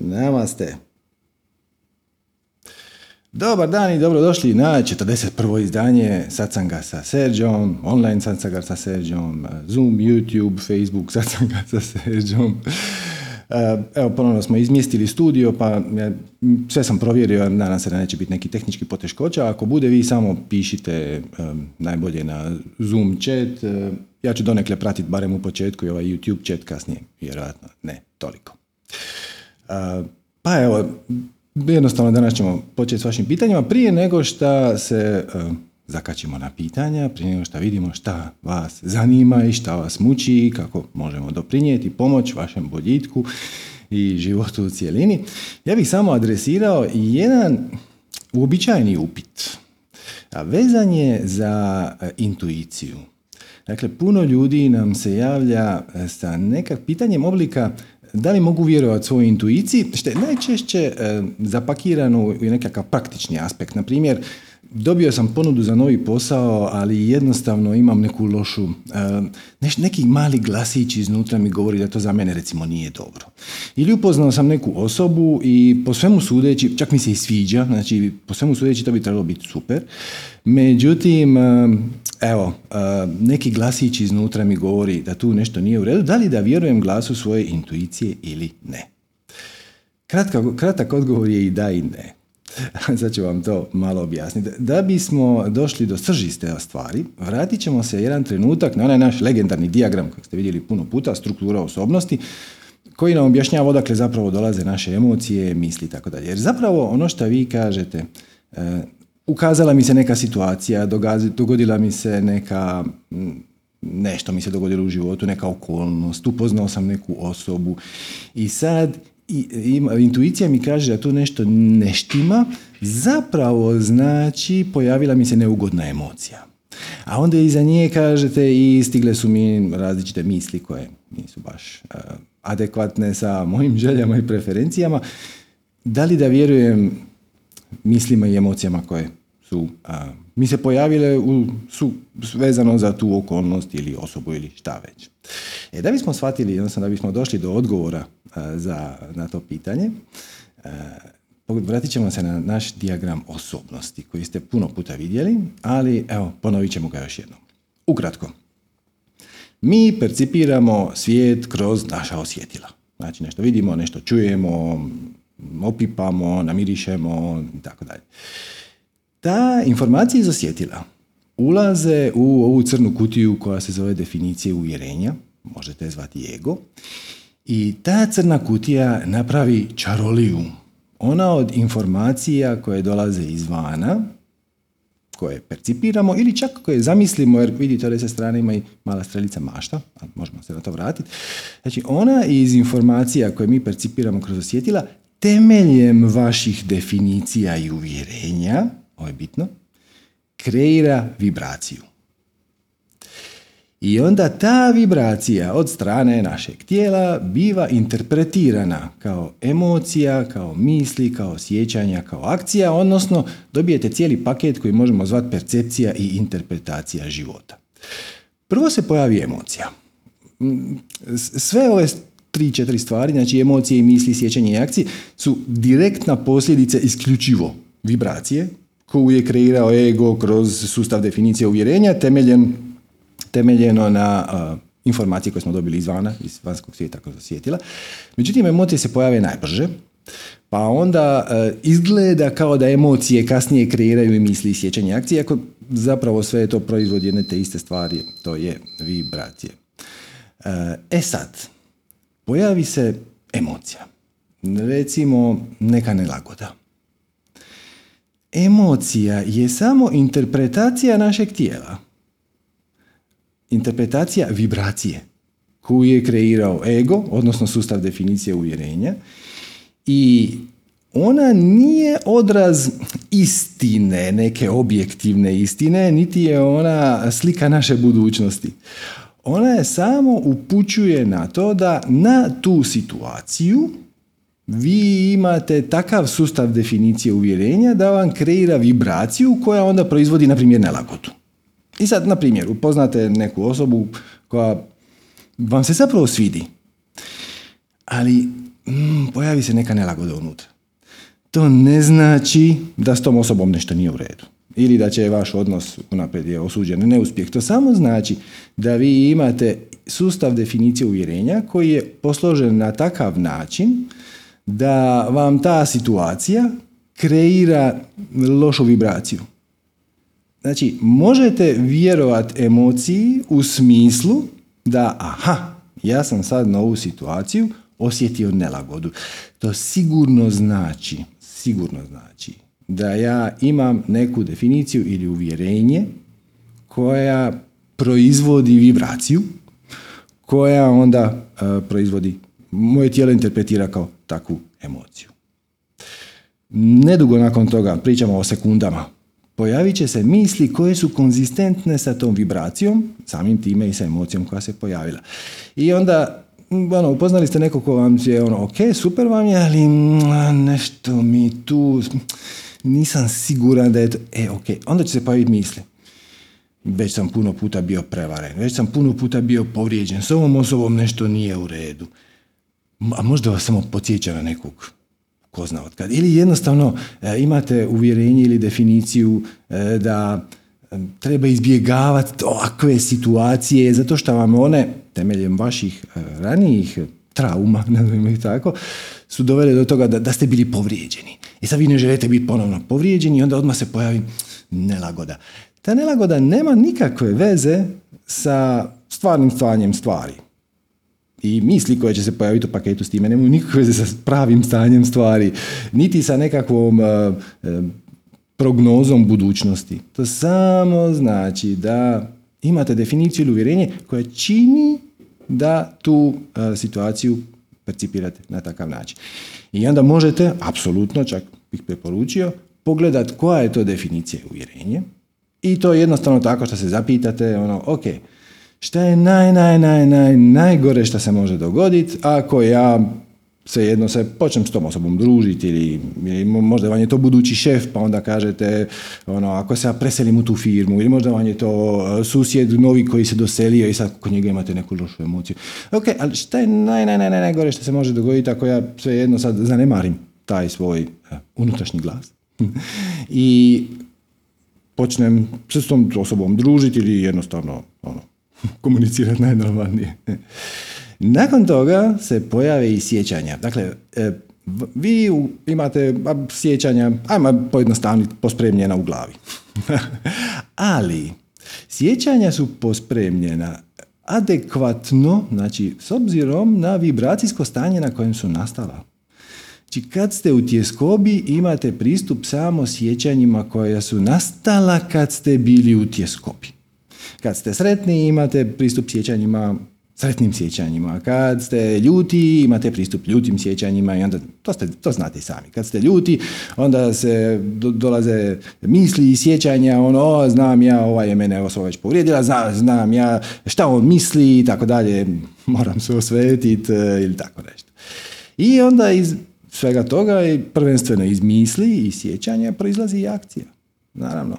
Namaste. Dobar dan i dobrodošli na 41. izdanje Satsanga sa Serđom, online Satsanga sa Serđom, Zoom, YouTube, Facebook Satsanga sa Serđom. Eh, evo, ponovno smo izmjestili studio, pa sve sam provjerio, nadam se da neće biti neki tehnički poteškoća. Ako bude, vi samo pišite najbolje na Zoom chat. Eh, ja ću donekle pratiti barem u početku i ovaj YouTube chat kasnije, vjerojatno ne toliko. Pa evo, jednostavno danas ćemo početi s vašim pitanjima. Prije nego što se zakačimo na pitanja, prije nego što vidimo šta vas zanima i šta vas muči, kako možemo doprinijeti, pomoć vašem boljitku i životu u cijelini. Ja bih samo adresirao jedan uobičajeni upit. A vezan je za e, intuiciju. Dakle, puno ljudi nam se javlja e, sa nekak pitanjem oblika da li mogu vjerovati svojoj intuiciji, što je najčešće e, zapakirano u nekakav praktični aspekt. Na primjer, dobio sam ponudu za novi posao, ali jednostavno imam neku lošu, uh, neki mali glasić iznutra mi govori da to za mene recimo nije dobro. Ili upoznao sam neku osobu i po svemu sudeći, čak mi se i sviđa, znači po svemu sudeći to bi trebalo biti super, međutim, evo, neki glasić iznutra mi govori da tu nešto nije u redu, da li da vjerujem glasu svoje intuicije ili ne? Kratka, kratak odgovor je i da i ne. Sad ću vam to malo objasniti. Da bismo došli do sržiste stvari, vratit ćemo se jedan trenutak na onaj naš legendarni dijagram koji ste vidjeli puno puta, struktura osobnosti, koji nam objašnjava odakle zapravo dolaze naše emocije, misli i tako dalje. Jer zapravo ono što vi kažete, e, ukazala mi se neka situacija, dogodila mi se neka nešto mi se dogodilo u životu, neka okolnost, upoznao sam neku osobu i sad i, intuicija mi kaže da tu nešto ne štima, zapravo znači pojavila mi se neugodna emocija. A onda iza nje kažete i stigle su mi različite misli koje nisu baš uh, adekvatne sa mojim željama i preferencijama. Da li da vjerujem mislima i emocijama koje su uh, mi se pojavile u, su vezano za tu okolnost ili osobu ili šta već. E, da bismo shvatili, jednostavno da bismo došli do odgovora za, na to pitanje, vratit ćemo se na naš dijagram osobnosti koji ste puno puta vidjeli, ali evo, ponovit ćemo ga još jednom. Ukratko, mi percipiramo svijet kroz naša osjetila. Znači nešto vidimo, nešto čujemo, opipamo, namirišemo i tako dalje. Ta informacija iz osjetila ulaze u ovu crnu kutiju koja se zove definicije uvjerenja, možete je zvati ego, i ta crna kutija napravi čaroliju. Ona od informacija koje dolaze izvana, koje percipiramo ili čak koje zamislimo, jer vidite ovdje sa strane ima i mala strelica mašta, možemo se na to vratiti. Znači ona iz informacija koje mi percipiramo kroz osjetila, temeljem vaših definicija i uvjerenja, ovo je bitno, kreira vibraciju. I onda ta vibracija od strane našeg tijela biva interpretirana kao emocija, kao misli, kao sjećanja, kao akcija, odnosno dobijete cijeli paket koji možemo zvati percepcija i interpretacija života. Prvo se pojavi emocija. Sve ove tri, četiri stvari, znači emocije, misli, sjećanje i akcije, su direktna posljedica isključivo vibracije koju je kreirao ego kroz sustav definicije uvjerenja temeljem temeljeno na uh, informacije koje smo dobili izvana, iz vanjskog svijeta kroz osjetila. Međutim, emocije se pojave najbrže, pa onda uh, izgleda kao da emocije kasnije kreiraju i misli i sjećanje akcije, ako zapravo sve je to proizvod jedne te iste stvari, to je vibracije. Uh, e sad, pojavi se emocija. Recimo, neka nelagoda. Emocija je samo interpretacija našeg tijela interpretacija vibracije koju je kreirao ego, odnosno sustav definicije uvjerenja i ona nije odraz istine, neke objektivne istine, niti je ona slika naše budućnosti. Ona je samo upućuje na to da na tu situaciju vi imate takav sustav definicije uvjerenja da vam kreira vibraciju koja onda proizvodi, na primjer, nelagodu. I sad, na primjer, upoznate neku osobu koja vam se zapravo svidi, ali mm, pojavi se neka nelagoda unutra. To ne znači da s tom osobom nešto nije u redu ili da će vaš odnos unaprijed je osuđen neuspjeh. To samo znači da vi imate sustav definicije uvjerenja koji je posložen na takav način da vam ta situacija kreira lošu vibraciju. Znači, možete vjerovati emociji u smislu da, aha, ja sam sad na ovu situaciju osjetio nelagodu. To sigurno znači, sigurno znači da ja imam neku definiciju ili uvjerenje koja proizvodi vibraciju, koja onda e, proizvodi, moje tijelo interpretira kao takvu emociju. Nedugo nakon toga, pričamo o sekundama, pojavit će se misli koje su konzistentne sa tom vibracijom, samim time i sa emocijom koja se pojavila. I onda ono, upoznali ste nekog ko vam je ono, ok, super vam je, ali nešto mi tu, nisam siguran da je to, e, ok, onda će se pojaviti misli. Već sam puno puta bio prevaren, već sam puno puta bio povrijeđen, s ovom osobom nešto nije u redu. A možda vas samo podsjeća na nekog ko zna od kad. Ili jednostavno e, imate uvjerenje ili definiciju e, da e, treba izbjegavati ovakve situacije zato što vam one temeljem vaših ranijih trauma, nazovimo ih tako, su dovele do toga da, da ste bili povrijeđeni. I sad vi ne želite biti ponovno povrijeđeni i onda odmah se pojavi nelagoda. Ta nelagoda nema nikakve veze sa stvarnim stanjem stvari. I misli koje će se pojaviti u paketu s time nemaju nikakve veze sa pravim stanjem stvari, niti sa nekakvom uh, prognozom budućnosti. To samo znači da imate definiciju ili uvjerenje koja čini da tu uh, situaciju percipirate na takav način. I onda možete, apsolutno, čak bih preporučio, pogledat koja je to definicija uvjerenje i to jednostavno tako što se zapitate, ono, ok, šta je naj, naj, naj, naj, najgore što se može dogoditi ako ja jedno se počnem s tom osobom družiti ili, ili, možda vam je to budući šef pa onda kažete ono, ako se ja preselim u tu firmu ili možda vam je to e, susjed novi koji se doselio i sad kod njega imate neku lošu emociju. Ok, ali šta je naj, naj, naj, najgore što se može dogoditi ako ja jedno sad zanemarim taj svoj uh, unutrašnji glas i počnem se s tom osobom družiti ili jednostavno ono, komunicirati najnormalnije. Nakon toga se pojave i sjećanja. Dakle, e, vi imate sjećanja, ajmo pojednostavniti, pospremljena u glavi. Ali, sjećanja su pospremljena adekvatno, znači s obzirom na vibracijsko stanje na kojem su nastala. Znači kad ste u tjeskobi imate pristup samo sjećanjima koja su nastala kad ste bili u tjeskobi. Kad ste sretni imate pristup sjećanjima sretnim sjećanjima. Kad ste ljuti, imate pristup ljutim sjećanjima i onda, to, ste, to znate i sami. Kad ste ljuti, onda se dolaze misli i sjećanja, ono, o, znam ja, ova je mene osoba već povrijedila, znam, znam ja šta on misli i tako dalje, moram se osvetiti e, ili tako nešto. I onda iz svega toga, prvenstveno iz misli i sjećanja, proizlazi i akcija. Naravno,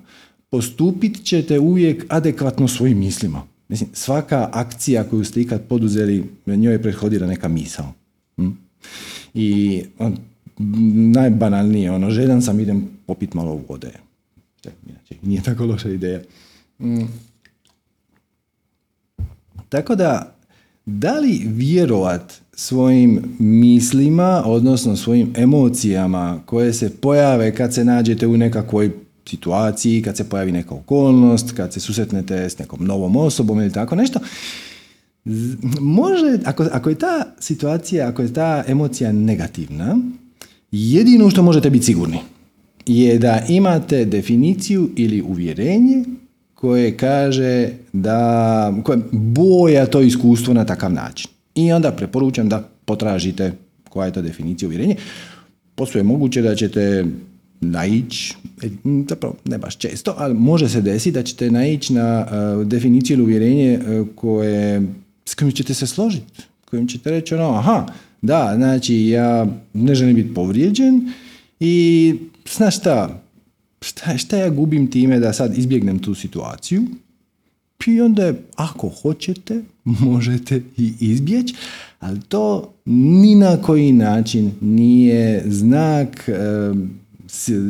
postupit ćete uvijek adekvatno svojim mislima. Mislim, svaka akcija koju ste ikad poduzeli, njoj je prethodila neka misao. Hm? I on, najbanalnije, ono, željan sam, idem popit malo vode. Nije tako loša ideja. Hm. Tako da, da li vjerovat svojim mislima, odnosno svojim emocijama koje se pojave kad se nađete u nekakvoj situaciji, kad se pojavi neka okolnost, kad se susretnete s nekom novom osobom ili tako nešto, može, ako, ako je ta situacija, ako je ta emocija negativna, jedino što možete biti sigurni je da imate definiciju ili uvjerenje koje kaže da koje boja to iskustvo na takav način. I onda preporučam da potražite koja je to definicija uvjerenja. Postoje moguće da ćete naići, e, zapravo ne baš često, ali može se desiti da ćete naići na uh, definiciju ili uvjerenje uh, koje, s kojim ćete se složiti, kojim ćete reći ono, aha, da, znači ja ne želim biti povrijeđen i znaš šta, šta, šta ja gubim time da sad izbjegnem tu situaciju? I onda ako hoćete možete i izbjeći, Ali to ni na koji način nije znak,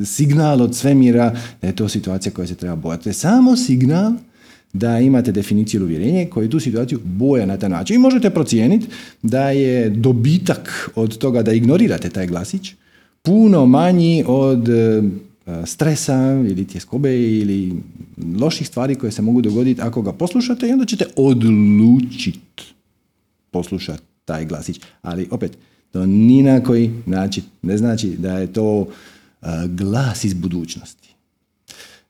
signal od svemira da je to situacija koja se treba bojati. To je samo signal da imate definiciju uvjerenje koje tu situaciju boja na taj način. I možete procijeniti da je dobitak od toga da ignorirate taj glasić puno manji od e, stresa ili tjeskobe ili loših stvari koje se mogu dogoditi ako ga poslušate i onda ćete odlučiti poslušati taj glasić. Ali opet, to ni na koji način ne znači da je to glas iz budućnosti.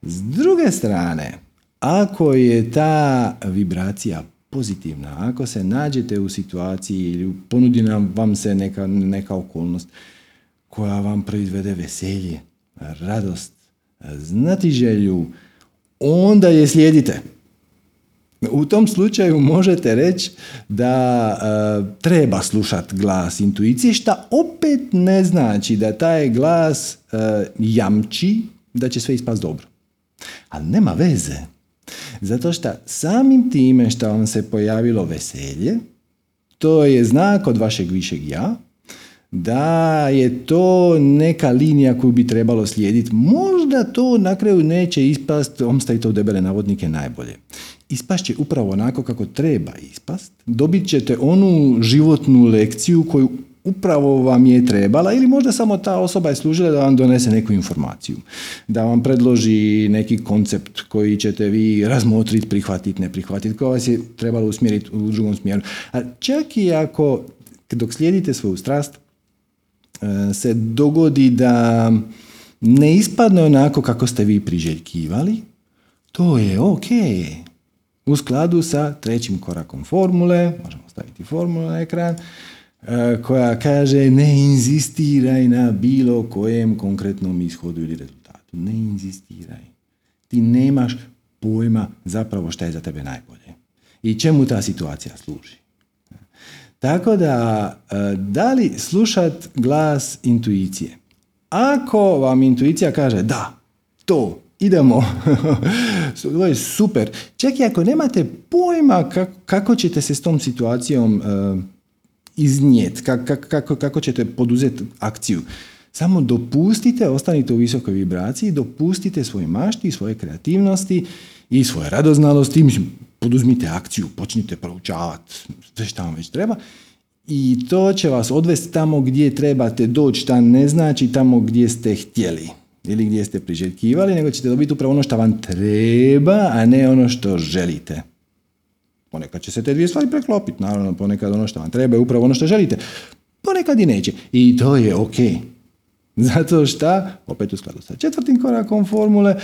S druge strane, ako je ta vibracija pozitivna, ako se nađete u situaciji ili ponudi nam vam se neka, neka okolnost koja vam proizvede veselje, radost, znati želju, onda je slijedite. U tom slučaju možete reći da e, treba slušati glas intuicije, šta opet ne znači da taj glas e, jamči da će sve ispast dobro. Ali nema veze. Zato što samim time što vam se pojavilo veselje, to je znak od vašeg višeg ja, da je to neka linija koju bi trebalo slijediti. Možda to na kraju neće ispast, stavite u debele navodnike, najbolje. Ispast će upravo onako kako treba ispast. Dobit ćete onu životnu lekciju koju upravo vam je trebala ili možda samo ta osoba je služila da vam donese neku informaciju, da vam predloži neki koncept koji ćete vi razmotriti, prihvatiti, ne prihvatiti, koja vas je trebalo usmjeriti u drugom smjeru. A čak i ako dok slijedite svoju strast e, se dogodi da ne ispadne onako kako ste vi priželjkivali, to je ok. U skladu sa trećim korakom formule, možemo staviti formulu na ekran, E, koja kaže ne inzistiraj na bilo kojem konkretnom ishodu ili rezultatu. Ne inzistiraj. Ti nemaš pojma zapravo šta je za tebe najbolje. I čemu ta situacija služi. Tako da, e, da li slušat glas intuicije? Ako vam intuicija kaže da, to, idemo, to je super. Čak i ako nemate pojma kako, ćete se s tom situacijom e, iznijet, kako, ćete poduzeti akciju. Samo dopustite, ostanite u visokoj vibraciji, dopustite svoje mašti, svoje kreativnosti i svoje radoznalosti, mislim, poduzmite akciju, počnite proučavati sve što vam već treba i to će vas odvesti tamo gdje trebate doći, šta ne znači tamo gdje ste htjeli ili gdje ste priželjkivali, nego ćete dobiti upravo ono što vam treba, a ne ono što želite. Ponekad će se te dvije stvari preklopiti, naravno ponekad ono što vam treba je upravo ono što želite. Ponekad i neće. I to je ok. Zato što, opet u skladu sa četvrtim korakom formule,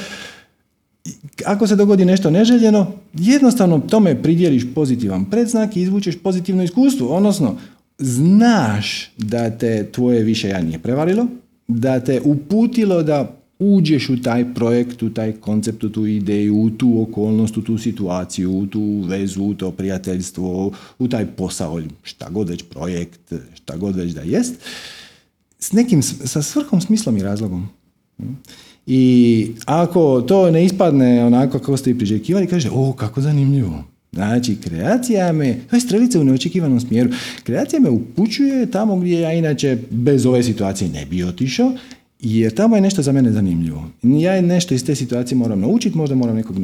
ako se dogodi nešto neželjeno, jednostavno tome pridjeliš pozitivan predznak i izvučeš pozitivno iskustvo. Odnosno, znaš da te tvoje više ja nije prevarilo, da te uputilo da uđeš u taj projekt, u taj koncept, u tu ideju, u tu okolnost, u tu situaciju, u tu vezu, u to prijateljstvo, u taj posao, šta god već projekt, šta god već da jest, s nekim, sa svrhom, smislom i razlogom. I ako to ne ispadne onako kako ste i priželjkivali, kaže, o, kako zanimljivo. Znači, kreacija me, to je strelica u neočekivanom smjeru, kreacija me upućuje tamo gdje ja inače bez ove situacije ne bi otišao jer tamo je nešto za mene zanimljivo. Ja nešto iz te situacije moram naučiti, možda moram nekog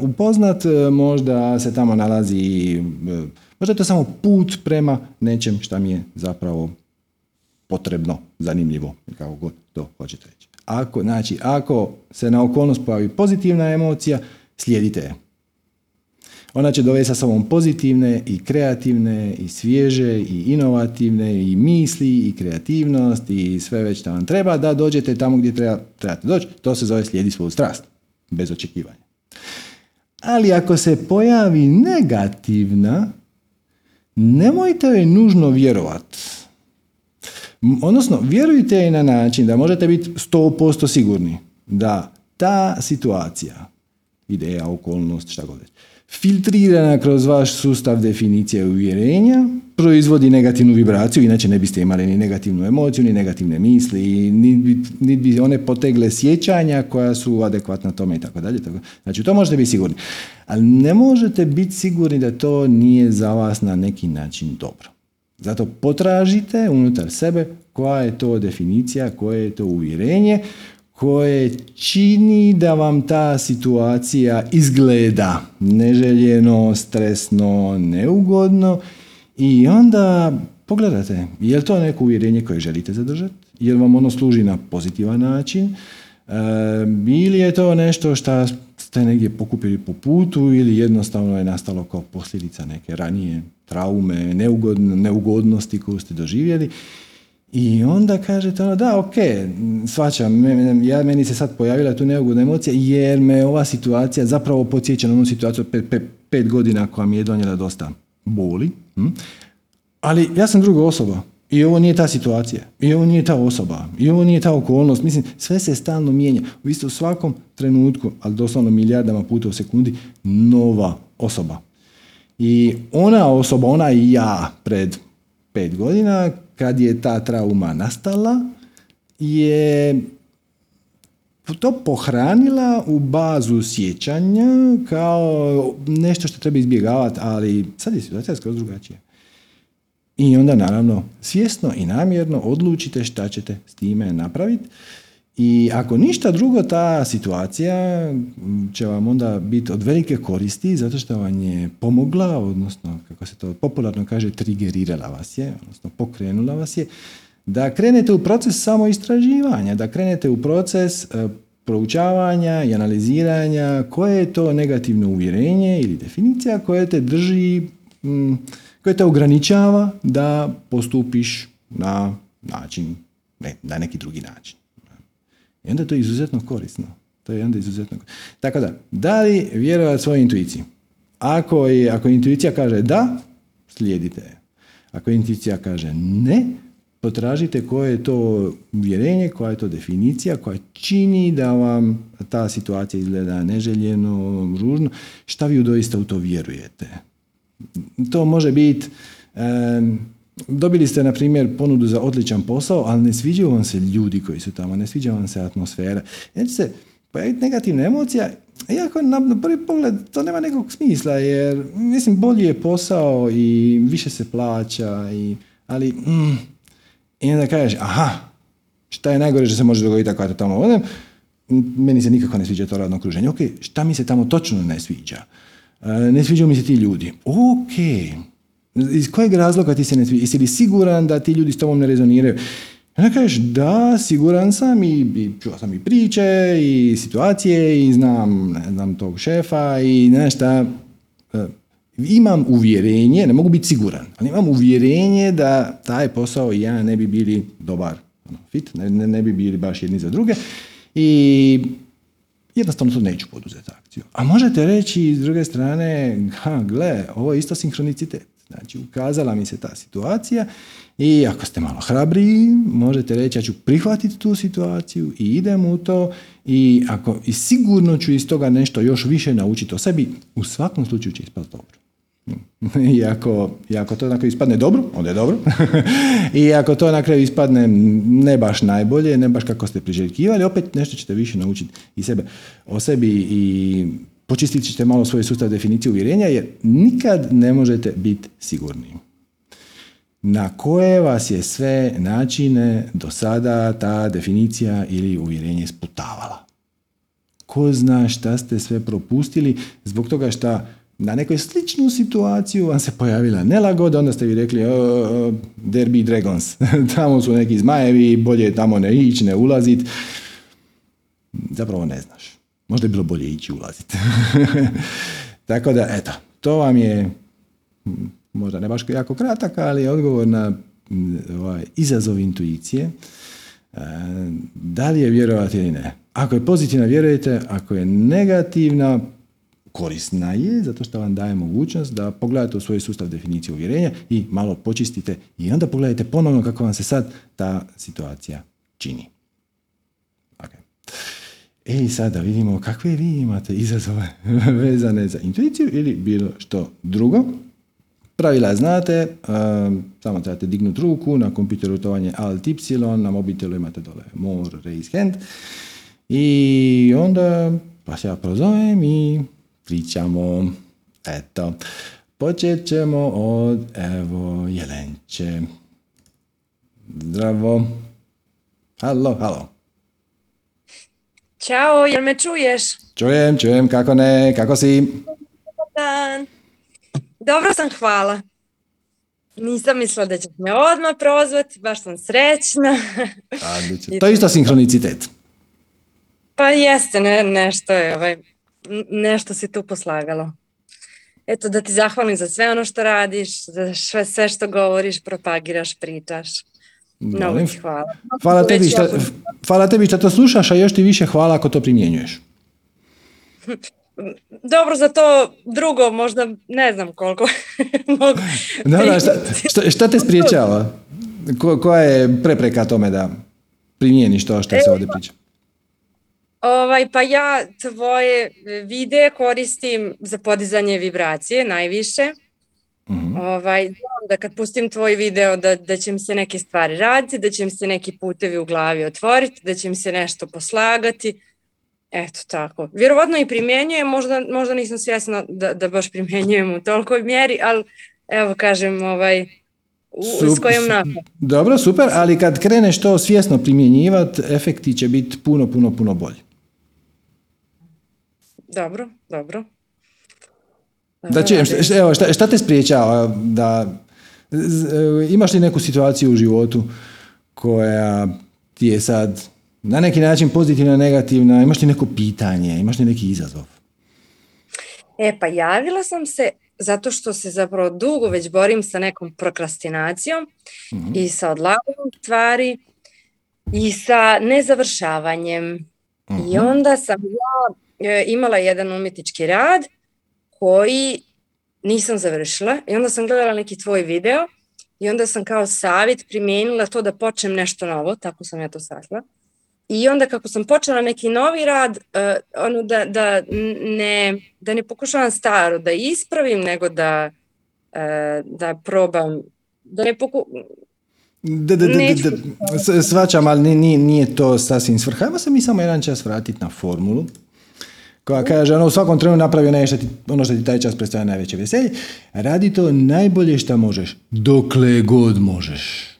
upoznat, e, možda se tamo nalazi, e, možda je to samo put prema nečem šta mi je zapravo potrebno, zanimljivo, kako god to hoćete reći. Ako, znači, ako se na okolnost pojavi pozitivna emocija, slijedite je. Ona će dovesti sa sobom pozitivne i kreativne i svježe i inovativne i misli i kreativnost i sve već što vam treba da dođete tamo gdje treba, trebate doći. To se zove slijedi svoju strast, bez očekivanja. Ali ako se pojavi negativna, nemojte joj nužno vjerovat. Odnosno, vjerujte je na način da možete biti 100% sigurni da ta situacija, ideja, okolnost, šta god filtrirana kroz vaš sustav definicije uvjerenja, proizvodi negativnu vibraciju, inače ne biste imali ni negativnu emociju, ni negativne misli, ni, bi one potegle sjećanja koja su adekvatna tome i tako dalje. Znači, to možete biti sigurni. Ali ne možete biti sigurni da to nije za vas na neki način dobro. Zato potražite unutar sebe koja je to definicija, koje je to uvjerenje koje čini da vam ta situacija izgleda neželjeno, stresno, neugodno. I onda pogledate, je li to neko uvjerenje koje želite zadržati, je li vam ono služi na pozitivan način, e, ili je to nešto što ste negdje pokupili po putu ili jednostavno je nastalo kao posljedica neke ranije traume, neugodnosti koju ste doživjeli i onda kažete ono, da, ok, svačam, ja, meni se sad pojavila tu neugodna emocija jer me ova situacija zapravo podsjeća na onu situaciju pet, pet, godina koja mi je donijela dosta boli. Hm? Ali ja sam druga osoba i ovo nije ta situacija, i ovo nije ta osoba, i ovo nije ta okolnost. Mislim, sve se stalno mijenja. Vi ste u svakom trenutku, ali doslovno milijardama puta u sekundi, nova osoba. I ona osoba, ona i ja pred pet godina, kad je ta trauma nastala, je to pohranila u bazu sjećanja kao nešto što treba izbjegavati, ali sad je situacija skroz drugačija. I onda naravno svjesno i namjerno odlučite šta ćete s time napraviti. I ako ništa drugo, ta situacija će vam onda biti od velike koristi zato što vam je pomogla, odnosno kako se to popularno kaže, trigerirala vas je, odnosno pokrenula vas je, da krenete u proces samoistraživanja, da krenete u proces e, proučavanja i analiziranja koje je to negativno uvjerenje ili definicija koje te drži, koje te ograničava da postupiš na način, ne, na neki drugi način. I onda je to izuzetno korisno. To je onda izuzetno Tako da, da li vjerovati svojoj intuiciji? Ako, je, ako intuicija kaže da, slijedite je. Ako intuicija kaže ne, potražite koje je to uvjerenje, koja je to definicija koja čini da vam ta situacija izgleda neželjeno, ružno, šta vi doista u to vjerujete. To može biti Dobili ste, na primjer, ponudu za odličan posao, ali ne sviđaju vam se ljudi koji su tamo, ne sviđa vam se atmosfera. Neće se pojaviti negativna emocija, iako na prvi pogled to nema nekog smisla, jer mislim bolji je posao i više se plaća, i, ali mm, i onda kažeš, aha, šta je najgore što se može dogoditi ako ja tamo odem, meni se nikako ne sviđa to radno okruženje. Ok, šta mi se tamo točno ne sviđa? E, ne sviđaju mi se ti ljudi. Ok, iz kojeg razloga ti se ne sviđa? Jesi li siguran da ti ljudi s tobom ne rezoniraju? Onda kažeš, da, siguran sam i, i čuo sam i priče i situacije i znam, ne znam tog šefa i nešto. E, imam uvjerenje, ne mogu biti siguran, ali imam uvjerenje da taj posao i ja ne bi bili dobar ono, fit, ne, ne, bi bili baš jedni za druge i jednostavno to neću poduzeti akciju. A možete reći s druge strane, ha, gle, ovo je isto sinkronicitet. Znači, ukazala mi se ta situacija i ako ste malo hrabriji, možete reći ja ću prihvatiti tu situaciju i idem u to i, ako, i sigurno ću iz toga nešto još više naučiti o sebi, u svakom slučaju će ispati dobro. I ako, i ako to na kraju ispadne dobro, onda je dobro. I ako to na kraju ispadne ne baš najbolje, ne baš kako ste priželjkivali, opet nešto ćete više naučiti i sebe, o sebi i počistit ćete malo svoj sustav definicije uvjerenja jer nikad ne možete biti sigurni. Na koje vas je sve načine do sada ta definicija ili uvjerenje sputavala? Ko zna šta ste sve propustili zbog toga što na nekoj sličnu situaciju vam se pojavila nelagoda, onda ste vi rekli derby dragons, tamo su neki zmajevi, bolje tamo ne ići, ne ulazit. Zapravo ne znaš. Možda je bilo bolje ići ulaziti. Tako da, eto, to vam je možda ne baš jako kratak, ali je odgovor na ovaj, izazov intuicije. E, da li je vjerovati ili ne? Ako je pozitivna, vjerujete. Ako je negativna, korisna je, zato što vam daje mogućnost da pogledate u svoj sustav definicije uvjerenja i malo počistite i onda pogledajte ponovno kako vam se sad ta situacija čini. E sad da vidimo kakve vi imate izazove vezane za intuiciju ili bilo što drugo. Pravila znate, um, samo trebate dignuti ruku, na kompjuteru to je Alt Y, na mobitelu imate dole More, Raise Hand. I onda vas ja prozovem i pričamo. Eto. Počet ćemo od, evo, Jelenče. Zdravo. Halo, halo. Ćao, jel me čuješ? Čujem, čujem, kako ne, kako si? Dan. Dobro sam, hvala. Nisam mislila da ćeš me odmah prozvati, baš sam srećna. Odlično. To je isto sinkronicitet. Pa jeste, ne, nešto je, ovaj, nešto si tu poslagalo. Eto, da ti zahvalim za sve ono što radiš, za sve, sve što govoriš, propagiraš, pričaš. Molim. ti hvala. Hvala tebi, hvala tebi što to slušaš, a još ti više hvala ako to primjenjuješ. Dobro, za to drugo možda ne znam koliko mogu Dobro, šta, šta, šta te spriječava? Ko, koja je prepreka tome da primijeniš to što se ovdje priča? Ovaj, pa ja tvoje videe koristim za podizanje vibracije najviše. Mhm. Ovaj, da kad pustim tvoj video da, da će mi se neke stvari raditi, da će mi se neki putevi u glavi otvoriti, da će mi se nešto poslagati. Eto tako. Vjerovatno i primjenjujem, možda, možda nisam svjesna da, da baš primjenjujem u tolikoj mjeri, ali evo kažem ovaj, u, s Sup- kojom napad. Dobro, super, ali kad kreneš to svjesno primjenjivati, efekti će biti puno, puno, puno bolji. Dobro, dobro. Da čujem, šta, evo, šta, šta te spriječava da, imaš li neku situaciju u životu koja ti je sad na neki način pozitivna, negativna, imaš li neko pitanje, imaš li neki izazov? E pa javila sam se zato što se zapravo dugo već borim sa nekom prokrastinacijom i sa odlaganjem stvari i sa nezavršavanjem. I onda sam ja e, imala jedan umjetnički rad koji nisam završila i onda sam gledala neki tvoj video i onda sam kao savjet primijenila to da počnem nešto novo, tako sam ja to shvatila. I onda kako sam počela neki novi rad, eh, ono da, da ne, da ne pokušavam staro da ispravim, nego da, eh, da probam, da ne poku... Da, da, da, da, da, svačam, ali ni- nije, nije to sasvim svrha. Ajmo se mi samo jedan čas vratiti na formulu koja kaže, ono, u svakom trenu napravi nešto ti, ono što ti taj čas predstavlja najveće veselje. Radi to najbolje što možeš, dokle god možeš.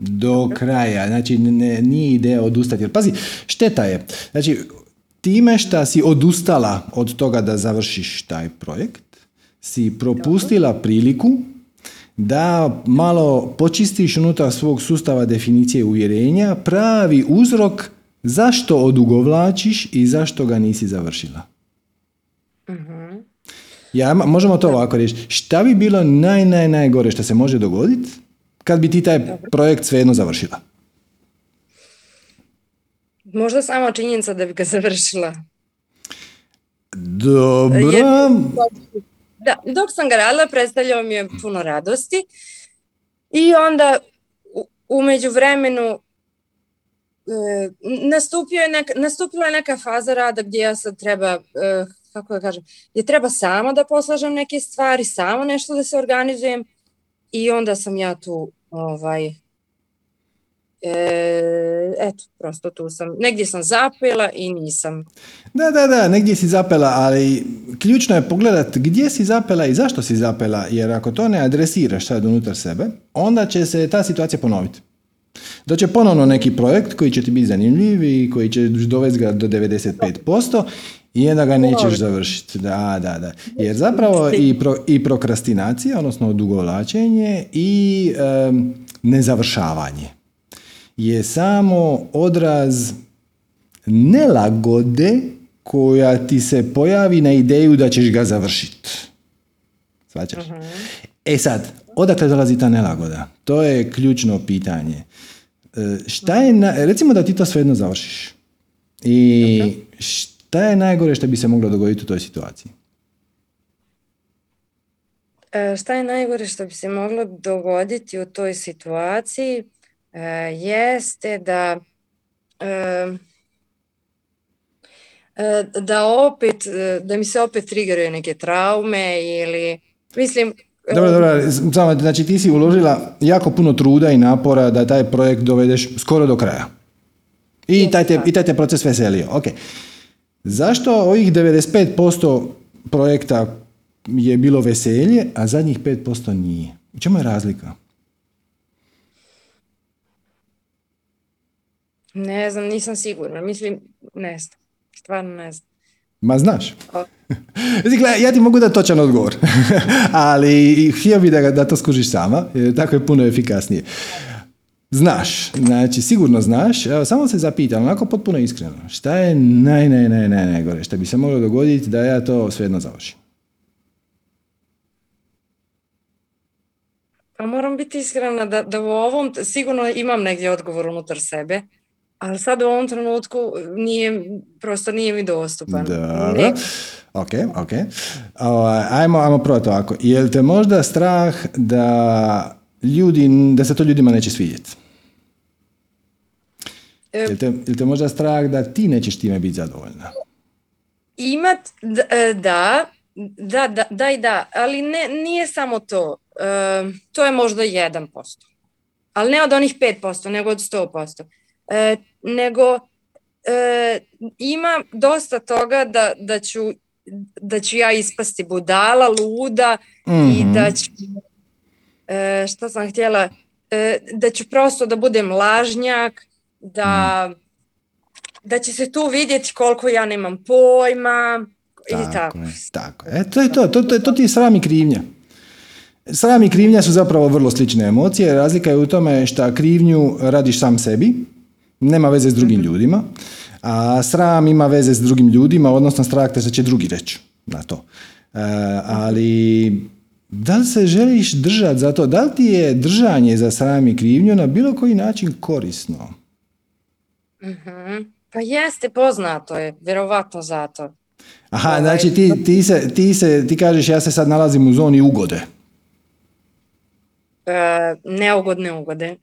Do kraja. Znači, ne, nije ideja odustati. Jer pazi, šteta je. Znači, time što si odustala od toga da završiš taj projekt, si propustila priliku da malo počistiš unutar svog sustava definicije uvjerenja pravi uzrok zašto odugovlačiš i zašto ga nisi završila. Ja, ma- možemo to ovako riješiti. Šta bi bilo naj, naj, najgore što se može dogoditi kad bi ti taj projekt svejedno završila? Možda sama činjenica da bi ga završila. Dobro. Da, dok sam ga radila, predstavljao mi je puno radosti. I onda u, međuvremenu nastupio je neka, nastupila je neka faza rada gdje ja sad treba, e, kako da kažem, gdje treba sama da poslažem neke stvari, samo nešto da se organizujem i onda sam ja tu ovaj, e, eto, prosto tu sam, negdje sam zapela i nisam. Da, da, da, negdje si zapela, ali ključno je pogledat gdje si zapela i zašto si zapela, jer ako to ne adresiraš sad unutar sebe, onda će se ta situacija ponoviti. Doće ponovno neki projekt koji će ti biti zanimljiv i koji će dovesti ga do 95% i onda ga nećeš završiti. Da, da, da. Jer zapravo i, pro, i prokrastinacija, odnosno odugovlačenje i em, nezavršavanje je samo odraz nelagode koja ti se pojavi na ideju da ćeš ga završiti. Svaćaš? E sad, odakle dolazi ta nelagoda? To je ključno pitanje. E, Šta je, na, recimo da ti to svejedno završiš. I šta je najgore što bi se moglo dogoditi u toj situaciji? E, šta je najgore što bi se moglo dogoditi u toj situaciji e, jeste da e, da opet, da mi se opet triggeruje neke traume ili, mislim, Dobro, dobro, samo, znači ti si uložila jako puno truda i napora da taj projekt dovedeš skoro do kraja. I taj te, i taj te proces veselio. Ok. Zašto ovih 95% projekta je bilo veselje, a zadnjih 5% nije. U čemu je razlika? Ne znam, nisam sigurna. Mislim, ne znam. Stvarno ne znam. Ma znaš. ja ti mogu da točan odgovor, ali htio bi da, da to skužiš sama, jer tako je puno efikasnije. Znaš, znači sigurno znaš, evo samo se zapitam, onako potpuno iskreno, šta je naj, naj, naj, naj, najgore, šta bi se moglo dogoditi da ja to svejedno završim? Pa moram biti iskrena da, da u ovom sigurno imam negdje odgovor unutar sebe, ali sad u ovom trenutku nije, prosto nije mi dostupan. Dobro. Ok, ok. ajmo, ajmo probati ovako. Je li te možda strah da ljudi, da se to ljudima neće svidjeti? E, je li te, je te možda strah da ti nećeš time biti zadovoljna? Imat, e, da, da, da, da i da, ali ne, nije samo to. E, to je možda 1%. Ali ne od onih 5%, nego od 100%. E, nego e, ima dosta toga da, da, ću, da ću ja ispasti budala, luda i mhm. da ću, e, što sam htjela, e, da ću prosto da budem lažnjak, da, mm. da će se tu vidjeti koliko ja nemam pojma tako i tako. Je, tako. E, to je to, to, to, to ti je sram i krivnja. Sram i krivnja su zapravo vrlo slične emocije. Razlika je u tome što krivnju radiš sam sebi, nema veze s drugim mhm. ljudima, a sram ima veze s drugim ljudima, odnosno strah te će drugi reći na to. E, ali da li se želiš držati za to? Da li ti je držanje za sram i krivnju na bilo koji način korisno? uh Pa jeste, poznato je, vjerovatno zato. Aha, ovaj, znači ti, ti, se, ti, se, ti kažeš ja se sad nalazim u zoni ugode. E, neugodne ugode.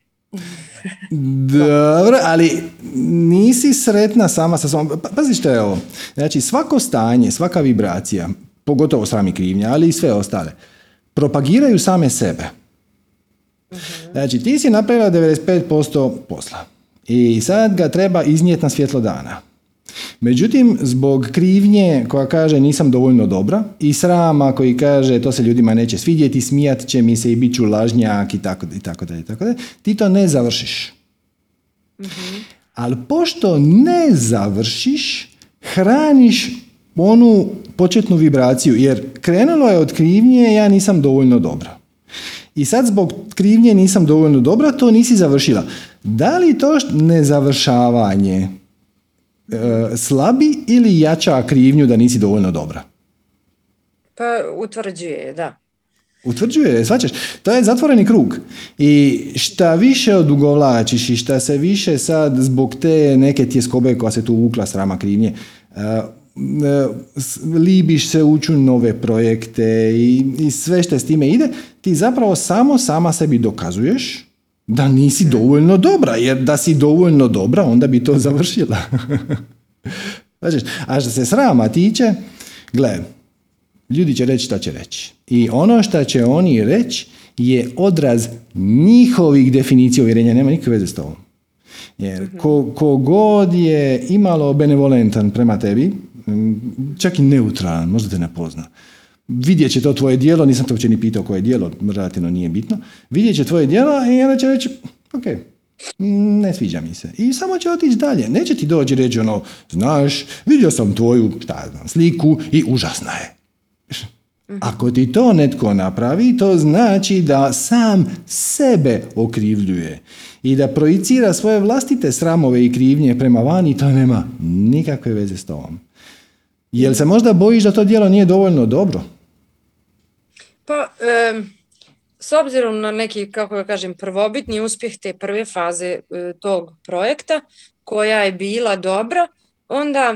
Dobro, ali nisi sretna sama sa sobom. Pa, pazi što je ovo. Znači, svako stanje, svaka vibracija, pogotovo srami krivnja, ali i sve ostale, propagiraju same sebe. Znači, ti si napravila 95% posla i sad ga treba iznijeti na svjetlo dana. Međutim, zbog krivnje koja kaže nisam dovoljno dobra i srama koji kaže to se ljudima neće svidjeti, smijat će mi se i bit ću lažnjak i tako i tako da i tako da, ti to ne završiš. mm Ali pošto ne završiš, hraniš onu početnu vibraciju, jer krenulo je od krivnje, ja nisam dovoljno dobra. I sad zbog krivnje nisam dovoljno dobra, to nisi završila. Da li to nezavršavanje slabi ili jača krivnju da nisi dovoljno dobra? Pa utvrđuje, da. Utvrđuje, svačaš, to je zatvoreni krug. I šta više odugovlačiš i šta se više sad zbog te neke tjeskobe koja se tu uvukla srama krivnje, uh, libiš se ući u nove projekte i, i sve što s time ide, ti zapravo samo sama sebi dokazuješ da nisi dovoljno dobra, jer da si dovoljno dobra, onda bi to završila. znači, a što se srama tiče, gle, ljudi će reći šta će reći. I ono što će oni reći je odraz njihovih definicija uvjerenja, nema nikakve veze s tobom. Jer ko, ko god je imalo benevolentan prema tebi, čak i neutralan, možda te ne pozna, vidjet će to tvoje dijelo, nisam te uopće ni pitao koje dijelo, relativno nije bitno, vidjet će tvoje dijelo i onda će reći, ok, ne sviđa mi se. I samo će otići dalje. Neće ti doći reći ono, znaš, vidio sam tvoju šta znam, sliku i užasna je. Ako ti to netko napravi, to znači da sam sebe okrivljuje i da projicira svoje vlastite sramove i krivnje prema vani, to nema nikakve veze s tobom. Jel se možda bojiš da to djelo nije dovoljno dobro? Pa, s obzirom na neki, kako da kažem, prvobitni uspjeh te prve faze e, tog projekta, koja je bila dobra, onda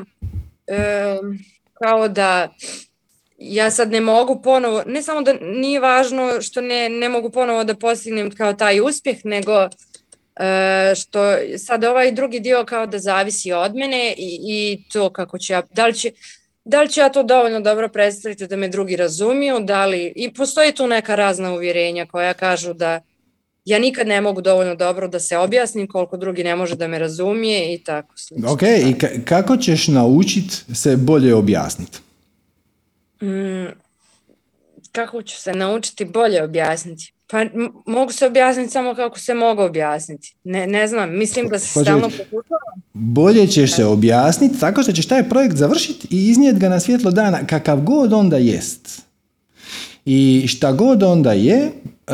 kao da ja sad ne mogu ponovo, ne samo da nije važno što ne, ne mogu ponovo da postignem kao taj uspjeh, nego e, što sad ovaj drugi dio kao da zavisi od mene i, i to kako će ja, da li će, da li ću ja to dovoljno dobro predstaviti da me drugi razumiju, da li, i postoji tu neka razna uvjerenja koja kažu da ja nikad ne mogu dovoljno dobro da se objasnim koliko drugi ne može da me razumije i tako slično. Ok, i kako ćeš naučiti se bolje objasniti? Mm, kako ću se naučiti bolje objasniti? Pa mogu se objasniti samo kako se mogu objasniti. Ne, ne znam, mislim da se stalno pokušavam. Bolje ćeš se objasniti tako što ćeš taj projekt završiti i iznijeti ga na svjetlo dana kakav god onda jest. I šta god onda je, uh,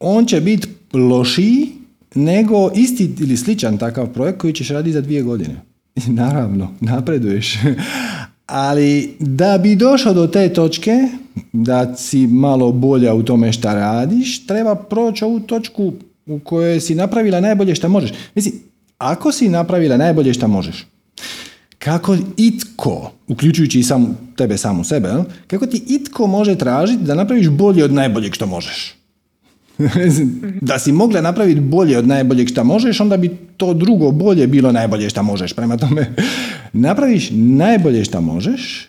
on će biti lošiji nego isti ili sličan takav projekt koji ćeš raditi za dvije godine. Naravno, napreduješ. Ali da bi došao do te točke, da si malo bolja u tome šta radiš, treba proći ovu točku u kojoj si napravila najbolje šta možeš. Mislim, ako si napravila najbolje šta možeš, kako itko, uključujući i sam, tebe samu sebe, kako ti itko može tražiti da napraviš bolje od najboljeg što možeš? da si mogla napraviti bolje od najboljeg šta možeš, onda bi to drugo bolje bilo najbolje šta možeš. Prema tome, napraviš najbolje šta možeš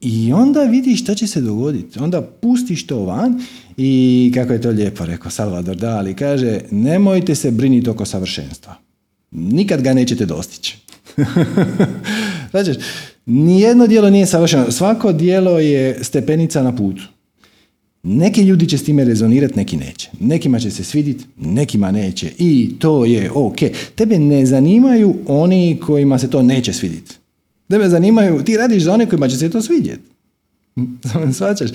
i onda vidiš šta će se dogoditi. Onda pustiš to van i kako je to lijepo rekao Salvador Dali, kaže nemojte se briniti oko savršenstva. Nikad ga nećete dostići. znači, nijedno dijelo nije savršeno. Svako dijelo je stepenica na putu. Neki ljudi će s time rezonirati, neki neće. Nekima će se svidjeti, nekima neće. I to je ok. Tebe ne zanimaju oni kojima se to neće svidjeti. Tebe zanimaju, ti radiš za one kojima će se to svidjeti. Svačaš?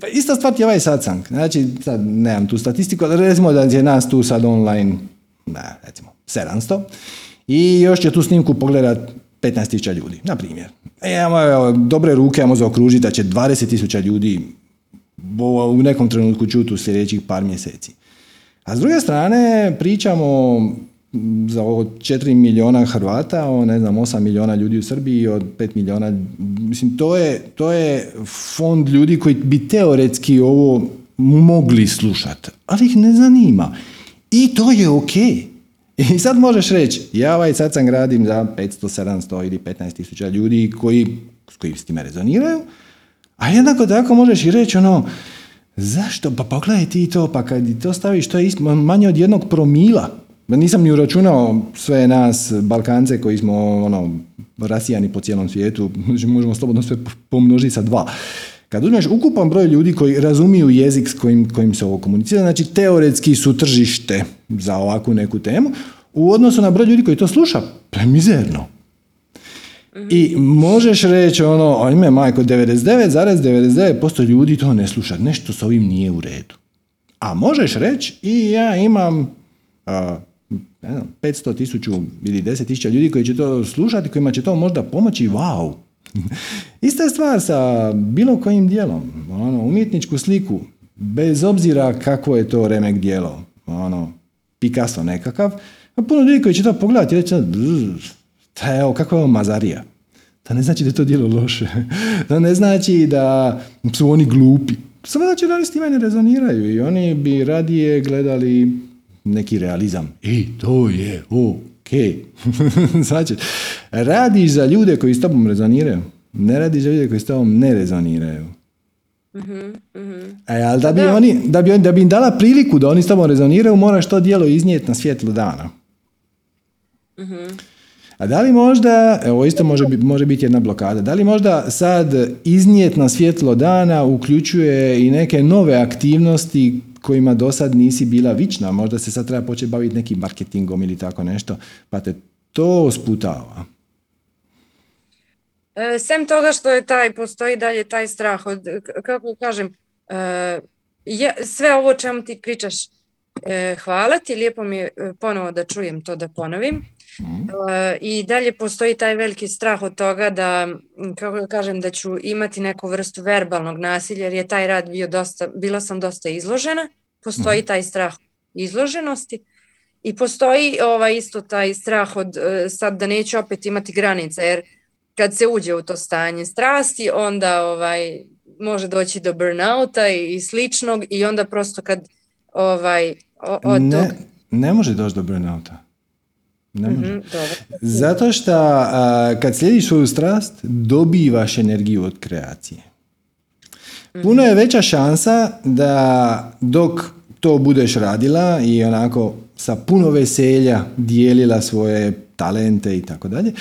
Pa ista stvar ti je ovaj satsang. Znači, sad nemam tu statistiku, ali recimo da je nas tu sad online, ne, recimo, 700 i još će tu snimku pogledat 15.000 ljudi, na primjer. E, dobre ruke, ajmo zaokružiti da će 20.000 ljudi u nekom trenutku čuti u sljedećih par mjeseci. A s druge strane pričamo za o 4 milijuna Hrvata, o ne znam 8 milijuna ljudi u Srbiji, od 5 milijuna, mislim to je, to je fond ljudi koji bi teoretski ovo mogli slušati, ali ih ne zanima. I to je ok. I sad možeš reći, ja ovaj sad sam gradim za 500, 700 ili 15 tisuća ljudi koji, koji s time rezoniraju, a jednako tako možeš i reći ono, zašto? Pa pogledaj ti to, pa kad to staviš, to je manje od jednog promila. Nisam ni uračunao sve nas, Balkance, koji smo ono, rasijani po cijelom svijetu, znači, možemo slobodno sve pomnožiti sa dva. Kad uzmeš ukupan broj ljudi koji razumiju jezik s kojim, kojim se ovo komunicira, znači teoretski su tržište za ovakvu neku temu, u odnosu na broj ljudi koji to sluša, premizerno. I možeš reći ono, ajme majko, 99,99% ljudi to ne sluša, nešto s ovim nije u redu. A možeš reći i ja imam uh, ne znam, 500 tisuću ili 10 tisuća ljudi koji će to slušati, kojima će to možda pomoći, wow. Ista je stvar sa bilo kojim dijelom. Ono, umjetničku sliku, bez obzira kako je to remek dijelo, ono, Picasso nekakav, a puno ljudi koji će to pogledati i reći, ta evo, kakva je ovo mazarija. To ne znači da je to djelo loše. To ne znači da su oni glupi. Samo znači da oni s time ne rezoniraju i oni bi radije gledali neki realizam. I to je ok. znači, radiš za ljude koji s tobom rezoniraju. Ne radiš za ljude koji s tobom ne rezoniraju. mm E, ali da bi, Oni, da, bi, da bi im dala priliku da oni s tobom rezoniraju, moraš to djelo iznijeti na svjetlo dana. mm a da li možda, evo isto može, može biti jedna blokada, da li možda sad iznijet na svjetlo dana uključuje i neke nove aktivnosti kojima do sad nisi bila vična, možda se sad treba početi baviti nekim marketingom ili tako nešto, pa te to sputava. E, sem toga što je taj, postoji dalje taj strah od, kako kažem, e, sve ovo čemu ti pričaš, e, hvala ti, lijepo mi je ponovo da čujem to da ponovim. Mhm. I dalje postoji taj veliki strah od toga da, kako kažem, da ću imati neku vrstu verbalnog nasilja jer je taj rad bio dosta, bila sam dosta izložena. Postoji mhm. taj strah izloženosti i postoji ovaj isto taj strah od e, sad da neću opet imati granice jer kad se uđe u to stanje strasti onda ovaj može doći do burnouta i, i sličnog i onda prosto kad ovaj od ne, ne može doći do burnouta. Ne može. Mhm, Zato što kad slijediš svoju strast, dobivaš energiju od kreacije. Puno je veća šansa da dok to budeš radila i onako sa puno veselja dijelila svoje talente i tako dalje,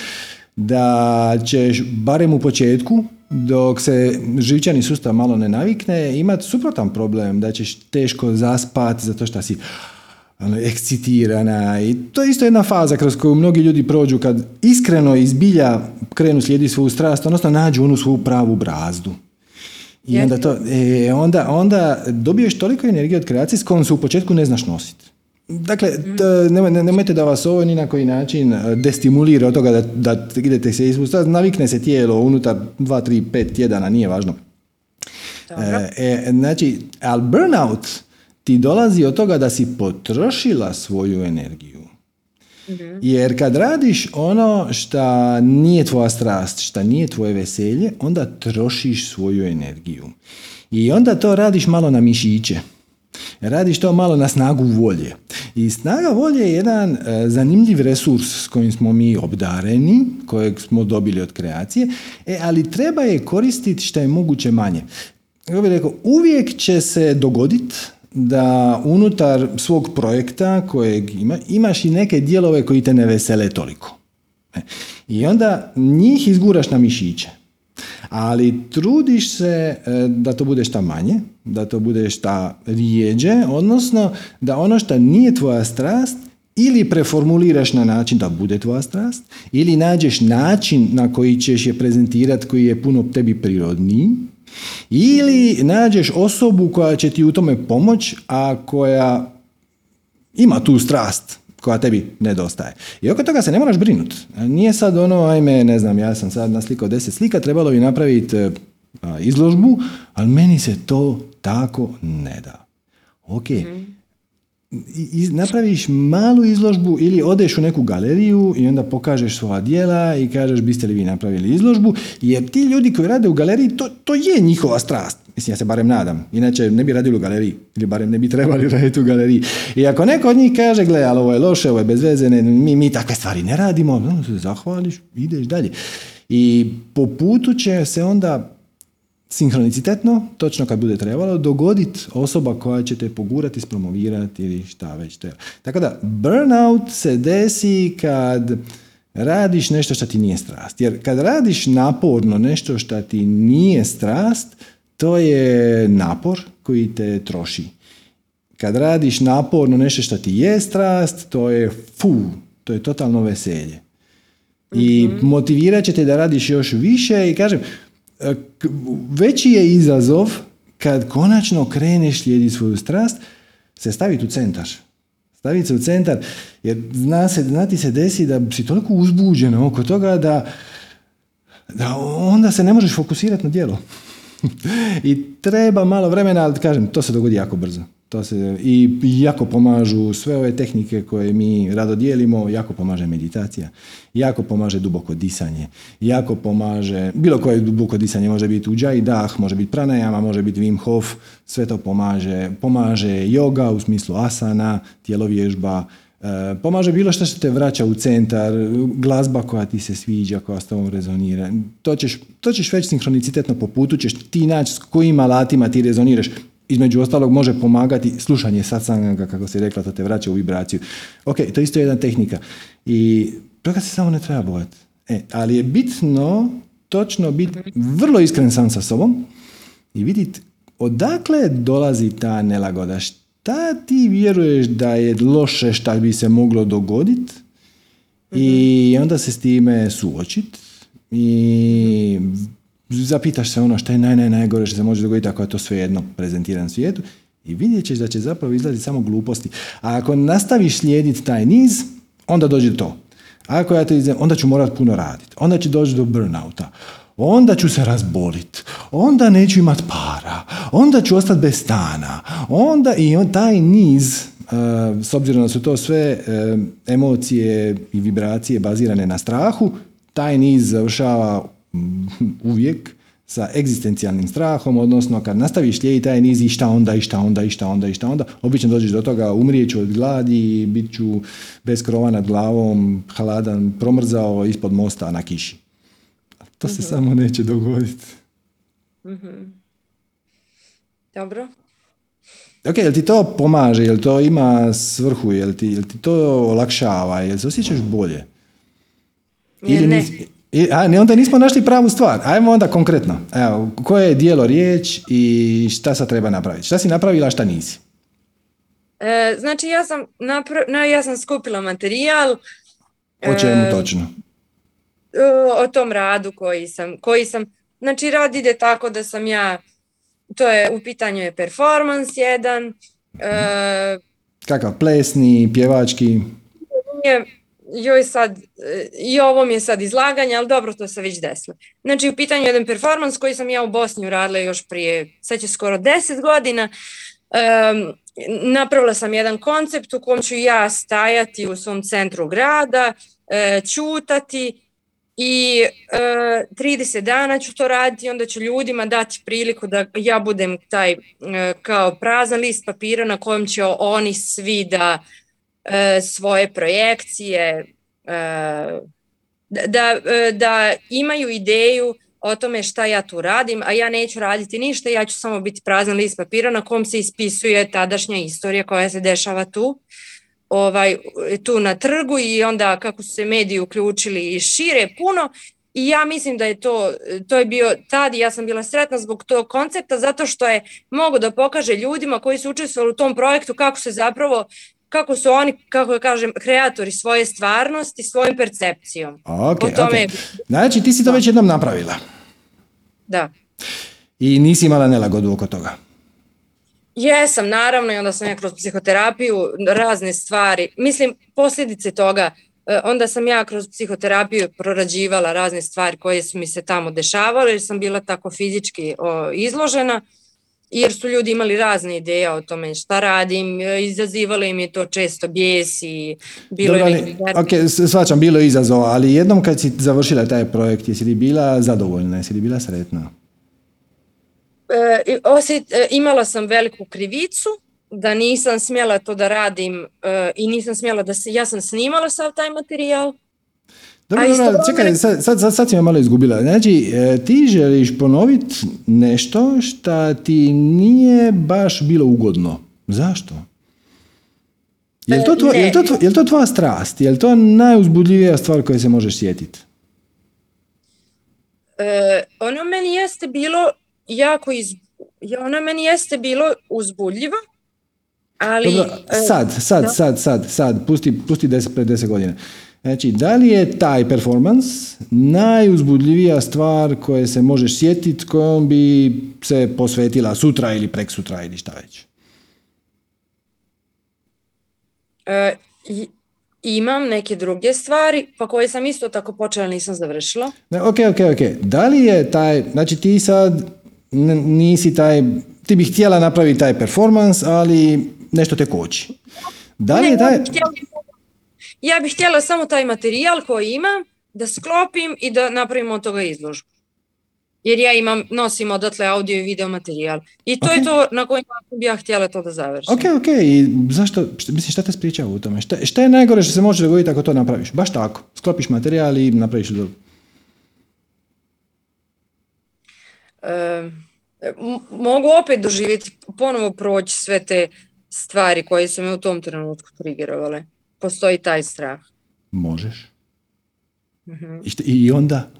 da ćeš barem u početku dok se živčani sustav malo ne navikne, imati suprotan problem, da ćeš teško zaspati zato što si ono, ekscitirana i to je isto jedna faza kroz koju mnogi ljudi prođu kad iskreno izbilja krenu slijedi svoju strast, odnosno nađu onu svoju pravu brazdu. I onda, to, e, onda, onda dobiješ toliko energije od kreacije s kojom se u početku ne znaš nositi. Dakle, nemojte da vas ovo ni na koji način e, destimulira od toga da, da idete se ispustiti. Navikne se tijelo unutar 2, 3, 5 tjedana, nije važno. E, e, znači, ali burnout ti dolazi od toga da si potrošila svoju energiju. Mhm. Jer kad radiš ono što nije tvoja strast, što nije tvoje veselje, onda trošiš svoju energiju. I onda to radiš malo na mišiće. Radiš to malo na snagu volje. I snaga volje je jedan e, zanimljiv resurs s kojim smo mi obdareni, kojeg smo dobili od kreacije, e, ali treba je koristiti što je moguće manje. Kako bih rekao, uvijek će se dogoditi da unutar svog projekta kojeg ima, imaš i neke dijelove koji te ne vesele toliko. E, I onda njih izguraš na mišiće. Ali trudiš se e, da to bude šta manje, da to bude šta rijeđe, odnosno da ono što nije tvoja strast ili preformuliraš na način da bude tvoja strast, ili nađeš način na koji ćeš je prezentirati koji je puno tebi prirodniji, ili nađeš osobu koja će ti u tome pomoć, a koja ima tu strast koja tebi nedostaje. I oko toga se ne moraš brinuti. Nije sad ono, ajme, ne znam, ja sam sad naslikao deset slika, trebalo bi napraviti e, izložbu, ali meni se to tako ne da. Ok, mm napraviš malu izložbu ili odeš u neku galeriju i onda pokažeš svoja dijela i kažeš biste li vi napravili izložbu, jer ti ljudi koji rade u galeriji, to, to je njihova strast. Mislim, ja se barem nadam. Inače, ne bi radili u galeriji. Ili barem ne bi trebali raditi u galeriji. I ako neko od njih kaže, gle, ali ovo je loše, ovo je bezvezene, mi, mi takve stvari ne radimo, no, se zahvališ, ideš dalje. I po putu će se onda sinhronicitetno, točno kad bude trebalo, dogoditi osoba koja će te pogurati, spromovirati ili šta već treba. Tako da, burnout se desi kad radiš nešto što ti nije strast. Jer kad radiš naporno nešto što ti nije strast, to je napor koji te troši. Kad radiš naporno nešto što ti je strast, to je fu, to je totalno veselje. I mhm. motivirat će te da radiš još više i kažem, veći je izazov kad konačno kreneš slijediti svoju strast, se staviti u centar. Staviti se u centar, jer zna se, znati se desi da si toliko uzbuđen oko toga da, da onda se ne možeš fokusirati na djelo. I treba malo vremena, ali kažem, to se dogodi jako brzo. To se, I jako pomažu sve ove tehnike koje mi rado dijelimo, jako pomaže meditacija, jako pomaže duboko disanje, jako pomaže, bilo koje duboko disanje može biti uđaj dah, može biti pranajama, može biti Wim Hof, sve to pomaže. Pomaže yoga u smislu asana, tjelovježba, E, pomaže bilo što što te vraća u centar, glazba koja ti se sviđa, koja s tobom rezonira. To ćeš, to ćeš već sinkronicitetno po putu, ćeš ti naći s kojim alatima ti rezoniraš. Između ostalog može pomagati slušanje satsanga, kako se rekla, to te vraća u vibraciju. Ok, to isto je jedna tehnika. I toga se samo ne treba bojati. E, ali je bitno točno biti vrlo iskren sam sa sobom i vidjeti odakle dolazi ta nelagoda da ti vjeruješ da je loše šta bi se moglo dogoditi i mhm. onda se s time suočit i zapitaš se ono što je naj, naj, najgore što se može dogoditi ako je to svejedno prezentiran svijetu i vidjet ćeš da će zapravo izlaziti samo gluposti. A ako nastaviš slijediti taj niz, onda dođe do to. Ako ja to izem, onda ću morat puno raditi. Onda će doći do burnouta onda ću se razbolit, onda neću imat para, onda ću ostati bez stana, onda i on, taj niz, uh, s obzirom da su to sve uh, emocije i vibracije bazirane na strahu, taj niz završava uvijek sa egzistencijalnim strahom, odnosno kad nastaviš slijediti taj niz i šta onda, i šta onda, i šta onda, i šta onda, obično dođeš do toga, umrijeću od gladi bit ću bez krova nad glavom, hladan, promrzao ispod mosta na kiši. To se mhm. samo neće dogoditi. Mhm. Dobro. Ok, jel ti to pomaže, jel to ima svrhu, jel ti, jel ti to olakšava, jel se osjećaš bolje? Ili, ne. I, a, ne, onda nismo našli pravu stvar. Ajmo onda konkretno. Evo, koje je dijelo riječ i šta sad treba napraviti? Šta si napravila, šta nisi? E, znači, ja sam, na, ja sam skupila materijal. O čemu e, točno? O, tom radu koji sam, koji sam, znači rad ide tako da sam ja, to je, u pitanju je performans jedan. E, Kakav, plesni, pjevački? Je, joj sad, i ovo mi je sad izlaganje, ali dobro, to se već desilo. Znači, u pitanju je jedan performans koji sam ja u Bosni uradila još prije, sad će skoro deset godina. Um, napravila sam jedan koncept u kom ću ja stajati u svom centru grada, e, čutati i e, 30 dana ću to raditi onda ću ljudima dati priliku da ja budem taj e, kao prazan list papira na kojem će oni svi da e, svoje projekcije e, da, da imaju ideju o tome šta ja tu radim, a ja neću raditi ništa, ja ću samo biti prazan list papira na kom se ispisuje tadašnja istorija koja se dešava tu, ovaj, tu na trgu i onda kako su se mediji uključili i šire puno. I ja mislim da je to, to je bio tad i ja sam bila sretna zbog tog koncepta zato što je mogu da pokaže ljudima koji su učestvovali u tom projektu kako se zapravo kako su oni, kako da kažem, kreatori svoje stvarnosti svojom percepcijom. Okay, tome... Znači ti si to već jednom napravila. Da. I nisi imala nelagodu oko toga? Jesam, naravno, i onda sam ja kroz psihoterapiju razne stvari, mislim, posljedice toga, e, onda sam ja kroz psihoterapiju prorađivala razne stvari koje su mi se tamo dešavale, jer sam bila tako fizički izložena, jer su ljudi imali razne ideje o tome šta radim, izazivalo im je to često bijes i bilo Dobre, je... Ok, svačam, bilo je izazova, ali jednom kad si završila taj projekt, jesi li bila zadovoljna, jesi li bila sretna? E, osjet, e, imala sam veliku krivicu, da nisam smjela to da radim e, i nisam smjela da se, ja sam snimala sav taj materijal, dobro, dobro, čekaj, sad, sad, sad, si me malo izgubila. Znači, e, ti želiš ponoviti nešto što ti nije baš bilo ugodno. Zašto? Je li to, tvo, je, to, je to tvoja strast? Je li to najuzbudljivija stvar koju se možeš sjetiti? E, ono meni jeste bilo jako iz... Ono meni jeste bilo uzbudljivo, ali... Dobro, sad, sad, sad, sad, sad, pusti, pusti 10, pred 10 godina. Znači, da li je taj performans najuzbudljivija stvar koje se možeš sjetiti kojom bi se posvetila sutra ili prek sutra ili šta već? E, imam neke druge stvari, pa koje sam isto tako počela, nisam završila. Ne, ok, ok, ok. Da li je taj, znači ti sad nisi taj, ti bi htjela napraviti taj performans, ali nešto te koči. Da li je taj... Ja bih htjela samo taj materijal koji imam da sklopim i da napravim od toga izložbu. Jer ja imam, nosim odatle audio i video materijal. I to je to na koji način bi ja htjela to da završim. Ok, ok. I zašto, mislim, šta te spričava u tome? Šta, šta je najgore što se može dogoditi ako to napraviš? Baš tako. Sklopiš materijal i napraviš izložbu. E, mogu opet doživjeti, ponovo proći sve te stvari koje su me u tom trenutku triggerovale postoji taj strah. Možeš. uh I, onda?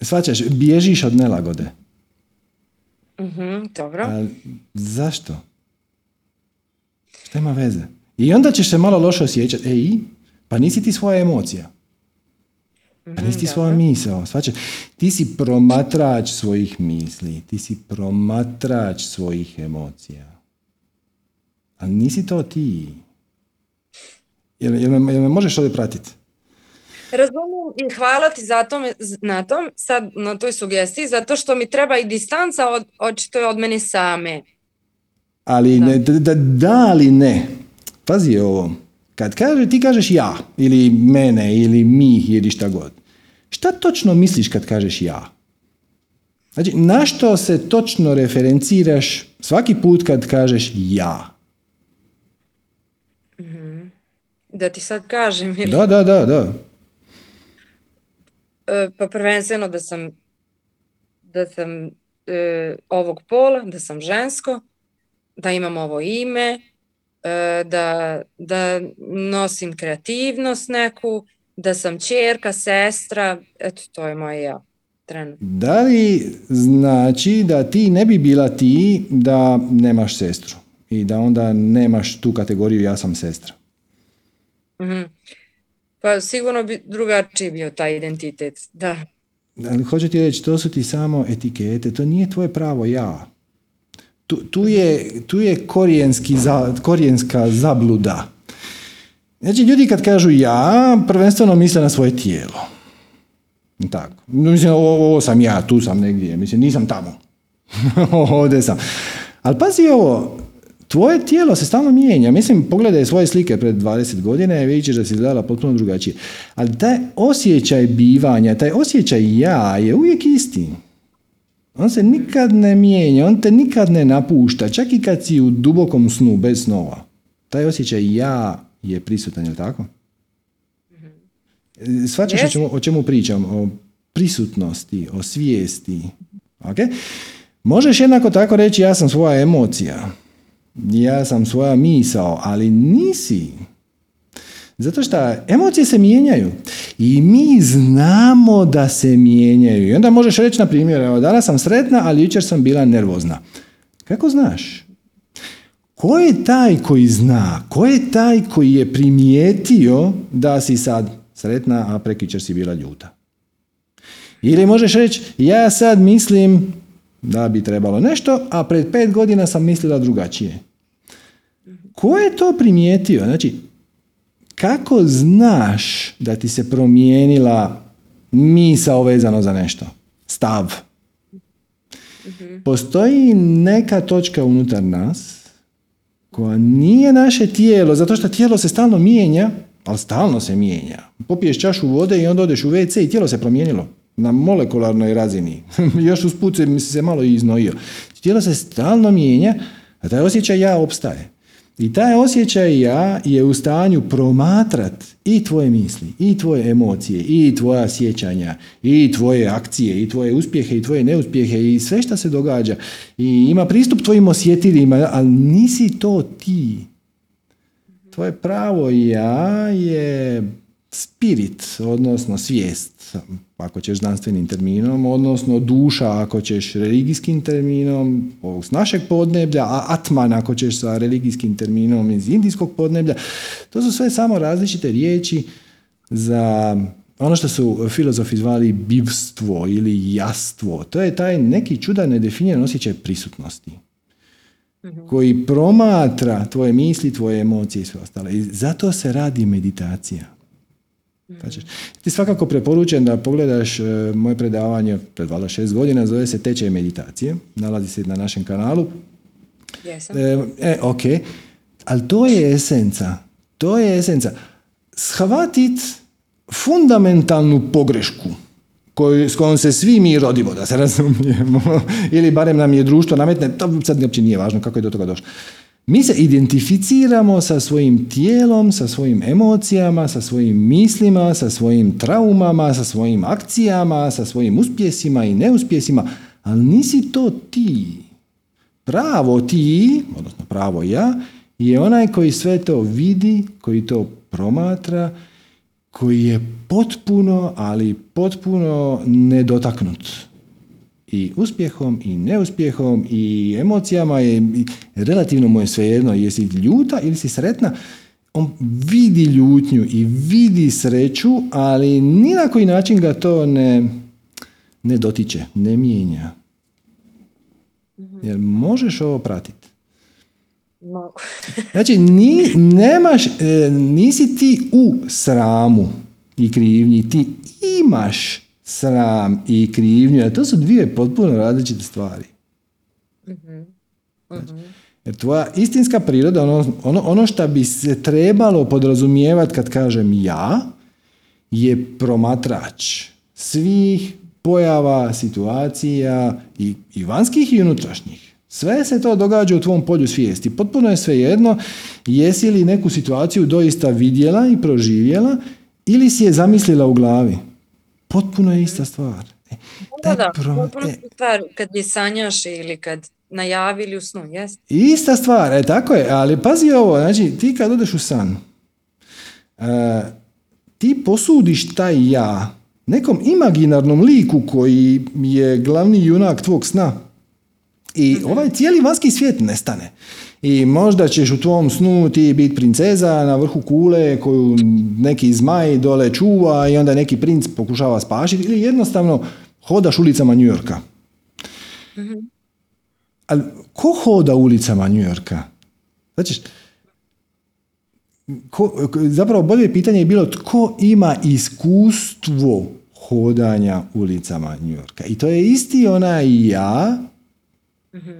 Svaćaš, bježiš od nelagode. uh dobro. A zašto? Šta ima veze? I onda ćeš se malo loše osjećati. Ej, pa nisi ti svoja emocija. Pa nisi ti mhm, svoja misao. Ti si promatrač svojih misli. Ti si promatrač svojih emocija. Ali nisi to ti. Jel, jel, me, jel me možeš ovdje pratiti? Razumijem i hvala ti zato na tom, sad na toj sugestiji, zato što mi treba i distanca od, očito je od mene same. Ali da. Ne, da, da li ne? Pazi ovo. Kad kaže, ti kažeš ja, ili mene, ili mi, ili šta god. Šta točno misliš kad kažeš ja? Znači, na što se točno referenciraš svaki put kad kažeš ja? Da ti sad kažem. Ili... Da, da, da, da. E, pa prvenstveno da sam da sam e, ovog pola, da sam žensko, da imam ovo ime, e, da, da nosim kreativnost neku, da sam čerka, sestra, eto to je moje ja. Trenutno. Da li znači da ti ne bi bila ti da nemaš sestru i da onda nemaš tu kategoriju ja sam sestra? Mhm. Pa sigurno bi drugačiji bio taj identitet, da. Ali hoću ti reći, to su ti samo etikete, to nije tvoje pravo ja. Tu, tu je, tu je korijenski za, korijenska zabluda. Znači, ljudi kad kažu ja, prvenstveno misle na svoje tijelo. Tako. Mislim, ovo, ovo sam ja, tu sam negdje. Mislim, nisam tamo. Ovdje sam. Ali pazi ovo, tvoje tijelo se stalno mijenja. Mislim, pogledaj svoje slike pred 20 godina i vidjet ćeš da si izgledala potpuno drugačije. Ali taj osjećaj bivanja, taj osjećaj ja je uvijek isti. On se nikad ne mijenja, on te nikad ne napušta, čak i kad si u dubokom snu, bez snova. Taj osjećaj ja je prisutan, je tako? Svačaš o čemu, o čemu pričam? O prisutnosti, o svijesti. Okay? Možeš jednako tako reći ja sam svoja emocija. Ja sam svoja misao, ali nisi. Zato što emocije se mijenjaju i mi znamo da se mijenjaju. I onda možeš reći, na primjer, evo, danas sam sretna, ali jučer sam bila nervozna. Kako znaš? Ko je taj koji zna? Ko je taj koji je primijetio da si sad sretna, a prekjučer si bila ljuta? Ili možeš reći, ja sad mislim da bi trebalo nešto, a pred pet godina sam mislila drugačije. Ko je to primijetio? Znači, kako znaš da ti se promijenila misao vezano za nešto? Stav. Postoji neka točka unutar nas koja nije naše tijelo, zato što tijelo se stalno mijenja, ali stalno se mijenja. Popiješ čašu vode i onda odeš u WC i tijelo se promijenilo na molekularnoj razini. Još usput se, se malo iznojio. Tijelo se stalno mijenja, a taj osjećaj ja opstaje. I taj osjećaj ja je u stanju promatrat i tvoje misli, i tvoje emocije, i tvoja sjećanja, i tvoje akcije, i tvoje uspjehe, i tvoje neuspjehe, i sve što se događa. I ima pristup tvojim osjetilima, ali nisi to ti. Tvoje pravo ja je spirit, odnosno svijest, ako ćeš znanstvenim terminom, odnosno duša ako ćeš religijskim terminom s našeg podneblja, a atman ako ćeš sa religijskim terminom iz indijskog podneblja. To su sve samo različite riječi za ono što su filozofi zvali bivstvo ili jastvo. To je taj neki čudan nedefiniran osjećaj prisutnosti mhm. koji promatra tvoje misli, tvoje emocije i sve ostale. I zato se radi meditacija. Pa ti svakako preporučujem da pogledaš e, moje predavanje pred valjda šest godina, zove se Tečaj meditacije, nalazi se na našem kanalu. Jesam. E, e, ok, ali to je esenca, to je esenca. Shvatit fundamentalnu pogrešku koju, s kojom se svi mi rodimo, da se razumijemo, ili barem nam je društvo nametne, to sad uopće nije važno kako je do toga došlo. Mi se identificiramo sa svojim tijelom, sa svojim emocijama, sa svojim mislima, sa svojim traumama, sa svojim akcijama, sa svojim uspjesima i neuspjesima, ali nisi to ti. Pravo ti, odnosno pravo ja, je onaj koji sve to vidi, koji to promatra, koji je potpuno, ali potpuno nedotaknut i uspjehom i neuspjehom i emocijama je relativno mu je svejedno jesi ljuta ili si sretna. On vidi ljutnju i vidi sreću ali ni na koji način ga to ne, ne dotiče, ne mijenja. Jer možeš ovo pratiti znači ni, nemaš, e, nisi ti u sramu i krivnji ti imaš sram i krivnju, to su dvije potpuno različite stvari. mm jer tvoja istinska priroda, ono, ono, ono što bi se trebalo podrazumijevati kad kažem ja, je promatrač svih pojava, situacija i, i vanjskih i unutrašnjih. Sve se to događa u tvom polju svijesti. Potpuno je svejedno jesi li neku situaciju doista vidjela i proživjela ili si je zamislila u glavi. Potpuno je ista stvar. E, da, da, potpuno e, stvar kad je sanjaš ili kad najavili u snu, jes? Ista stvar, e, tako je, ali pazi ovo, znači ti kad odeš u san, uh, ti posudiš taj ja nekom imaginarnom liku koji je glavni junak tvog sna i ovaj cijeli vanjski svijet nestane. I možda ćeš u tvom snu ti biti princeza na vrhu kule koju neki zmaj dole čuva i onda neki princ pokušava spašiti ili jednostavno hodaš ulicama New Yorka. Ali ko hoda ulicama New Yorka? Znači, ko, zapravo bolje pitanje je bilo tko ima iskustvo hodanja ulicama New Yorka. I to je isti onaj ja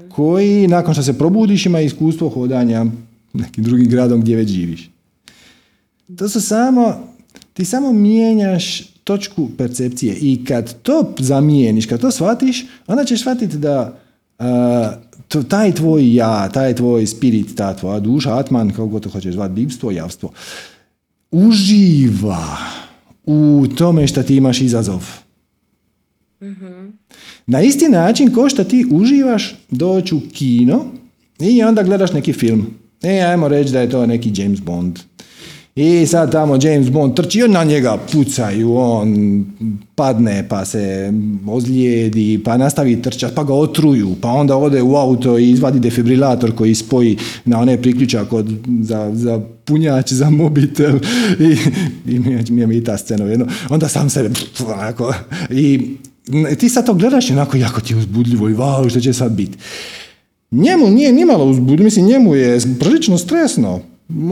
koji nakon što se probudiš ima iskustvo hodanja nekim drugim gradom gdje već živiš. To su samo, ti samo mijenjaš točku percepcije i kad to zamijeniš, kad to shvatiš, onda ćeš shvatiti da to, taj tvoj ja, taj tvoj spirit, ta tvoja duša, atman, kako god to hoćeš zvati, bivstvo, javstvo, uživa u tome što ti imaš izazov. Na isti način ko što ti uživaš doći u kino i onda gledaš neki film. E, ajmo reći da je to neki James Bond. I sad tamo James Bond trči, na njega pucaju, on padne pa se ozlijedi, pa nastavi trčati, pa ga otruju, pa onda ode u auto i izvadi defibrilator koji spoji na onaj priključak od, za, za punjač, za mobitel i, i mi, mi je ta scena jedno. Onda sam se onako, i ti sad to gledaš onako jako ti je uzbudljivo i wow, što će sad biti. Njemu nije nimalo uzbudljivo, mislim njemu je prilično stresno,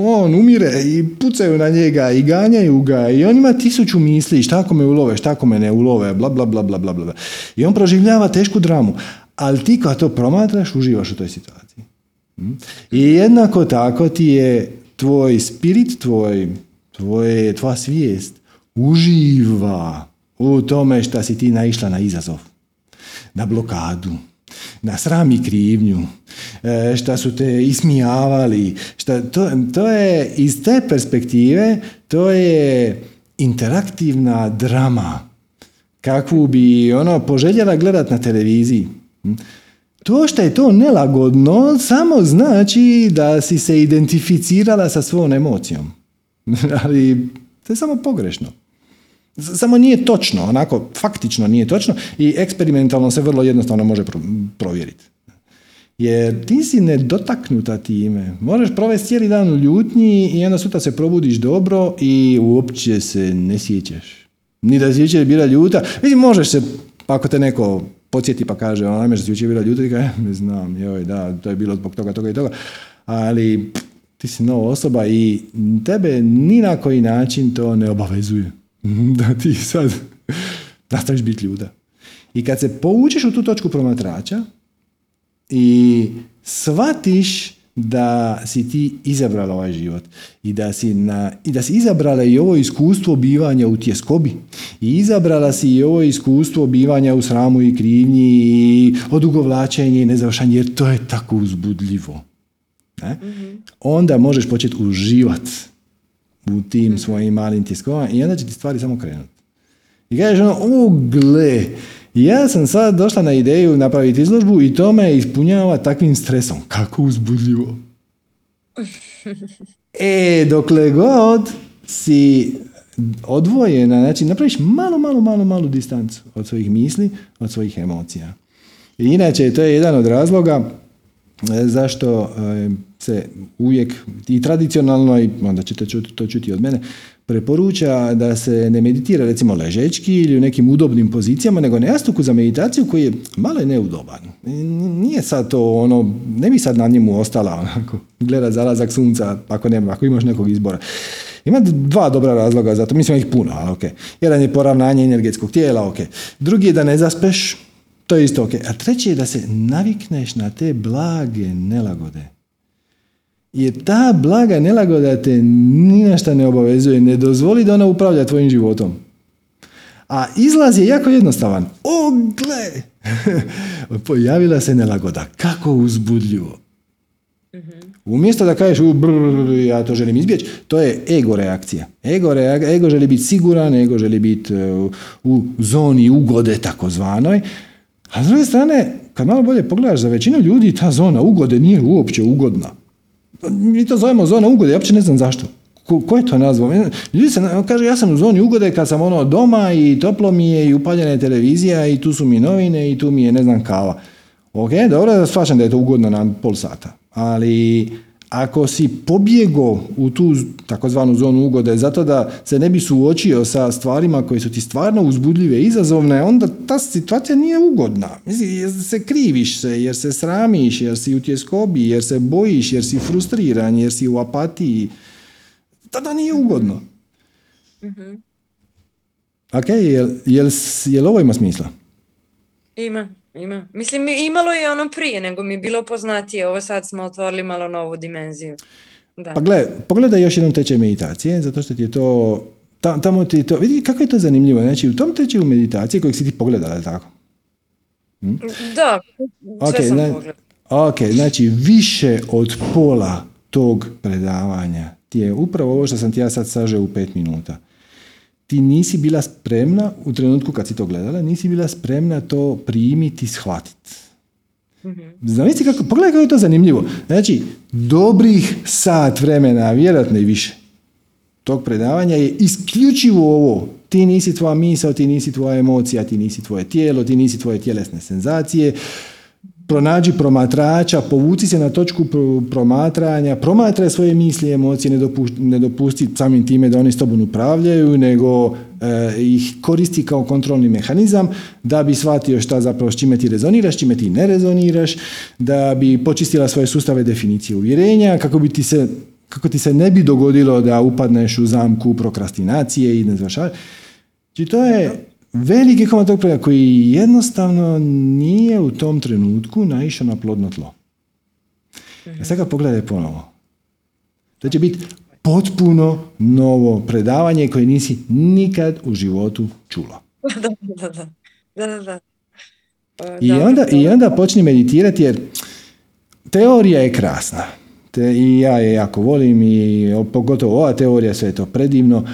on umire i pucaju na njega i ganjaju ga i on ima tisuću misli šta ako me ulove, šta ako me ne ulove, bla bla bla bla bla bla. I on proživljava tešku dramu. Ali ti kad to promatraš, uživaš u toj situaciji. Hm? I jednako tako ti je tvoj spirit, tvoj, tvoj, tvoja svijest uživa u tome što si ti naišla na izazov, na blokadu, na sram i krivnju, e, šta su te ismijavali, šta, to, to je iz te perspektive, to je interaktivna drama kakvu bi ono poželjela gledat na televiziji. Hm? To što je to nelagodno samo znači da si se identificirala sa svojom emocijom. Ali to je samo pogrešno. Samo nije točno, onako faktično nije točno i eksperimentalno se vrlo jednostavno može provjeriti. Jer ti si nedotaknuta time. Možeš provesti cijeli dan u ljutnji i onda sutra se probudiš dobro i uopće se ne sjećaš. Ni da si jučer bila ljuta. Vidi, možeš se, ako te neko podsjeti pa kaže, ona da si jučer bila ljuta, i kaže, ne znam, joj, da, to je bilo zbog toga, toga i toga. Ali ti si nova osoba i tebe ni na koji način to ne obavezuje. Da ti sad nastaviš biti ljuda. I kad se povučeš u tu točku promatrača i shvatiš da si ti izabrala ovaj život i da si, na, i da si izabrala i ovo iskustvo bivanja u tjeskobi i izabrala si i ovo iskustvo bivanja u sramu i krivnji i odugovlačenje i nezavršanje jer to je tako uzbudljivo. Ne? mm Onda možeš početi uživati u tim mhm. svojim malim tiskovama i onda će ti stvari samo krenuti. I kažeš ono, o gle, ja sam sad došla na ideju napraviti izložbu i to me ispunjava takvim stresom. Kako uzbudljivo. E, dokle god si odvojena, znači napraviš malo, malo, malo, malu distancu od svojih misli, od svojih emocija. I inače, to je jedan od razloga e, zašto e, se uvijek i tradicionalno, i onda ćete to čuti od mene, preporuča da se ne meditira recimo ležečki ili u nekim udobnim pozicijama, nego na jastuku za meditaciju koji je malo neudoban. Nije sad to ono, ne bi sad na njemu ostala onako, gleda zalazak sunca ako, nema, ako imaš nekog izbora. Ima dva dobra razloga za to, mislim ih puno, ali ok. Jedan je poravnanje energetskog tijela, ok. Drugi je da ne zaspeš, to je isto ok. A treći je da se navikneš na te blage nelagode jer ta blaga nelagoda te ni na šta ne obavezuje, ne dozvoli da ona upravlja tvojim životom. A izlaz je jako jednostavan. O, gle! Pojavila se nelagoda. Kako uzbudljivo. Umjesto da kažeš u, ja to želim izbjeći, to je ego reakcija. Ego, ego želi biti siguran, ego želi biti u, u zoni ugode takozvanoj. A s druge strane, kad malo bolje pogledaš, za većinu ljudi ta zona ugode nije uopće ugodna. Mi to zovemo zona ugode, ja uopće ne znam zašto. Ko, ko je to nazvao? Ljudi se, kaže, ja sam u zoni ugode kad sam ono doma i toplo mi je i upaljena je televizija i tu su mi novine i tu mi je, ne znam, kava. Ok, dobro, shvaćam da je to ugodno na pol sata. Ali ako si pobjego u tu takozvanu zonu ugode zato da se ne bi suočio sa stvarima koje su ti stvarno uzbudljive i izazovne, onda ta situacija nije ugodna. Mislim, jer se kriviš se, jer se sramiš, jer si u tjeskobi, jer se bojiš, jer si frustriran, jer si u apatiji. Tada nije ugodno. Mm-hmm. Ok, jel, jel, jel ovo ima smisla? Ima. Ima. Mislim, imalo je ono prije, nego mi je bilo poznatije. Ovo sad smo otvorili malo novu dimenziju. Da. Pa gle, pogledaj još jednom tečaj meditacije, zato što ti je to, tamo ti je to, vidi kako je to zanimljivo. Znači, u tom tečaju meditacije kojeg si ti pogledala, je tako? Hm? Da, sve okay, sam pogledala. Ok, znači više od pola tog predavanja ti je upravo ovo što sam ti ja sad sažeo u pet minuta ti nisi bila spremna u trenutku kad si to gledala, nisi bila spremna to primiti, shvatiti. Mm-hmm. kako, pogledaj kako je to zanimljivo. Znači, dobrih sat vremena, vjerojatno i više, tog predavanja je isključivo ovo. Ti nisi tvoja misao, ti nisi tvoja emocija, ti nisi tvoje tijelo, ti nisi tvoje tjelesne senzacije, pronađi promatrača, povuci se na točku promatranja, promatraj svoje misli i emocije, ne, dopusti, ne dopusti samim time da oni s tobom upravljaju, nego eh, ih koristi kao kontrolni mehanizam da bi shvatio šta zapravo s čime ti rezoniraš, čime ti ne rezoniraš, da bi počistila svoje sustave definicije uvjerenja, kako bi ti se kako ti se ne bi dogodilo da upadneš u zamku prokrastinacije i ne Znači to je veliki komad tog projekta koji jednostavno nije u tom trenutku naišao na plodno tlo. A sad ga pogledaj ponovo. To će biti potpuno novo predavanje koje nisi nikad u životu čula. Da, da, da. da, I, onda, I onda počni meditirati jer teorija je krasna. Te, I ja je jako volim i pogotovo ova teorija, sve je to predivno,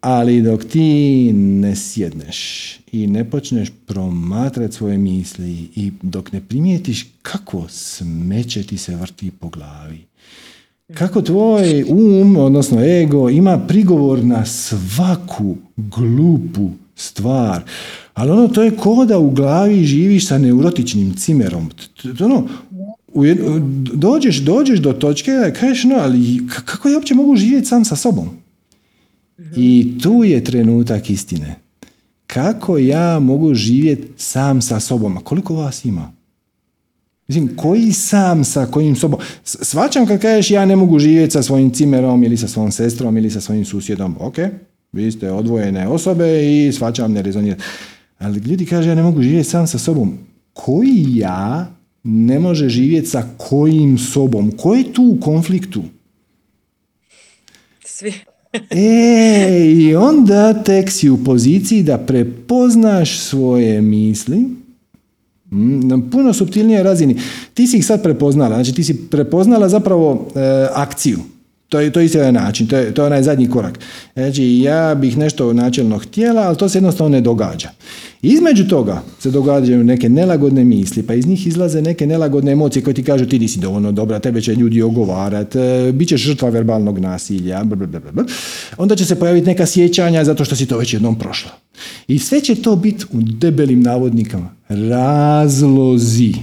ali dok ti ne sjedneš i ne počneš promatrati svoje misli i dok ne primijetiš kako smeće ti se vrti po glavi, kako tvoj um, odnosno ego, ima prigovor na svaku glupu stvar. Ali ono, to je ko da u glavi živiš sa neurotičnim cimerom. Ono, dođeš, dođeš do točke kažeš, no, ali kako ja uopće mogu živjeti sam sa sobom? I tu je trenutak istine. Kako ja mogu živjeti sam sa sobom? A koliko vas ima? Mislim, koji sam sa kojim sobom? Svačam kad kažeš ja ne mogu živjeti sa svojim cimerom ili sa svojom sestrom ili sa svojim susjedom. Ok, vi ste odvojene osobe i svačam ne rezonira. Ali ljudi kaže ja ne mogu živjeti sam sa sobom. Koji ja ne može živjeti sa kojim sobom? Ko je tu u konfliktu? Svi. E, i onda tek si u poziciji da prepoznaš svoje misli mm, na puno subtilnije razini. Ti si ih sad prepoznala, znači ti si prepoznala zapravo e, akciju. To je, to isti ovaj način, to je, to je onaj zadnji korak. Znači, ja bih nešto načelno htjela, ali to se jednostavno ne događa. Između toga se događaju neke nelagodne misli, pa iz njih izlaze neke nelagodne emocije koje ti kažu ti nisi dovoljno dobra, tebe će ljudi ogovarati, e, bit ćeš žrtva verbalnog nasilja, blablabla. onda će se pojaviti neka sjećanja zato što si to već jednom prošla. I sve će to biti u debelim navodnikama razlozi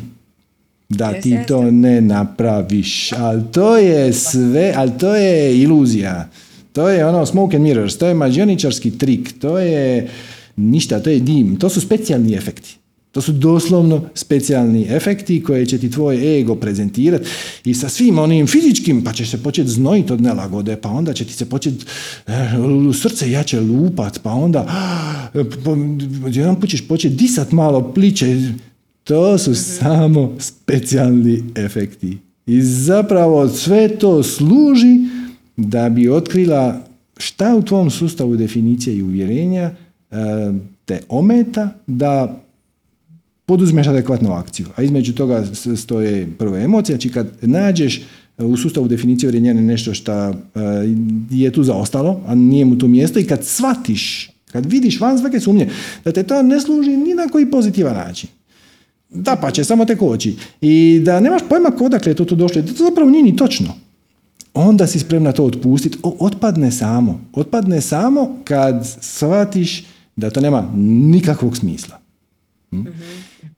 da ti to ne napraviš. Ali to je sve, ali to je iluzija. To je ono smoke and mirrors, to je mađioničarski trik, to je ništa, to je dim, to su specijalni efekti. To su doslovno specijalni efekti koje će ti tvoj ego prezentirati i sa svim onim fizičkim, pa ćeš se početi znojiti od nelagode, pa onda će ti se početi uh, srce jače lupat, pa onda uh, jedan put ćeš početi disat malo pliče, to su samo specijalni efekti. I zapravo sve to služi da bi otkrila šta u tvom sustavu definicije i uvjerenja e, te ometa da poduzmeš adekvatnu akciju. A između toga stoje prvo emocije. Znači kad nađeš u sustavu definicije uvjerenja nešto što e, je tu zaostalo, a nije mu tu mjesto i kad shvatiš, kad vidiš van svake sumnje da te to ne služi ni na koji pozitivan način da pa će, samo te koči. I da nemaš pojma kodakle je to tu došlo. To zapravo nije ni točno. onda si spremna to otpustiti. Otpadne samo. Otpadne samo kad shvatiš da to nema nikakvog smisla. Hm?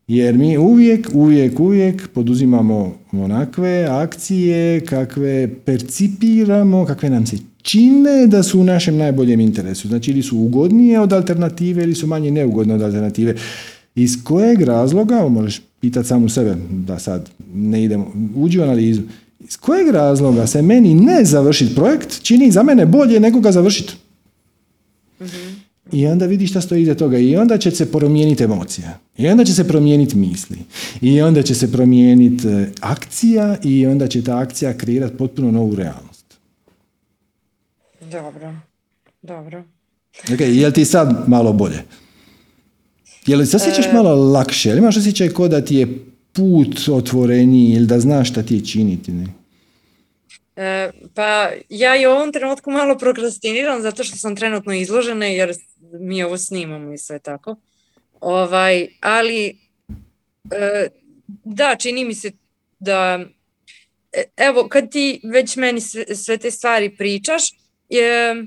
Jer mi uvijek, uvijek, uvijek poduzimamo onakve akcije kakve percipiramo, kakve nam se čine da su u našem najboljem interesu. Znači ili su ugodnije od alternative ili su manje neugodne od alternative. Iz kojeg razloga, možeš pitati samu sebe, da sad ne idemo, uđi u analizu, iz kojeg razloga se meni ne završiti projekt čini za mene bolje nego ga završiti? I onda vidiš šta stoji iza toga. I onda će se promijeniti emocija. I onda će se promijeniti misli. I onda će se promijeniti e, akcija i onda će ta akcija kreirati potpuno novu realnost. Dobro. Dobro. Ok, je ti sad malo bolje? Je li se osjećaš e... malo lakše? Ili imaš osjećaj ko da ti je put otvoreniji ili da znaš šta ti je činiti? Ne? E, pa ja i u ovom trenutku malo prokrastiniram zato što sam trenutno izložena jer mi ovo snimamo i sve tako. Ovaj, ali e, da, čini mi se da e, evo, kad ti već meni sve, sve te stvari pričaš, je,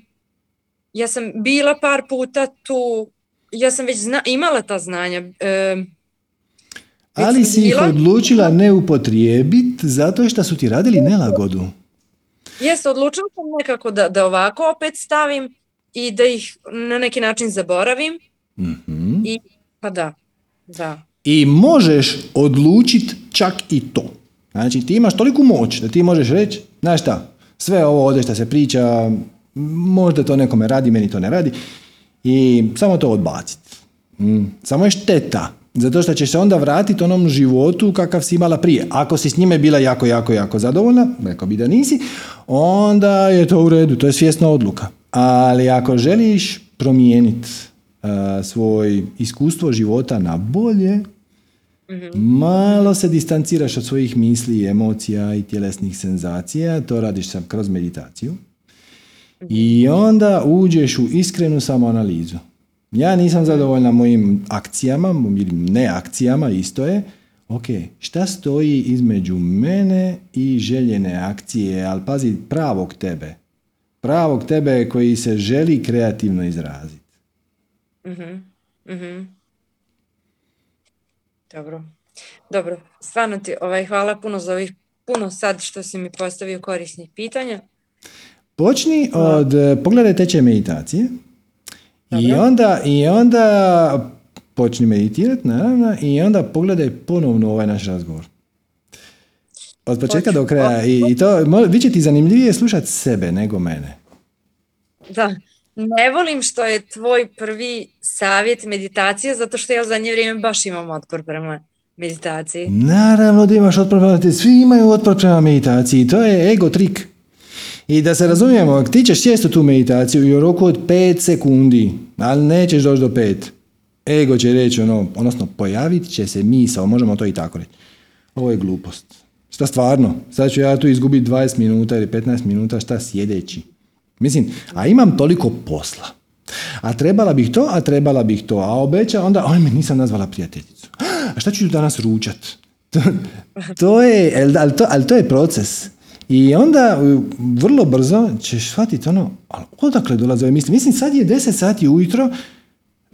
ja sam bila par puta tu, ja sam već zna, imala ta znanja. E, ali si ih odlučila ne upotrijebiti zato što su ti radili nelagodu. Jes, odlučila sam nekako da, da ovako opet stavim i da ih na neki način zaboravim. mm I, pa da, da. I možeš odlučiti čak i to. Znači ti imaš toliku moć da ti možeš reći, znaš šta, sve ovo ovdje što se priča, možda to nekome radi, meni to ne radi i samo to odbaciti. Mm. Samo je šteta zato što ćeš se onda vratiti onom životu kakav si imala prije. Ako si s njime bila jako, jako, jako zadovoljna, rekao bi da nisi, onda je to u redu, to je svjesna odluka. Ali ako želiš promijeniti uh, svoj iskustvo života na bolje, mhm. malo se distanciraš od svojih misli, emocija i tjelesnih senzacija, to radiš sam kroz meditaciju. I onda uđeš u iskrenu samoanalizu. Ja nisam zadovoljna mojim akcijama ili ne akcijama, isto je. Ok, šta stoji između mene i željene akcije, ali pazi, pravog tebe. Pravog tebe koji se želi kreativno izraziti. Mhm, mhm. Dobro. Dobro, stvarno ti ovaj, hvala puno za ovih puno sad što si mi postavio korisnih pitanja. Počni od, pogledaj teče meditacije. I onda, I onda počni meditirati, naravno, i onda pogledaj ponovno ovaj naš razgovor. Od početka do kraja. I, I to, vi će ti zanimljivije slušati sebe nego mene. Da. Ne volim što je tvoj prvi savjet meditacija, zato što ja u zadnje vrijeme baš imam otpor prema meditaciji. Naravno da imaš otpor prema meditaciji. Svi imaju otpor prema meditaciji. To je ego trik. I da se razumijemo, ti ćeš sjesti tu meditaciju i u roku od 5 sekundi, ali nećeš doći do 5. Ego će reći ono, odnosno pojavit će se misao, možemo to i tako reći. Ovo je glupost. Šta stvarno? Sad ću ja tu izgubiti 20 minuta ili 15 minuta, šta sjedeći? Mislim, a imam toliko posla. A trebala bih to, a trebala bih to. A obeća, onda, oj, me nisam nazvala prijateljicu. A šta ću danas ručat? To, to je, ali to, ali to je proces. I onda vrlo brzo ćeš shvatiti ono, ali odakle dolaze ove misli? Mislim, sad je 10 sati ujutro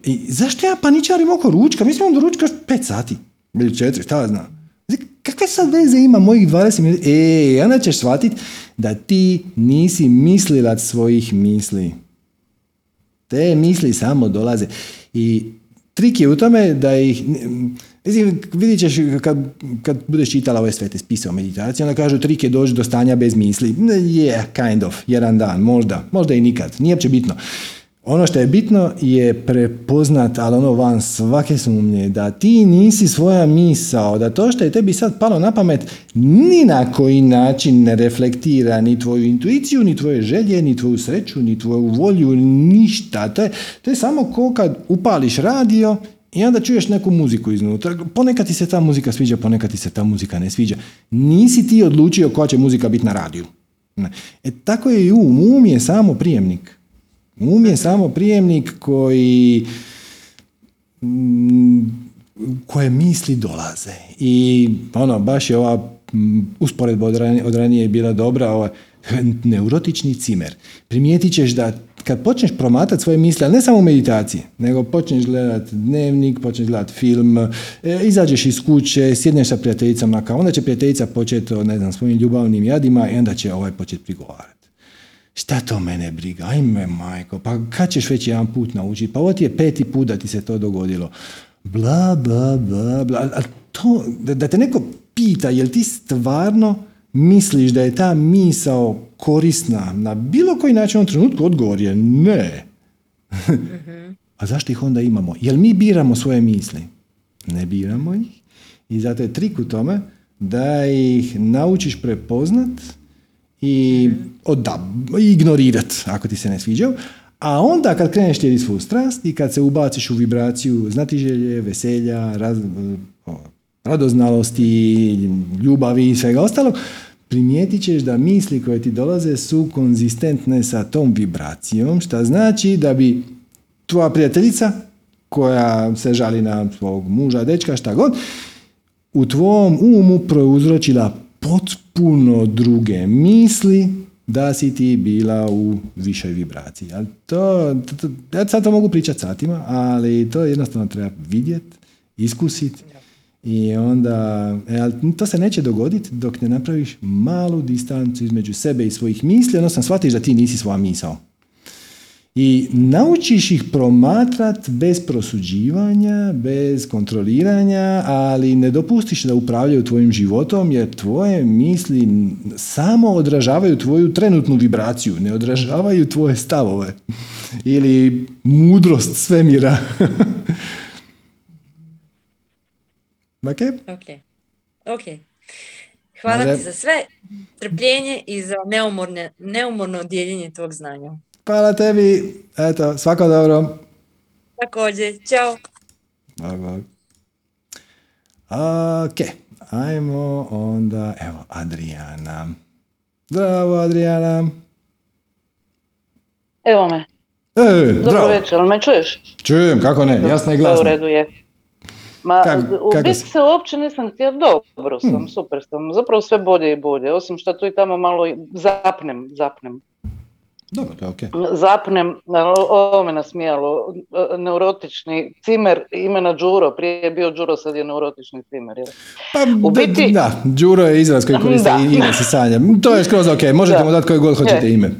i zašto ja paničarim oko ručka? Mislim da ručkaš 5 sati ili 4, šta znam. Kakve sad veze ima mojih 20 minuta? E, onda ćeš shvatiti da ti nisi mislilac svojih misli. Te misli samo dolaze. I trik je u tome da ih Mislim, vidit ćeš kad, kad budeš čitala ove sve te spise o meditaciji, onda kažu trik je doći do stanja bez misli. Je, yeah, kind of, jedan dan, možda, možda i nikad, nije uopće bitno. Ono što je bitno je prepoznat, ali ono van svake sumnje, da ti nisi svoja misao, da to što je tebi sad palo na pamet ni na koji način ne reflektira ni tvoju intuiciju, ni tvoje želje, ni tvoju sreću, ni tvoju volju, ništa. To je, to je samo ko kad upališ radio i onda čuješ neku muziku iznutra. Ponekad ti se ta muzika sviđa, ponekad ti se ta muzika ne sviđa. Nisi ti odlučio koja će muzika biti na radiju. E tako je i um. Um je samo prijemnik. Um je samo prijemnik koji mm, koje misli dolaze. I ono, baš je ova mm, usporedba od ranije, ranije bila dobra. Ova, neurotični cimer. Primijetit ćeš da kad počneš promatrati svoje misli, ali ne samo u meditaciji, nego počneš gledati dnevnik, počneš gledati film, e, izađeš iz kuće, sjedneš sa prijateljicom na kao, onda će prijateljica početi o, ne znam, svojim ljubavnim jadima i onda će ovaj početi prigovarati. Šta to mene briga? Ajme, majko, pa kad ćeš već jedan put naučiti? Pa ovo ti je peti put da ti se to dogodilo. Bla, bla, bla, bla. Da, da te neko pita, jel ti stvarno misliš da je ta misao korisna na bilo koji način u trenutku, odgovor je ne. A zašto ih onda imamo? Jel mi biramo svoje misli? Ne biramo ih. I zato je trik u tome da ih naučiš prepoznat i da, ignorirat ako ti se ne sviđaju. A onda kad kreneš tijeli svu strast i kad se ubaciš u vibraciju znatiželje, veselja, raz, radoznalosti, ljubavi i svega ostalog, primijetit ćeš da misli koje ti dolaze su konzistentne sa tom vibracijom, što znači da bi tvoja prijateljica koja se žali na svog muža, dečka, šta god, u tvom umu prouzročila potpuno druge misli da si ti bila u višoj vibraciji. Ali to, to, to, ja sad to mogu pričati satima, ali to jednostavno treba vidjeti, iskusiti i onda, e, to se neće dogoditi dok ne napraviš malu distancu između sebe i svojih misli, odnosno shvatiš da ti nisi svoja misao. I naučiš ih promatrat bez prosuđivanja, bez kontroliranja, ali ne dopustiš da upravljaju tvojim životom, jer tvoje misli samo odražavaju tvoju trenutnu vibraciju, ne odražavaju tvoje stavove ili mudrost svemira. Ok? Ok. Ok. Hvala ti za sve trpljenje i za neumorne, neumorno dijeljenje tvog znanja. Hvala tebi. Eto, svako dobro. Također. Ćao. Bog, bog. Ok. Ajmo onda, evo, Adriana. Zdravo, Adriana. Evo me. E, Dobro večer, me čuješ? Čujem, kako ne, jasno i glasno. U redu je. Ma, u biti se uopće nisam htjela, dobro sam, hmm. super sam, zapravo sve bolje i bolje, osim što tu i tamo malo zapnem, zapnem. Dobro, to je okej. Zapnem, ovo me nasmijalo, neurotični cimer imena Đuro, prije je bio Đuro, sad je neurotični cimer. Pa, u biti... da, Đuro je izraz koji koriste i ime se sanja. To je skroz ok, možete mu dati koje god hoćete ime.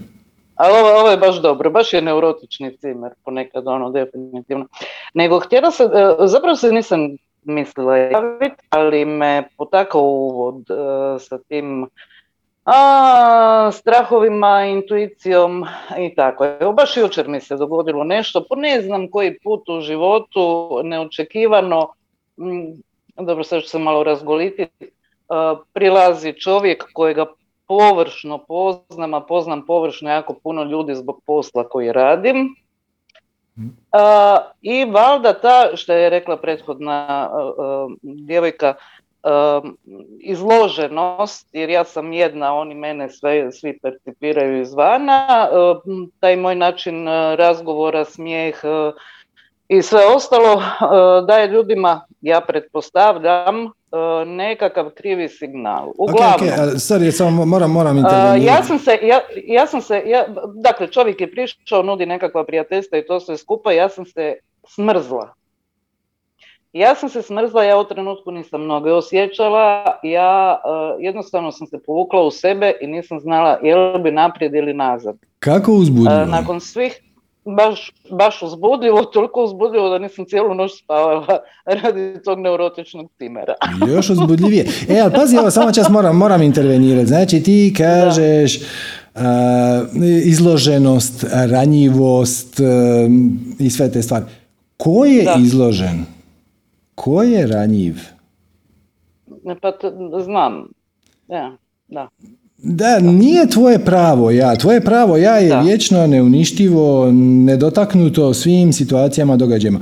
Ali ovo, ovo je baš dobro, baš je neurotični cimer, ponekad ono definitivno. Nego htjela se, e, zapravo se nisam mislila javiti, ali me potakao uvod uh, sa tim a, strahovima, intuicijom i tako. Evo, baš jučer mi se dogodilo nešto, po ne znam koji put u životu, neočekivano, dobro sad ću se malo razgoliti, uh, prilazi čovjek kojega površno poznam, a poznam površno jako puno ljudi zbog posla koji radim. Uh, I valjda ta, što je rekla prethodna uh, djevojka, izloženost, jer ja sam jedna, oni mene sve, svi percipiraju izvana, taj moj način razgovora, smijeh i sve ostalo daje ljudima, ja pretpostavljam, nekakav krivi signal. Uglavnom, okay, okay. samo moram, moram intervenirati. ja sam se, ja, ja sam se, ja, dakle čovjek je prišao, nudi nekakva prijateljstva i to sve skupa, ja sam se smrzla. Ja sam se smrzla, ja u trenutku nisam mnogo osjećala, ja uh, jednostavno sam se povukla u sebe i nisam znala je li bi naprijed ili nazad. Kako uzbudljivo? Uh, nakon svih, baš, baš uzbudljivo, toliko uzbudljivo da nisam cijelu noć spavala radi tog neurotičnog timera. Još uzbudljivije. E, ali pazi, evo, samo čas moram, moram intervenirati. Znači, ti kažeš uh, izloženost, ranjivost uh, i sve te stvari. Ko je da. izložen? Ko je ranjiv? Pa znam. Ja, da. Da, nije tvoje pravo ja. Tvoje pravo ja je da. vječno, neuništivo, nedotaknuto svim situacijama, događajima.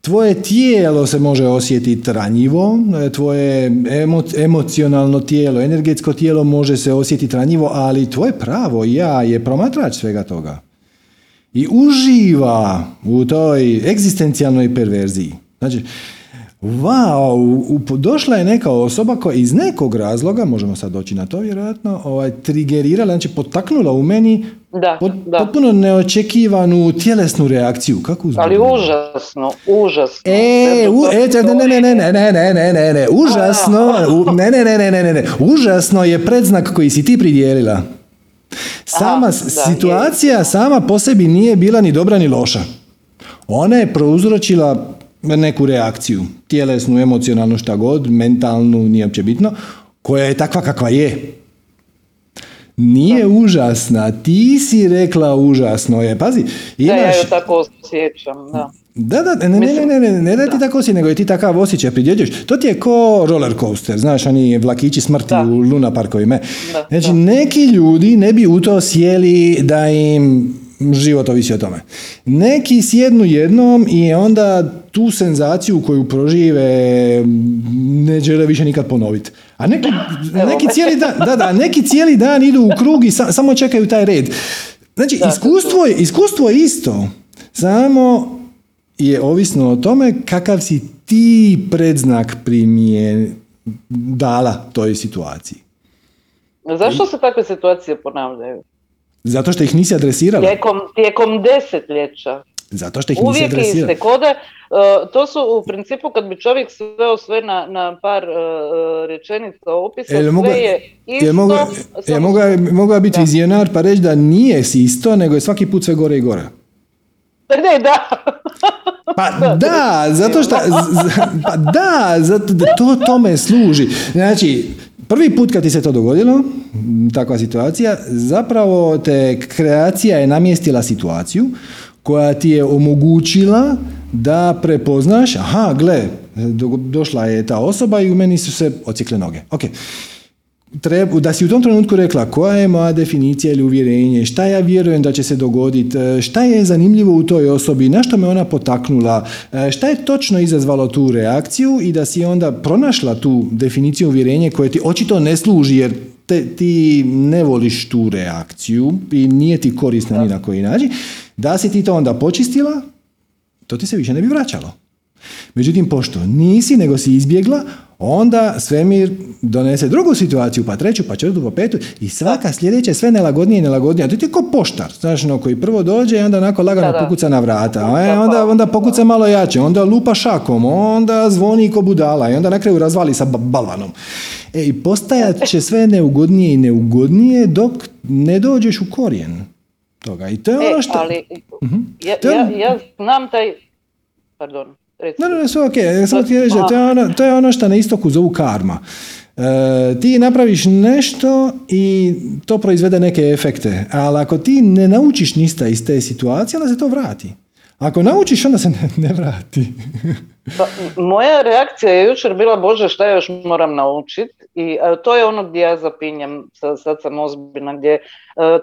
Tvoje tijelo se može osjetiti ranjivo, tvoje emo, emocionalno tijelo, energetsko tijelo može se osjetiti ranjivo, ali tvoje pravo ja je promatrač svega toga. I uživa u toj egzistencijalnoj perverziji. Znači, wow, došla je neka osoba koja iz nekog razloga, možemo sad doći na to vjerojatno, ovaj, trigerirala, znači potaknula u meni da, da. potpuno neočekivanu tjelesnu reakciju. Kako Ali užasno, užasno. E, u, e, ne, ne, ne, ne, ne, ne, ne, ne, ne, užasno, ne, ne, ne, ne, ne, ne, ne, užasno je predznak koji si ti pridijelila. Sama situacija sama po sebi nije bila ni dobra ni loša. Ona je prouzročila neku reakciju, tjelesnu, emocionalnu, šta god, mentalnu, nije uopće bitno, koja je takva kakva je. Nije užasna, ti si rekla užasno je. Pazi, imaš... Da, ja ju tako osjećam, da. Da, da, ne, ne, ne, ne, ne, ne da ti tako si, nego je ti takav osjećaj pridjeđuješ. To ti je ko roller coaster, znaš, oni vlakići smrti u Luna parkovima. Znači, neki ljudi ne bi u to sjeli da im život ovisi o tome. Neki sjednu jednom i onda tu senzaciju koju prožive ne žele više nikad ponoviti. A neki, neki cijeli dan, da, da, neki cijeli dan idu u krug i samo čekaju taj red. Znači, iskustvo je, iskustvo je isto. Samo je ovisno o tome kakav si ti predznak primije dala toj situaciji. Zašto se takve situacije ponavljaju? Zato što ih nisi adresirala. Tijekom, tijekom desetljeća. Zato što ih nisi Uvijek iste kode. to su u principu kad bi čovjek sveo sve na, na par uh, rečenica opisa, sve je isto. Je mogao, mogao biti vizionar pa reći da nije isto, nego je svaki put sve gore i gore. Ne, da. Pa da, zato što, pa da, zato da to tome služi. Znači, Prvi put kad ti se to dogodilo, takva situacija, zapravo te kreacija je namjestila situaciju koja ti je omogućila da prepoznaš, aha, gle, došla je ta osoba i u meni su se ocikle noge. Ok, treba, da si u tom trenutku rekla koja je moja definicija ili uvjerenje, šta ja vjerujem da će se dogoditi, e, šta je zanimljivo u toj osobi, na što me ona potaknula, e, šta je točno izazvalo tu reakciju i da si onda pronašla tu definiciju uvjerenje koje ti očito ne služi jer te, ti ne voliš tu reakciju i nije ti korisna ni na koji način, da si ti to onda počistila, to ti se više ne bi vraćalo. Međutim, pošto nisi, nego si izbjegla, onda svemir donese drugu situaciju, pa treću, pa četvrtu, pa petu i svaka sljedeća je sve nelagodnije i nelagodnije. A to je ko poštar, znaš, no, koji prvo dođe i onda onako lagano da, pokuca na vrata, e, onda, onda pokuca malo jače, onda lupa šakom, onda zvoni ko budala i onda na kraju razvali sa balvanom. E, I postajat će sve neugodnije i neugodnije dok ne dođeš u korijen toga. I to je e, ono što... Ali, uh ja, ja, ja znam taj... Pardon. Ne, ne, ne, sve ok. Samo ti reći to je, ono, to je ono što na istoku zovu karma. E, ti napraviš nešto i to proizvede neke efekte, ali ako ti ne naučiš ništa iz te situacije, onda se to vrati. Ako naučiš, onda se ne, ne vrati. pa, moja reakcija je jučer bila, Bože, šta još moram naučiti? I e, to je ono gdje ja zapinjem, sad, sad sam ozbiljna, gdje e,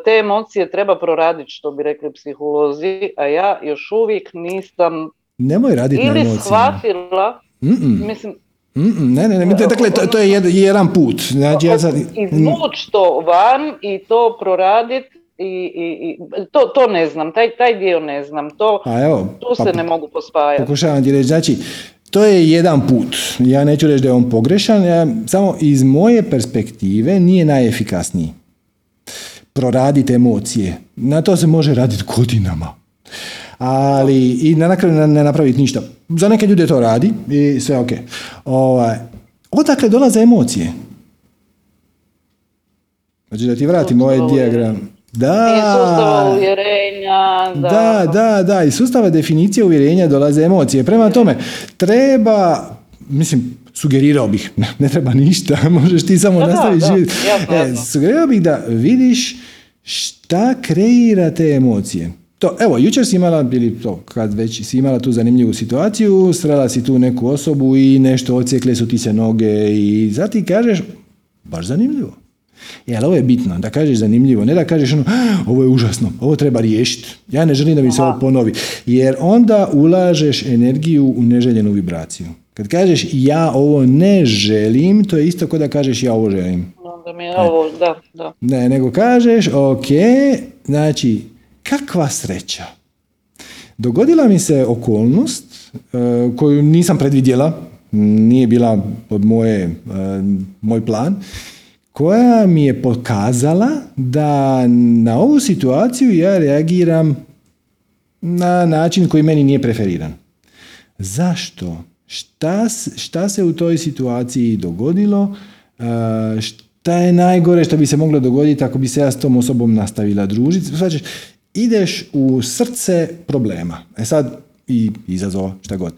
te emocije treba proraditi, što bi rekli psiholozi, a ja još uvijek nisam Nemoj raditi na emocijama. Ili shvatila, mislim, Mm-mm, ne, ne, ne, dakle, to, to je jedan put. Znači, ja sad... Izvuć to van i to proradit i, i, i to, to ne znam, taj, taj dio ne znam, to, pa evo, tu se pa, ne mogu pospajati. Pokušavam ti reći, znači, to je jedan put. Ja neću reći da je on pogrešan, ja, samo iz moje perspektive nije najefikasniji. Proraditi emocije. Na to se može raditi godinama ali i na kraju ne napraviti ništa. Za neke ljude to radi i sve ok. Ovaj, odakle dolaze emocije? Znači da ti vratim ovaj dijagram. Da, uvjerenja. Da. da, da, da. I sustava definicije uvjerenja dolaze emocije. Prema tome, treba, mislim, sugerirao bih, ne treba ništa, možeš ti samo nastaviti živjeti. E, sugerirao bih da vidiš šta kreira te emocije. To, evo, jučer si imala, bili to, kad već si imala tu zanimljivu situaciju, srela si tu neku osobu i nešto ocijekle su ti se noge i zato ti kažeš, baš zanimljivo. E, ali ovo je bitno, da kažeš zanimljivo, ne da kažeš ono, ah, ovo je užasno, ovo treba riješiti. Ja ne želim da mi se ovo ponovi. Jer onda ulažeš energiju u neželjenu vibraciju. Kad kažeš ja ovo ne želim, to je isto kao da kažeš ja ovo želim. Da mi je ovo, da, da. Ne, nego kažeš, ok, znači kakva sreća. Dogodila mi se okolnost e, koju nisam predvidjela, nije bila od moje, e, moj plan, koja mi je pokazala da na ovu situaciju ja reagiram na način koji meni nije preferiran. Zašto? Šta, šta se u toj situaciji dogodilo? E, šta je najgore što bi se moglo dogoditi ako bi se ja s tom osobom nastavila družiti? Znači, ideš u srce problema. E sad, i izazova, šta god.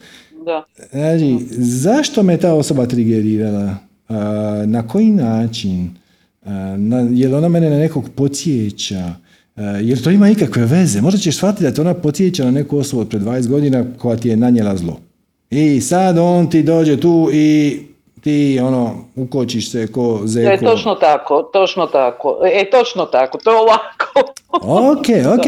Da. Znači, zašto me ta osoba trigerirala? Na koji način? Na, je li ona mene na nekog podsjeća? Jer to ima ikakve veze? Možda ćeš shvatiti da te ona podsjeća na neku osobu od pred 20 godina koja ti je nanijela zlo. I sad on ti dođe tu i ti ono ukočiš se ko zeko. E, točno tako, točno tako. E, točno tako, to je ovako. ok, ok.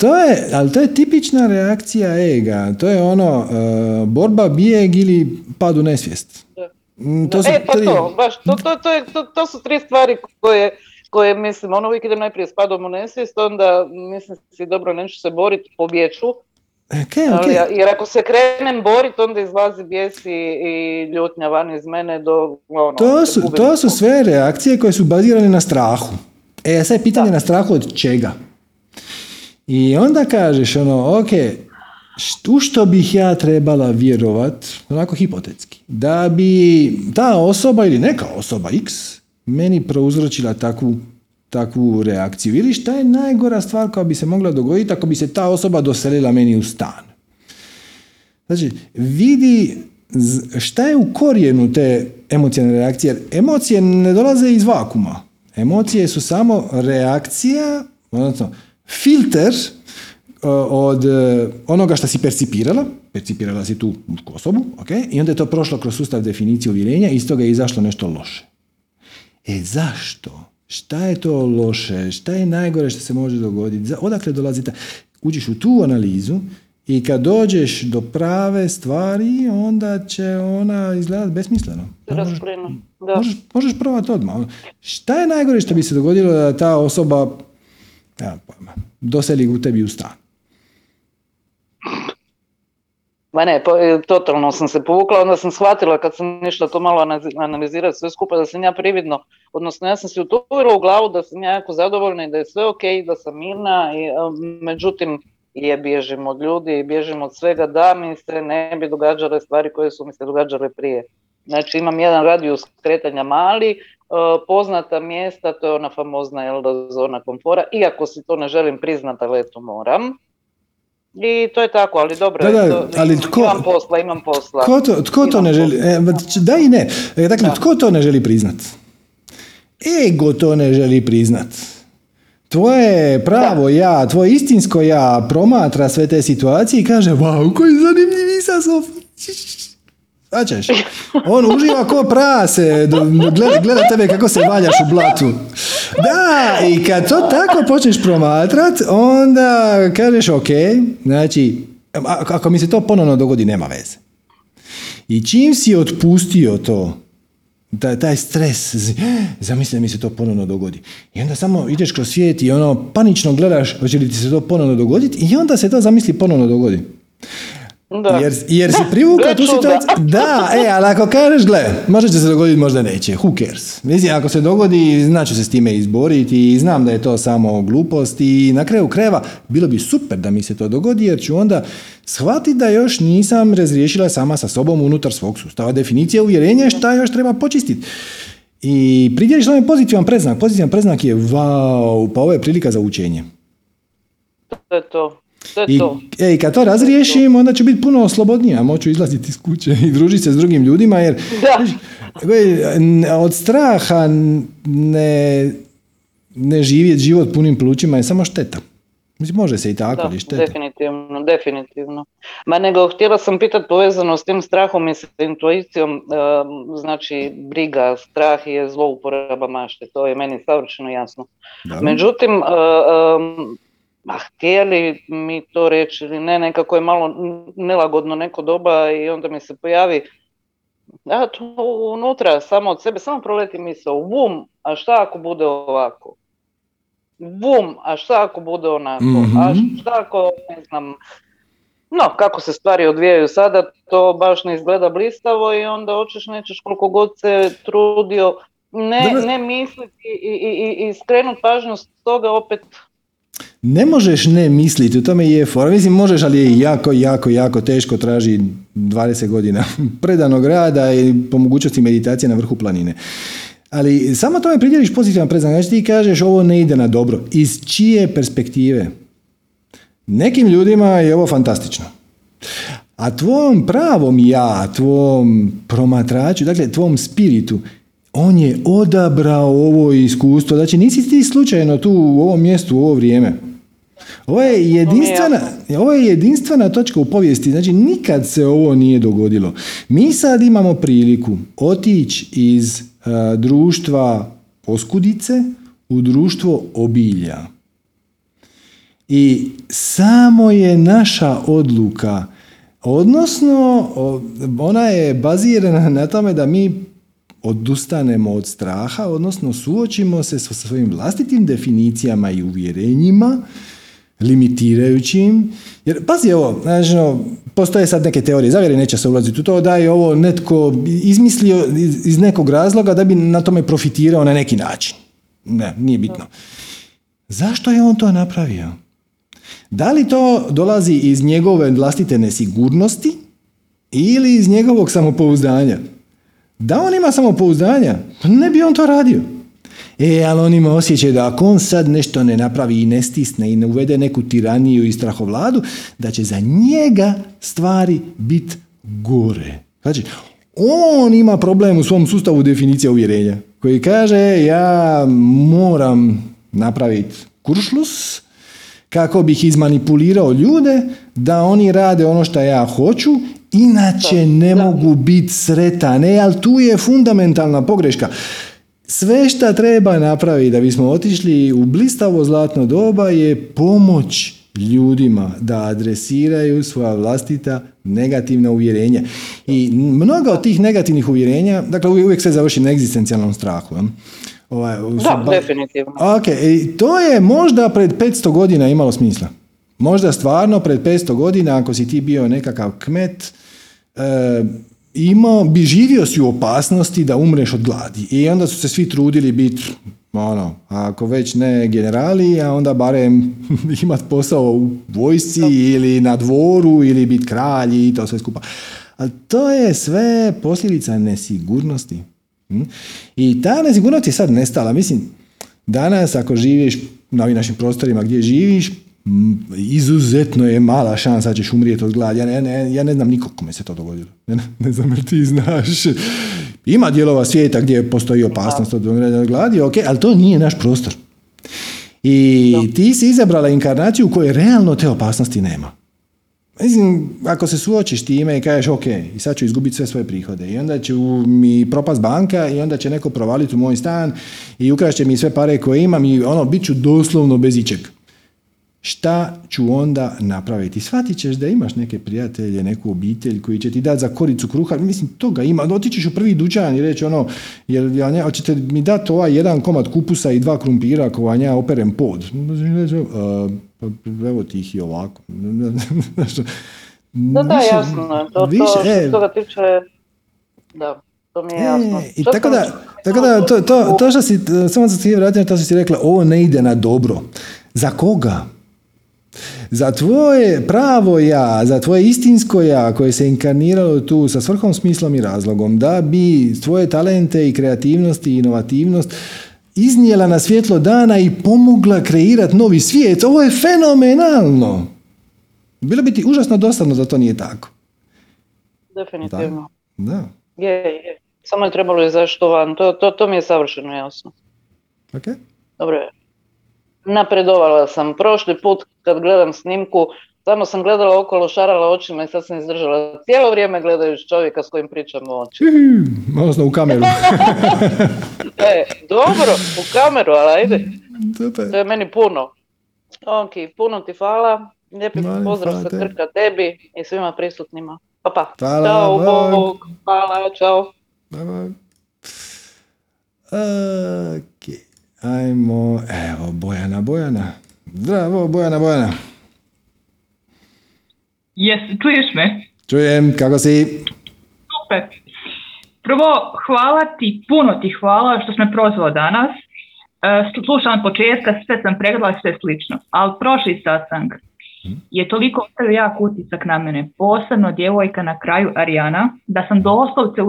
To je, ali to je tipična reakcija ega. To je ono, uh, borba, bijeg ili pad u nesvijest. Mm, to su e, pa tri... to, baš, to, to, to, je, to, to su tri stvari koje, koje mislim, ono uvijek idem najprije s padom u nesvijest, onda mislim si dobro, neću se boriti, pobjeću, Okay, okay. jer ako se krenem boriti, onda izlazi bijes i, i ljutnja van iz mene do... Ono, to, su, to su sve reakcije koje su bazirane na strahu. E, sad je pitanje na strahu od čega? I onda kažeš ono, ok, u što bih ja trebala vjerovat, onako hipotetski, da bi ta osoba ili neka osoba X meni prouzročila takvu takvu reakciju. Ili šta je najgora stvar koja bi se mogla dogoditi ako bi se ta osoba doselila meni u stan. Znači, vidi šta je u korijenu te emocionalne reakcije. Emocije ne dolaze iz vakuma. Emocije su samo reakcija, odnosno filter od e, onoga što si percipirala, percipirala si tu osobu, okay? i onda je to prošlo kroz sustav definicije uvjerenja i iz toga je izašlo nešto loše. E zašto? Šta je to loše? Šta je najgore što se može dogoditi? Odakle dolazi ta... Uđeš u tu analizu i kad dođeš do prave stvari, onda će ona izgledati besmisleno. Možeš, da. možeš, možeš probati odmah. Šta je najgore što bi se dogodilo da ta osoba ja, pojma, doseli u tebi u stan? Ma ne, e, totalno sam se povukla, onda sam shvatila kad sam ništa to malo analizirati sve skupa da sam ja prividno, odnosno ja sam se utuvila u glavu da sam ja jako zadovoljna i da je sve ok, da sam mirna, i, e, međutim je bježim od ljudi bježim od svega da mi se ne bi događale stvari koje su mi se događale prije. Znači imam jedan radijus kretanja mali, e, poznata mjesta, to je ona famozna zona komfora, iako si to ne želim priznati, ali eto moram i to je tako, ali dobro, da, da, ali tko, imam posla, imam posla. Tko to, tko to ne želi, e, da i ne, e, dakle, tko to ne želi priznat? Ego to ne želi priznat. Tvoje pravo ja, tvoje istinsko ja promatra sve te situacije i kaže, wow, koji zanimljivi izazov. Svačaš? On uživa ko prase, gleda, gleda tebe kako se valjaš u blatu. Da, i kad to tako počneš promatrat, onda kažeš ok, znači, ako mi se to ponovno dogodi, nema veze. I čim si otpustio to, taj, taj stres, zamisli mi se to ponovno dogodi. I onda samo ideš kroz svijet i ono panično gledaš hoće li ti se to ponovno dogoditi i onda se to zamisli ponovno dogodi. Da. Jer, jer si privukla tu situaciju. Da, e, ali ako kažeš, gle, možda će se dogoditi, možda neće. Who cares? Mislim, ako se dogodi, znači se s time izboriti i znam da je to samo glupost i na kraju kreva bilo bi super da mi se to dogodi jer ću onda shvatiti da još nisam razriješila sama sa sobom unutar svog sustava. Definicija uvjerenja šta još treba počistiti. I pridjeliš tome pozitivan preznak. Pozitivan preznak je wow, pa ovo je prilika za učenje. To je to. I, e, kad to razriješim, onda ću biti puno slobodnija, moću izlaziti iz kuće i družiti se s drugim ljudima, jer od straha ne, ne živjeti život punim plućima je samo šteta. Mislim, može se i tako, ali šteta. Definitivno, definitivno. Ma nego, htjela sam pitati povezano s tim strahom i s intuicijom, znači briga, strah je zlouporaba mašte, to je meni savršeno jasno. Međutim, ma htjeli mi to reći ili ne, nekako je malo nelagodno neko doba i onda mi se pojavi da, to unutra, samo od sebe, samo proleti misao, vum, a šta ako bude ovako? Vum, a šta ako bude onako? A mhm. šta ako, ne znam, No, kako se stvari odvijaju sada, to baš ne izgleda blistavo i onda hoćeš nećeš koliko god se trudio ne, ne misliti i, i, i skrenut pažnju s toga opet ne možeš ne misliti, u tome je fora. Mislim, možeš, ali je jako, jako, jako teško, traži 20 godina predanog rada i po mogućnosti meditacije na vrhu planine. Ali samo tome pridjeliš pozitivan predznak. Znači ti kažeš ovo ne ide na dobro. Iz čije perspektive? Nekim ljudima je ovo fantastično. A tvom pravom ja, tvom promatraču, dakle tvom spiritu, on je odabrao ovo iskustvo. Znači nisi ti slučajno tu u ovom mjestu u ovo vrijeme. Ovo je jedinstvena, ovo je jedinstvena točka u povijesti, znači nikad se ovo nije dogodilo. Mi sad imamo priliku otići iz društva oskudice u društvo obilja. I samo je naša odluka, odnosno ona je bazirana na tome da mi odustanemo od straha, odnosno suočimo se sa svojim vlastitim definicijama i uvjerenjima, limitirajućim. Jer, pazi, evo, znači, postoje sad neke teorije, zavjeri neće se ulaziti u to, da je ovo netko izmislio iz nekog razloga da bi na tome profitirao na neki način. Ne, nije bitno. Zašto je on to napravio? Da li to dolazi iz njegove vlastite nesigurnosti ili iz njegovog samopouzdanja? Da on ima samopouzdanja, pa ne bi on to radio. E, ali on ima osjećaj da ako on sad nešto ne napravi i ne stisne i ne uvede neku tiraniju i strahovladu, da će za njega stvari biti gore. Znači, on ima problem u svom sustavu definicija uvjerenja koji kaže ja moram napraviti kuršlus kako bih izmanipulirao ljude da oni rade ono što ja hoću inače ne mogu biti sretan. Ali tu je fundamentalna pogreška. Sve što treba napraviti da bismo otišli u blistavo zlatno doba je pomoć ljudima da adresiraju svoja vlastita negativna uvjerenja. I mnoga od tih negativnih uvjerenja, dakle uvijek sve završi na egzistencijalnom strahu. Ovaj, da, definitivno. Ok, i to je možda pred 500 godina imalo smisla. Možda stvarno pred 500 godina ako si ti bio nekakav kmet, e, imao, bi živio si u opasnosti da umreš od gladi. I onda su se svi trudili biti ono, ako već ne generali, a onda barem imati posao u vojsci ili na dvoru ili biti kralj i to sve skupa. Ali to je sve posljedica nesigurnosti. Hm? I ta nesigurnost je sad nestala. Mislim, danas ako živiš na ovim našim prostorima gdje živiš, izuzetno je mala šansa da ćeš umrijeti od gladi. Ja ne, ja ne znam nikog kome se to dogodilo. Ne, ne znam jer ti znaš. Ima dijelova svijeta gdje postoji opasnost od umrijeti od gladi, ok, ali to nije naš prostor. I ti si izabrala inkarnaciju u kojoj realno te opasnosti nema. Mislim, ako se suočiš time i kažeš ok, i sad ću izgubiti sve svoje prihode i onda će mi propast banka i onda će neko provaliti u moj stan i ukrašće mi sve pare koje imam i ono, bit ću doslovno bez ičeg šta ću onda napraviti? Shvatit ćeš da imaš neke prijatelje, neku obitelj koji će ti dati za koricu kruha, mislim toga ima, otićeš u prvi dućan i reći ono, jel ja ne, hoćete mi dati ovaj jedan komad kupusa i dva krumpira ako vam ja operem pod? Pa evo ti ih i ovako. da, da, jasno. To, više, to, što e, toga tiče, da. To mi je jasno. E, I tako da, tako da to, to, to što si, samo sam se vratio to što si rekla, ovo ne ide na dobro. Za koga? Za tvoje pravo ja, za tvoje istinsko ja koje se inkarniralo tu sa svrhom, smislom i razlogom, da bi tvoje talente i kreativnost i inovativnost iznijela na svjetlo dana i pomogla kreirati novi svijet. Ovo je fenomenalno. Bilo bi ti užasno dosadno da to nije tako. Definitivno. Da. da. Je, je. Samo je trebalo izaći van. To, to, to mi je savršeno jasno. Ok. Dobro je. Napredovala sam. Prošli put kad gledam snimku, samo sam gledala okolo, šarala očima i sad sam izdržala. Cijelo vrijeme gledajući čovjeka s kojim pričam o oči. Odnosno u kameru. e, dobro, u kameru, ali ajde. To je meni puno. Ok, puno ti hvala. Lijepi pozdrav sa Krka tebi i svima prisutnima. Pa pa. Hvala, čao, bog. Hvala, čao. Bye, bye. Okay. Ajmo, evo, Bojana, Bojana. Zdravo, Bojana, Bojana. Jes, čuješ me? Čujem, kako si? Super. Prvo, hvala ti, puno ti hvala što me prozvao danas. E, slušam početka, sve sam pregledala sve slično, ali prošli satsang je toliko ostavio jak utisak na mene, posebno djevojka na kraju Arijana, da sam doslovce,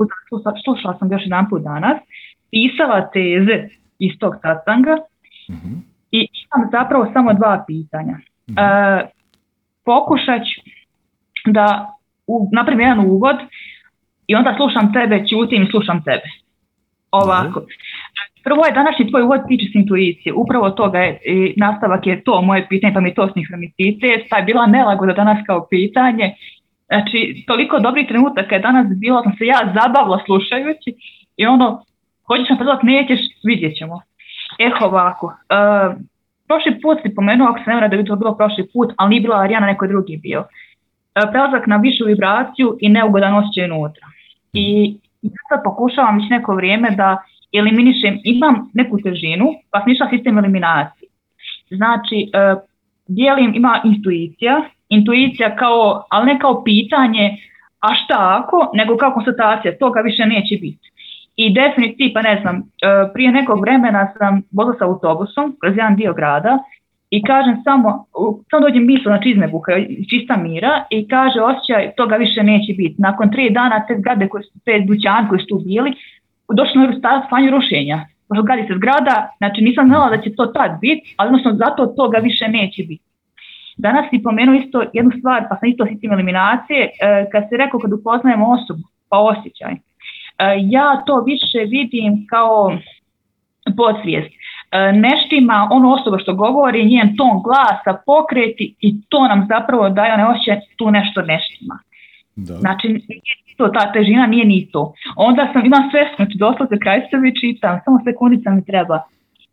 slušala sam još jedan put danas, pisala teze iz tog satsanga i imam zapravo samo dva pitanja. E, pokušat ću da u, napravim jedan uvod i onda slušam tebe, ćutim i slušam tebe. Ovako. Prvo je današnji tvoj uvod tiče se intuicije. Upravo toga je, i nastavak je to moje pitanje, pa mi to sinhronicitet. Pa je bila nelagoda danas kao pitanje. Znači, toliko dobrih trenutaka je danas bilo, sam se ja zabavila slušajući i ono, hoćeš nam predavati, nećeš, vidjet ćemo. Eh, ovako. Uh, prošli put si pomenuo, ako se ne da bi to bilo prošli put, ali nije bila Arijana, neko drugi bio. Uh, prelazak na višu vibraciju i neugodan osjećaj unutra. I ja sad pokušavam već neko vrijeme da eliminišem, imam neku težinu, pa sam išla sistem eliminacije. Znači, uh, dijelim, ima intuicija, intuicija kao, ali ne kao pitanje, a šta ako, nego kao konstatacija, toga više neće biti. I definitivno, pa ne znam, e, prije nekog vremena sam vozila sa autobusom kroz jedan dio grada i kažem samo, samo dođem misl, znači izmebuha, čista mira i kaže osjećaj, toga više neće biti. Nakon tri dana te zgrade koje su, te dućan koji su tu bili, došlo na stanju rušenja. Pošto gradi se zgrada, znači nisam znala da će to tad biti, ali odnosno zato toga više neće biti. Danas si pomenuo isto jednu stvar, pa sam isto sitim eliminacije, e, kad se rekao kad upoznajemo osobu, pa osjećaj. E, ja to više vidim kao podsvijest. E, neštima ono osoba što govori, njen ton glasa, pokreti i to nam zapravo daje one osjećaj tu nešto neštima. Da. Znači, to, ta težina nije ni to. Onda sam, imam sve, znači doslovce kraj sebi čitam, samo sekundica mi treba.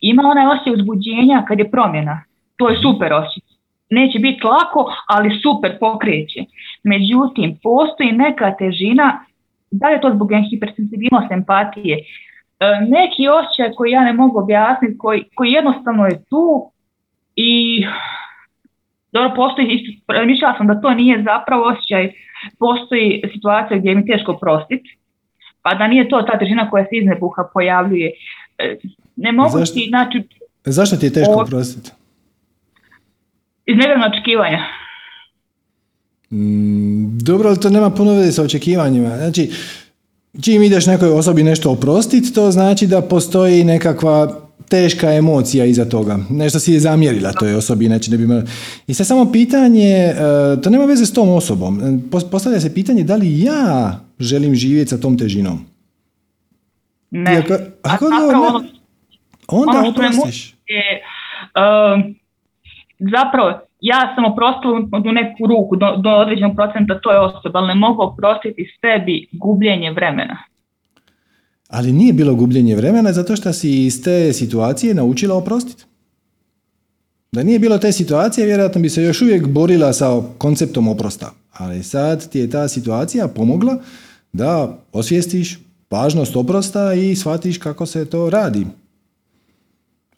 Ima onaj osjećaj uzbuđenja kad je promjena. To je super osjećaj. Neće biti lako, ali super pokreće. Međutim, postoji neka težina da li je to zbog hipersensibilnosti, empatije, e, neki osjećaj koji ja ne mogu objasniti, koji, koji jednostavno je tu i dobro, postoji, mišljala sam da to nije zapravo osjećaj, postoji situacija gdje mi teško prostiti, pa da nije to ta težina koja se iznebuha pojavljuje. E, ne mogu zašto, ti, znači... Zašto ti je teško prostiti? Iz očekivanja. Mm, dobro, ali to nema puno veze sa očekivanjima. Znači, čim ideš nekoj osobi nešto oprostiti, to znači da postoji nekakva teška emocija iza toga. Nešto si je zamjerila toj osobi, inače ne bi I sad samo pitanje, e, to nema veze s tom osobom. Postavlja se pitanje da li ja želim živjeti sa tom težinom. Ne. Ako, ako ono, onda ono oprostiš. Je, uh, zapravo, ja sam oprostila u neku ruku do, do određenog procenta toj osobi, ali ne mogu oprostiti sebi gubljenje vremena. Ali nije bilo gubljenje vremena zato što si iz te situacije naučila oprostiti. Da nije bilo te situacije, vjerojatno bi se još uvijek borila sa konceptom oprosta. Ali sad ti je ta situacija pomogla da osvijestiš važnost oprosta i shvatiš kako se to radi.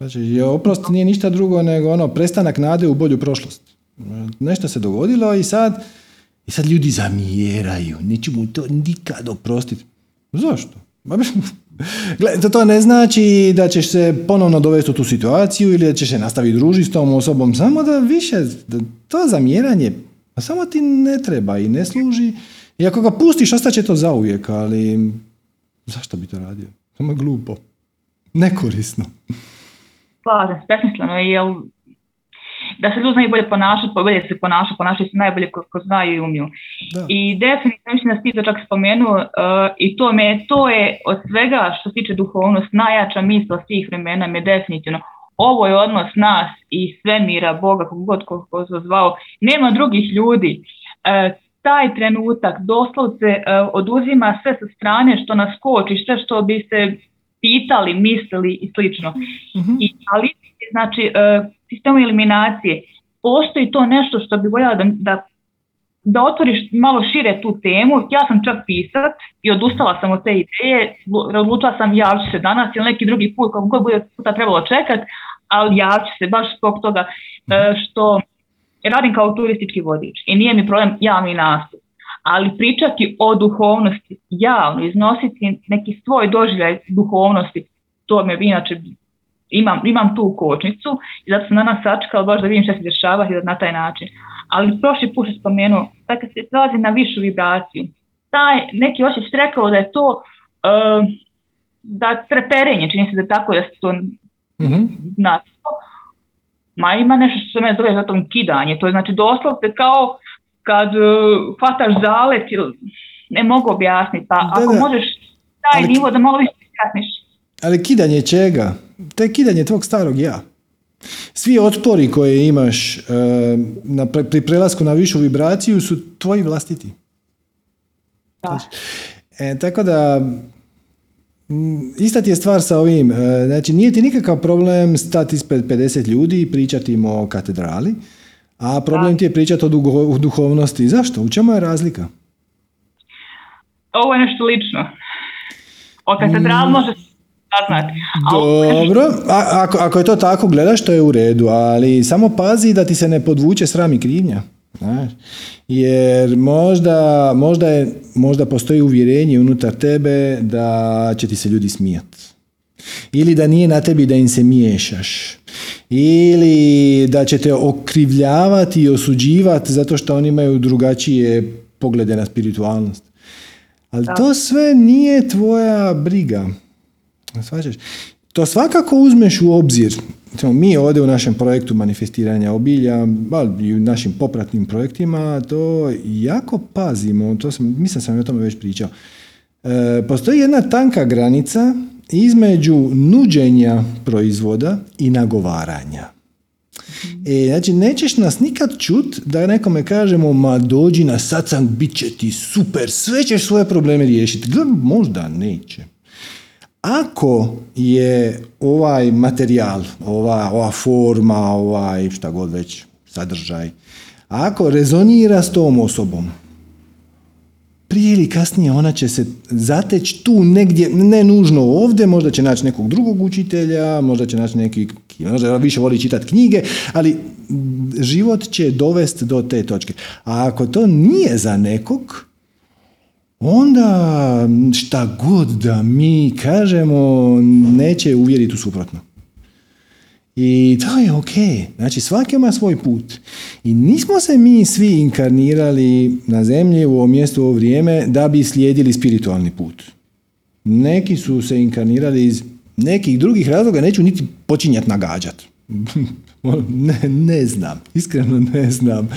Znači, oprost nije ništa drugo nego ono prestanak nade u bolju prošlost. Nešto se dogodilo i sad, i sad ljudi zamjeraju. Neću mu to nikad oprostiti. Zašto? Gle, to ne znači da ćeš se ponovno dovesti u tu situaciju ili da ćeš se nastaviti družiti s tom osobom. Samo da više, da to zamjeranje, a samo ti ne treba i ne služi. I ako ga pustiš, ostaće to zauvijek, ali zašto bi to radio? Samo glupo. Nekorisno slažem se, besmisleno jer da se ljudi znaju bolje ponašati, bolje se ponašati, ponašaju se najbolje ko, ko znaju i umiju. I definitivno mislim da si to čak spomenuo uh, i to, me, to je od svega što se tiče duhovnost najjača misla svih vremena je definitivno ovo je odnos nas i svemira, Boga, kog god ko, ko se zvao, nema drugih ljudi. Uh, taj trenutak doslovce uh, oduzima sve sa strane što nas koči, sve što bi se pitali, mislili i slično. mm I, ali, znači, uh, sistemu eliminacije, postoji to nešto što bi voljela da, da, da otvoriš malo šire tu temu. Ja sam čak pisat i odustala sam od te ideje, odlučila sam ja ću se danas ili neki drugi put, kako god bude puta trebalo čekat, ali ja ću se baš zbog toga uh, što radim kao turistički vodič i nije mi problem javni nastup. Ali pričati o duhovnosti javno, iznositi neki svoj doživljaj duhovnosti, to me inače imam, imam tu kočnicu i zato sam na nas sačekala baš da vidim što se dešava i na taj način. Ali prošli put se spomenuo, da kad se prelazi na višu vibraciju, taj neki osjećaj rekao da je to uh, da treperenje, čini se da tako da se to mm-hmm. ma ima nešto što se me zove za tom kidanje, to je znači doslovce kao kad uh, hvataš zalet, ne mogu objasniti, pa da, ako da. možeš taj ali, nivo da malo više objasniš. Ali kidanje čega? To je kidanje tvog starog ja. Svi otpori koje imaš uh, na, pri prelasku na višu vibraciju su tvoji vlastiti. Da. E, tako da Ista ti je stvar sa ovim, e, znači nije ti nikakav problem stati ispred 50 ljudi i pričati im o katedrali, a problem ti je pričati o duhovnosti. Zašto? U čemu je razlika? Ovo je nešto lično. O katedrali mm. može saznati. Dobro, a, ako, ako je to tako gledaš, to je u redu, ali samo pazi da ti se ne podvuče sram i krivnja. Znaš? Jer možda, možda, je, možda postoji uvjerenje unutar tebe da će ti se ljudi smijati. Ili da nije na tebi da im se miješaš. Ili da će te okrivljavati i osuđivati zato što oni imaju drugačije poglede na spiritualnost. Ali to sve nije tvoja briga. Svađaš? To svakako uzmeš u obzir mi ovdje u našem projektu manifestiranja obilja, ali i u našim popratnim projektima, to jako pazimo, to sam, mislim sam o tome već pričao. E, postoji jedna tanka granica između nuđenja proizvoda i nagovaranja. E, znači, nećeš nas nikad čut da nekome kažemo, ma dođi na satsang, bit će ti super, sve ćeš svoje probleme riješiti. Možda neće. Ako je ovaj materijal, ova, ova forma, ovaj šta god već, sadržaj, ako rezonira s tom osobom, prije ili kasnije ona će se zateći tu negdje, ne nužno ovdje, možda će naći nekog drugog učitelja, možda će naći neki, možda više voli čitati knjige, ali život će dovesti do te točke. A ako to nije za nekog, onda šta god da mi kažemo neće uvjeriti u suprotno. I to je ok. Znači svaki ima svoj put. I nismo se mi svi inkarnirali na zemlji u ovo mjestu u ovo vrijeme da bi slijedili spiritualni put. Neki su se inkarnirali iz nekih drugih razloga, neću niti počinjati nagađati. ne, ne znam, iskreno ne znam.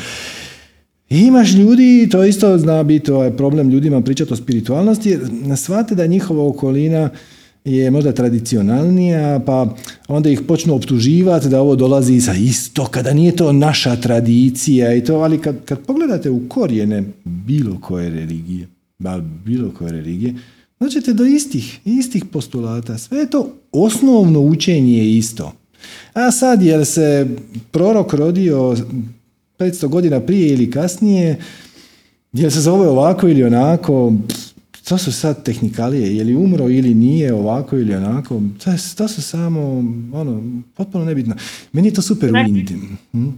Imaš ljudi, to isto zna biti ovaj problem ljudima pričati o spiritualnosti, jer shvate da njihova okolina je možda tradicionalnija, pa onda ih počnu optuživati da ovo dolazi sa istoka, da nije to naša tradicija i to, ali kad, kad pogledate u korijene bilo koje religije, bilo koje religije, dođete do istih, istih postulata. Sve je to osnovno učenje je isto. A sad, jer se prorok rodio 500 godina prije ili kasnije, jel se zove ovako ili onako, to su sad tehnikalije, je li umro ili nije ovako ili onako, to, je, to su samo, ono, potpuno nebitno. Meni je to super u Indiji. Hm?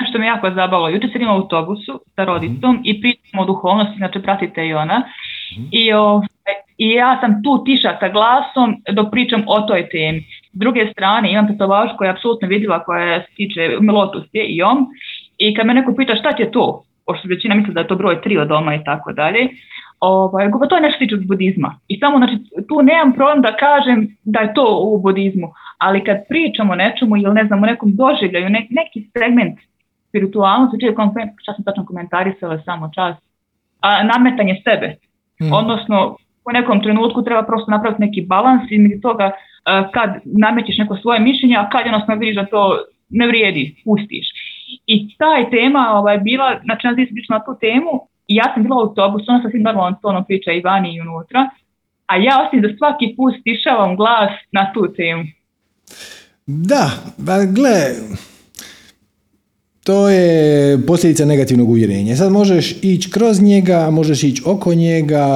Nešto me jako zabavilo. Jučer sam u autobusu sa rodicom mm. i pričamo o duhovnosti, znači pratite i ona. Mm. I, o, I ja sam tu tiša sa glasom dok pričam o toj temi. S druge strane imam tetovaž koja je apsolutno vidljiva koja se tiče Lotus je i on. I kad me neko pita šta ti je to, pošto većina misli da je to broj tri od doma i tako dalje, ovaj, to je nešto tiče budizma. I samo, znači, tu nemam problem da kažem da je to u budizmu, ali kad pričamo o nečemu ili ne znam, o nekom doživljaju, ne, neki segment spiritualnosti, čije šta sam tačno komentarisala samo čas, a nametanje sebe. Hmm. Odnosno, u nekom trenutku treba prosto napraviti neki balans između toga kad namećeš neko svoje mišljenje, a kad jednostavno vidiš da to ne vrijedi, pustiš. I ta je tema ovaj, bila, znači nas na tu temu, i ja sam bila u autobusu, ona sa svim normalnom tonom priča i vani i unutra, a ja osim da svaki put stišavam glas na tu temu. Da, ba gle, to je posljedica negativnog uvjerenja. Sad možeš ići kroz njega, možeš ići oko njega,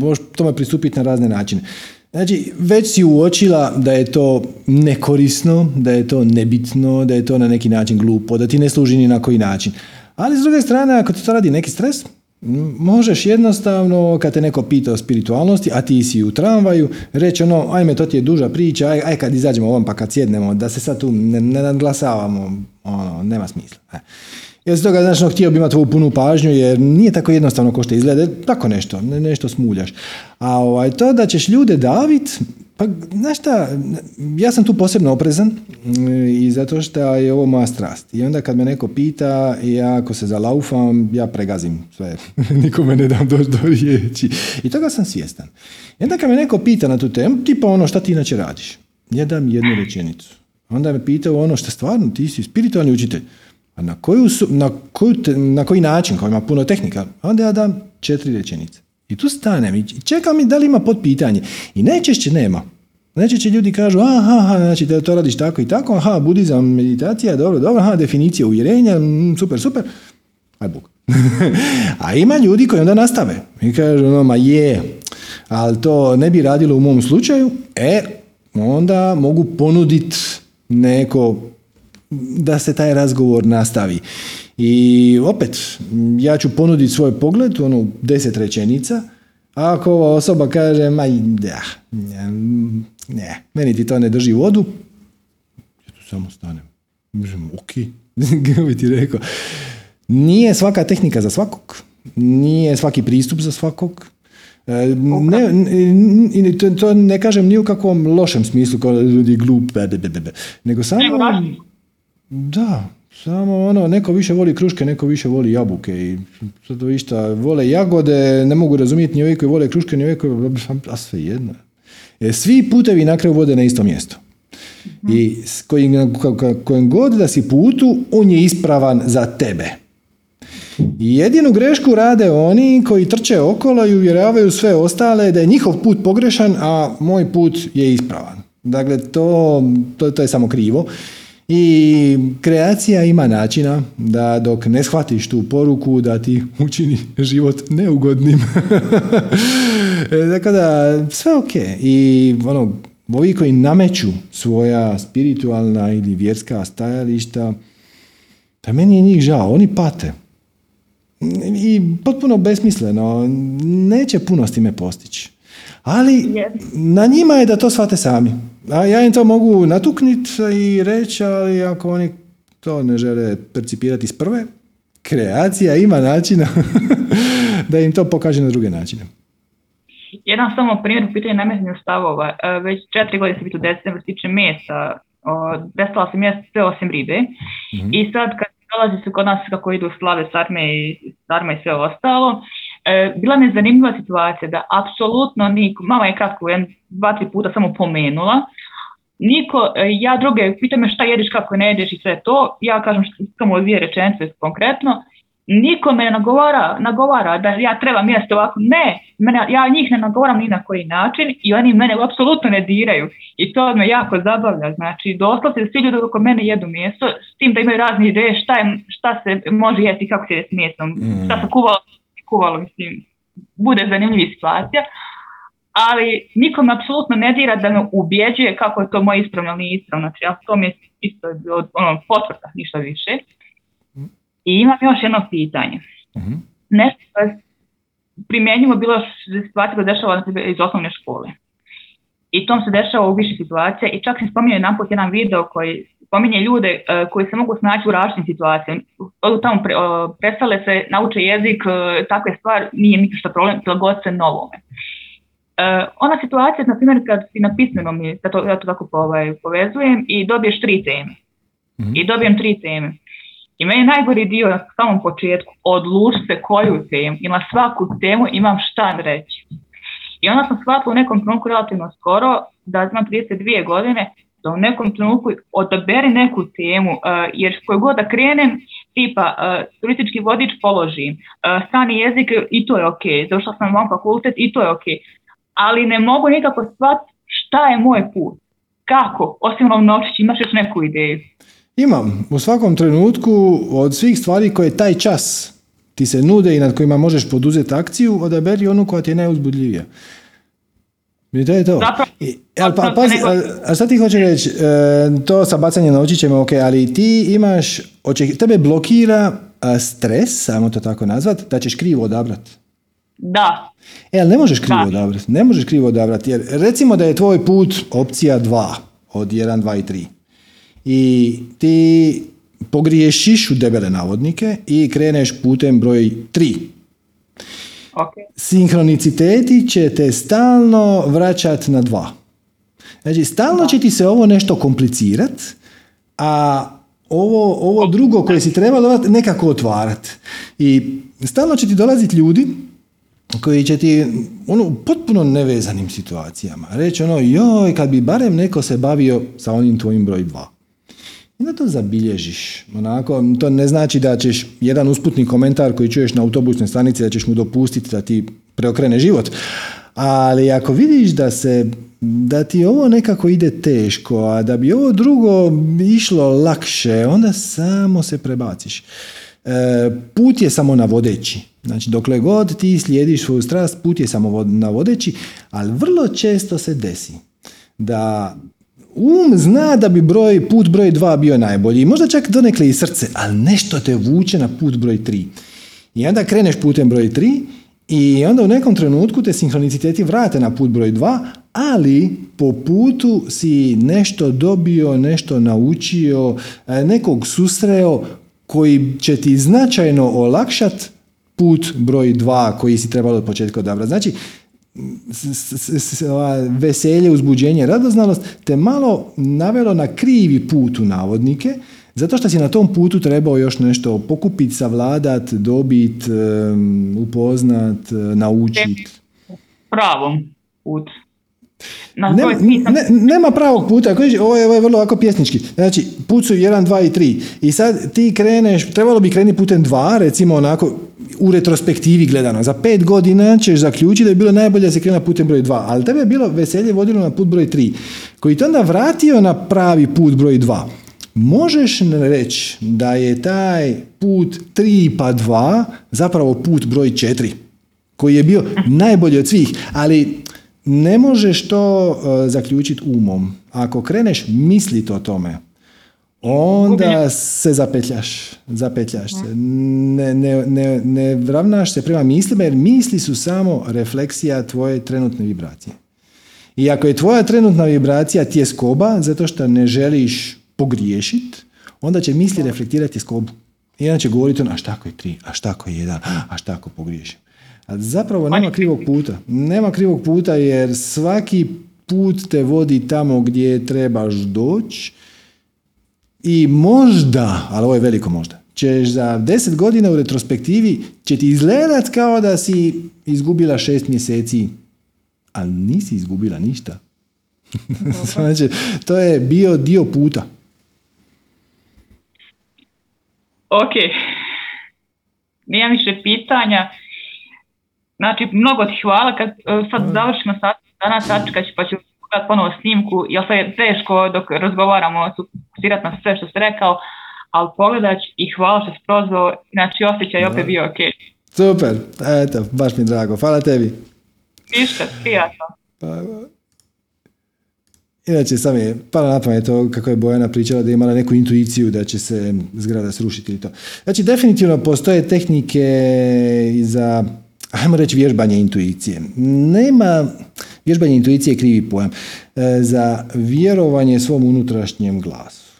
možeš tome pristupiti na razne načine. Znači, već si uočila da je to nekorisno, da je to nebitno, da je to na neki način glupo, da ti ne služi ni na koji način. Ali s druge strane, ako ti to radi neki stres, možeš jednostavno, kad te neko pita o spiritualnosti, a ti si u tramvaju, reći ono, ajme, to ti je duža priča, aj, aj kad izađemo ovom pa kad sjednemo, da se sad tu ne, ne nadglasavamo, ono, nema smisla. E. Jer s toga, znači, htio bi imati tvoju punu pažnju, jer nije tako jednostavno ko što izgleda, tako nešto, nešto smuljaš. A ovaj, to da ćeš ljude davit, pa, znaš šta, ja sam tu posebno oprezan mm, i zato što je ovo moja strast. I onda kad me neko pita, ja ako se zalaufam, ja pregazim sve. Nikome ne dam doći do riječi. I toga sam svjestan. I onda kad me neko pita na tu temu, tipa ono šta ti inače radiš, ja dam jednu rečenicu. Onda me pita ono što stvarno, ti si spiritualni učitelj. A na, koju su, na, koju na koji način, kao ima puno tehnika, onda ja dam četiri rečenice. I tu stanem i čekam i da li ima pitanje. I najčešće nema. Najčešće ljudi kažu, aha, aha, znači da to radiš tako i tako, aha, budizam, meditacija, dobro, dobro, aha, definicija uvjerenja, mm, super, super. Aj buk. A ima ljudi koji onda nastave. I kažu, no, ma je, ali to ne bi radilo u mom slučaju, e, onda mogu ponuditi neko da se taj razgovor nastavi. I opet, ja ću ponuditi svoj pogled, ono, deset rečenica, a ako ova osoba kaže, ma da, ne, meni ti to ne drži vodu, ja tu samo stanem. Mislim, ok, bi ti rekao. Nije svaka tehnika za svakog, nije svaki pristup za svakog, e, ne, ne, to, to ne kažem ni u kakvom lošem smislu kao ljudi glup, nego samo... Da, samo ono, neko više voli kruške, neko više voli jabuke i to išta, vole jagode, ne mogu razumjeti ni ovi koji vole kruške, ni ovi koji, a sve jedno. E, svi putevi na kraju vode na isto mjesto. I s kojim, kojim god da si putu, on je ispravan za tebe. Jedinu grešku rade oni koji trče okolo i uvjeravaju sve ostale da je njihov put pogrešan, a moj put je ispravan. Dakle, to, to, to je samo krivo. I kreacija ima načina da dok ne shvatiš tu poruku da ti učini život neugodnim. Dakle, da sve ok. I ono, ovi koji nameću svoja spiritualna ili vjerska stajališta, pa meni je njih žao, oni pate. I potpuno besmisleno, neće puno s time postići. Ali na njima je da to shvate sami. A ja im to mogu natukniti i reći, ali ako oni to ne žele percipirati s prve, kreacija ima načina da im to pokaže na druge načine. Jedan samo primjer u pitanju nametnju stavova. E, već četiri godine sam biti u decembru što tiče mesa. Prestala sam jesti sve osim ribe. mm I sad kad dolazi se kod nas kako idu slave sarme i sarme i sve ostalo, bila mi je zanimljiva situacija da apsolutno niko, mama je kratko jedan, dva, tri puta samo pomenula, niko, e, ja druge, pita me šta jediš, kako ne jedeš i sve to, ja kažem samo dvije rečenice konkretno, niko me ne nagovara, nagovara da ja trebam jesti ovako, ne, mene, ja njih ne nagovaram ni na koji način i oni mene apsolutno ne diraju. I to me jako zabavlja, znači doslovce svi ljudi oko mene jedu meso, s tim da imaju razne ideje šta, je, šta se može jesti, kako se jesti mesom, mm. šta se kuvalo kuvalo, mislim, bude zanimljiva situacija, ali nikom apsolutno ne dira da me ubjeđuje kako je to moje ispravno ili nije ispravno. Znači, ja to mi je isto ono, potvrda, ništa više. I imam još jedno pitanje. Uh-huh. Nešto primjenjivo bilo situacija koja dešava iz osnovne škole. I tom se dešava u više situacija i čak sam spominjao jedan put jedan video koji spominje ljude uh, koji se mogu snaći u različitim situacijama. Odu tamo pre, prestale se, nauče jezik, uh, takve stvari, nije ništa problem, prilagod se novome. Uh, ona situacija, na primjer, kad si na pismenom, ja to, ja to tako ovaj, povezujem, i dobiješ tri teme. Mm-hmm. I dobijem tri teme. I meni je najgori dio na samom početku, odluči se koju temu, i na svaku temu imam šta reći. I onda sam shvatila u nekom trenutku relativno skoro, da znam 32 godine, da u nekom trenutku odaberi neku temu, uh, jer koju god da krenem, tipa uh, turistički vodič položim, uh, strani jezik i to je ok, završila sam vam fakultet i to je ok, ali ne mogu nikako shvatiti šta je moj put, kako, osim novčić, imaš još neku ideju? Imam, u svakom trenutku od svih stvari koje taj čas ti se nude i nad kojima možeš poduzeti akciju, odaberi onu koja ti je najuzbudljivija. I to je to. I, ali, pa, pazi, a, šta ti hoćeš reći? E, to sa bacanjem novčićima, ok, ali ti imaš, oček, tebe blokira stres, samo to tako nazvat, da ćeš krivo odabrati. Da. E, ali ne možeš krivo odabrati. Ne možeš krivo odabrati, jer recimo da je tvoj put opcija 2 od 1, 2 i 3. I ti pogriješiš u debele navodnike i kreneš putem broj 3. Okay. Sinhroniciteti će te stalno vraćati na dva. Znači, stalno će ti se ovo nešto komplicirat, a ovo, ovo drugo koje si trebalo nekako otvarat. I stalno će ti dolaziti ljudi koji će ti ono, potpuno nevezanim situacijama reći ono, joj, kad bi barem neko se bavio sa onim tvojim broj dva. I da to zabilježiš. Onako, to ne znači da ćeš jedan usputni komentar koji čuješ na autobusnoj stanici da ćeš mu dopustiti da ti preokrene život. Ali ako vidiš da se da ti ovo nekako ide teško, a da bi ovo drugo išlo lakše, onda samo se prebaciš. E, put je samo navodeći. Znači, dokle god ti slijediš svoju strast, put je samo navodeći, ali vrlo često se desi da um zna da bi broj, put broj dva bio najbolji. Možda čak donekle i srce, ali nešto te vuče na put broj tri. I onda kreneš putem broj tri i onda u nekom trenutku te sinhroniciteti vrate na put broj dva, ali po putu si nešto dobio, nešto naučio, e, nekog susreo koji će ti značajno olakšat put broj dva koji si trebalo od početka odabrati. Znači, veselje, uzbuđenje, radoznalost te malo navelo na krivi put u navodnike, zato što si na tom putu trebao još nešto pokupiti, savladat, dobit, upoznat, naučiti. Pravom put. Ne, nema pravog puta, ovo je, ovo je vrlo ovako pjesnički. Znači, put su 1, 2 i 3. I sad ti kreneš, trebalo bi krenuti putem 2, recimo onako u retrospektivi gledano. Za pet godina ćeš zaključiti da je bilo najbolje da se krene putem broj 2. Ali tebe je bilo veselje vodilo na put broj 3. Koji te onda vratio na pravi put broj 2. Možeš reći da je taj put 3 pa 2 zapravo put broj 4 koji je bio najbolji od svih, ali ne možeš to uh, zaključiti umom. Ako kreneš misliti o tome, onda se zapetljaš. Zapetljaš se. Ne, ne, ne, ne ravnaš se prema mislima, jer misli su samo refleksija tvoje trenutne vibracije. I ako je tvoja trenutna vibracija tjeskoba, zato što ne želiš pogriješiti, onda će misli reflektirati tjeskobu. I onda će govoriti ono, a šta ako je tri, a šta ako je jedan, a šta ako pogriješim. A zapravo nema krivog puta. Nema krivog puta jer svaki put te vodi tamo gdje trebaš doći i možda, ali ovo je veliko možda, ćeš za deset godina u retrospektivi će ti izgledat kao da si izgubila šest mjeseci, ali nisi izgubila ništa. znači, to je bio dio puta. Ok. Nijem više pitanja. Znači, mnogo ti hvala. Kad e, sad završimo sat danas, sačekat pa ću pogledati ponovo snimku, jer sad je teško dok razgovaramo fokusirati na sve što ste rekao, ali pogledat i hvala što si prozvao, znači osjećaj je opet bio ok. Super, eto, baš mi drago, hvala tebi. Ništa, prijatno. Pa, Inače, sam je pala na pamet to kako je Bojana pričala da je imala neku intuiciju da će se zgrada srušiti i to. Znači, definitivno postoje tehnike za ajmo reći vježbanje intuicije. Nema, vježbanje intuicije je krivi pojam, e, za vjerovanje svom unutrašnjem glasu.